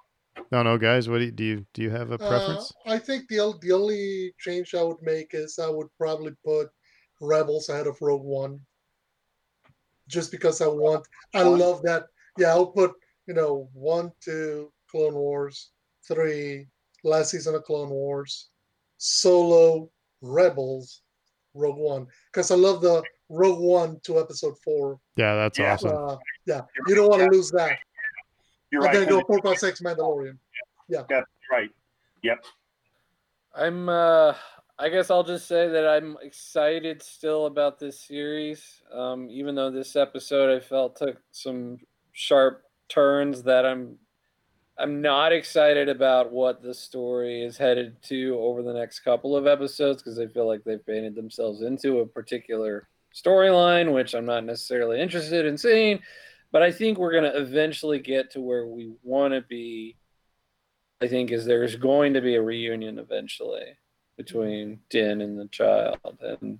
no, no, guys, what do you do? You do you have a preference? Uh, I think the the only change I would make is I would probably put Rebels ahead of Rogue One, just because I want. I love that. Yeah, I'll put you know one, two, Clone Wars, three, last season of Clone Wars, Solo, Rebels, Rogue One, because I love the Rogue One to Episode Four. yeah, that's yeah. awesome. Uh, yeah, You're you don't want right. to lose that. You're and right. then go four, five, six, Mandalorian. Yeah, yeah. right. Yep. I'm uh I guess I'll just say that I'm excited still about this series. Um, even though this episode I felt took some sharp turns that I'm I'm not excited about what the story is headed to over the next couple of episodes because I feel like they've painted themselves into a particular storyline, which I'm not necessarily interested in seeing. But I think we're going to eventually get to where we want to be. I think is there's going to be a reunion eventually between Din and the child, and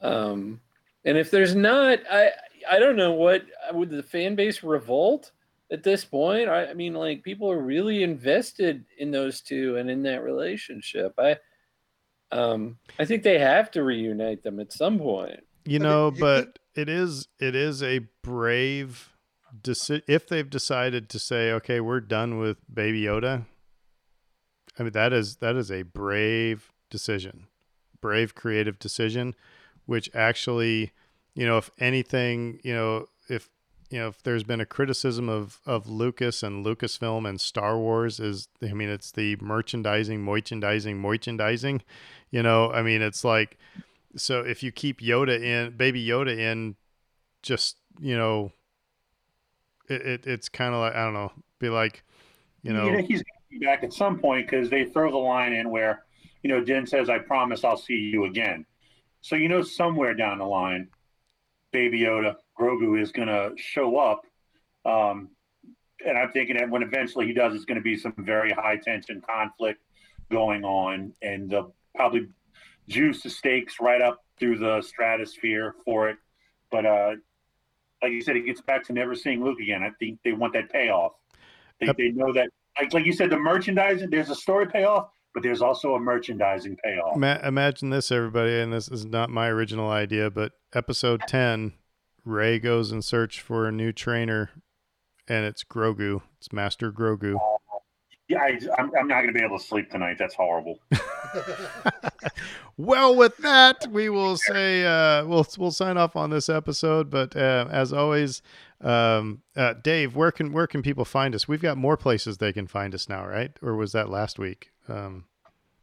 um, and if there's not, I I don't know what would the fan base revolt at this point. I, I mean, like people are really invested in those two and in that relationship. I um I think they have to reunite them at some point. You know, but it is it is a brave deci- if they've decided to say, okay, we're done with Baby Yoda. I mean, that is that is a brave decision, brave creative decision, which actually, you know, if anything, you know, if you know, if there's been a criticism of of Lucas and Lucasfilm and Star Wars is, I mean, it's the merchandising, merchandising, merchandising. You know, I mean, it's like so if you keep Yoda in, baby Yoda in, just you know, it, it it's kind of like I don't know, be like, you know, he's back at some point because they throw the line in where, you know, Din says, "I promise I'll see you again." So you know, somewhere down the line, Baby Yoda, Grogu is gonna show up, um, and I'm thinking that when eventually he does, it's going to be some very high tension conflict going on, and they'll probably juice the stakes right up through the stratosphere for it. But uh, like you said, it gets back to never seeing Luke again. I think they want that payoff. They, Yep. they know that, like like you said, the merchandising. There's a story payoff, but there's also a merchandising payoff. Ma- imagine this, everybody, and this is not my original idea, but episode 10, Rey goes in search for a new trainer, and it's Grogu. It's Master Grogu. Yeah, I, I'm, I'm not going to be able to sleep tonight. That's horrible. *laughs* *laughs* well, with that, we will say uh, we'll we'll sign off on this episode. But uh, as always, um, uh, Dave, where can where can people find us? We've got more places they can find us now, right? Or was that last week? Um,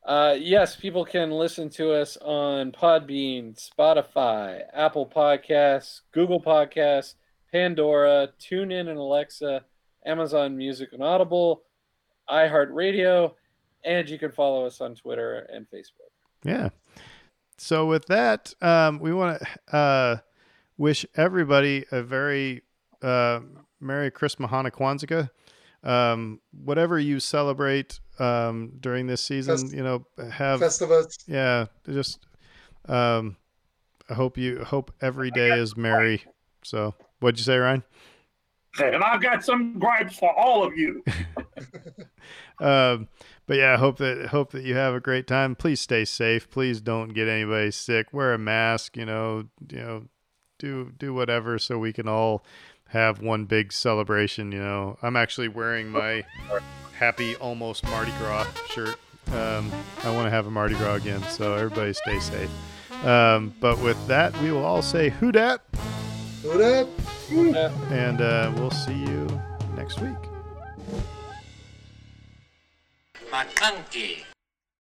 Uh, yes, people can listen to us on Podbean, Spotify, Apple Podcasts, Google Podcasts, Pandora, TuneIn and Alexa, Amazon Music and Audible, iHeartRadio, and you can follow us on Twitter and Facebook. Yeah. So with that, um, we want to uh, wish everybody a very uh, Merry Christmas, Hanukkah, Kwanzaa. Um, whatever you celebrate um, during this season, Fest- you know, have Festivus. yeah, just um, I hope you hope every day is merry. So, what'd you say, Ryan? And I've got some gripes for all of you. *laughs* *laughs* Um, but yeah, I hope that hope that you have a great time. Please stay safe. Please don't get anybody sick. Wear a mask. You know, you know, do do whatever so we can all have one big celebration. You know, I'm actually wearing my happy almost Mardi Gras shirt. Um, I want to have a Mardi Gras again. So everybody stay safe. Um, but with that, we will all say who dat, Do that. Yeah. and uh, we'll see you next week. McConkey.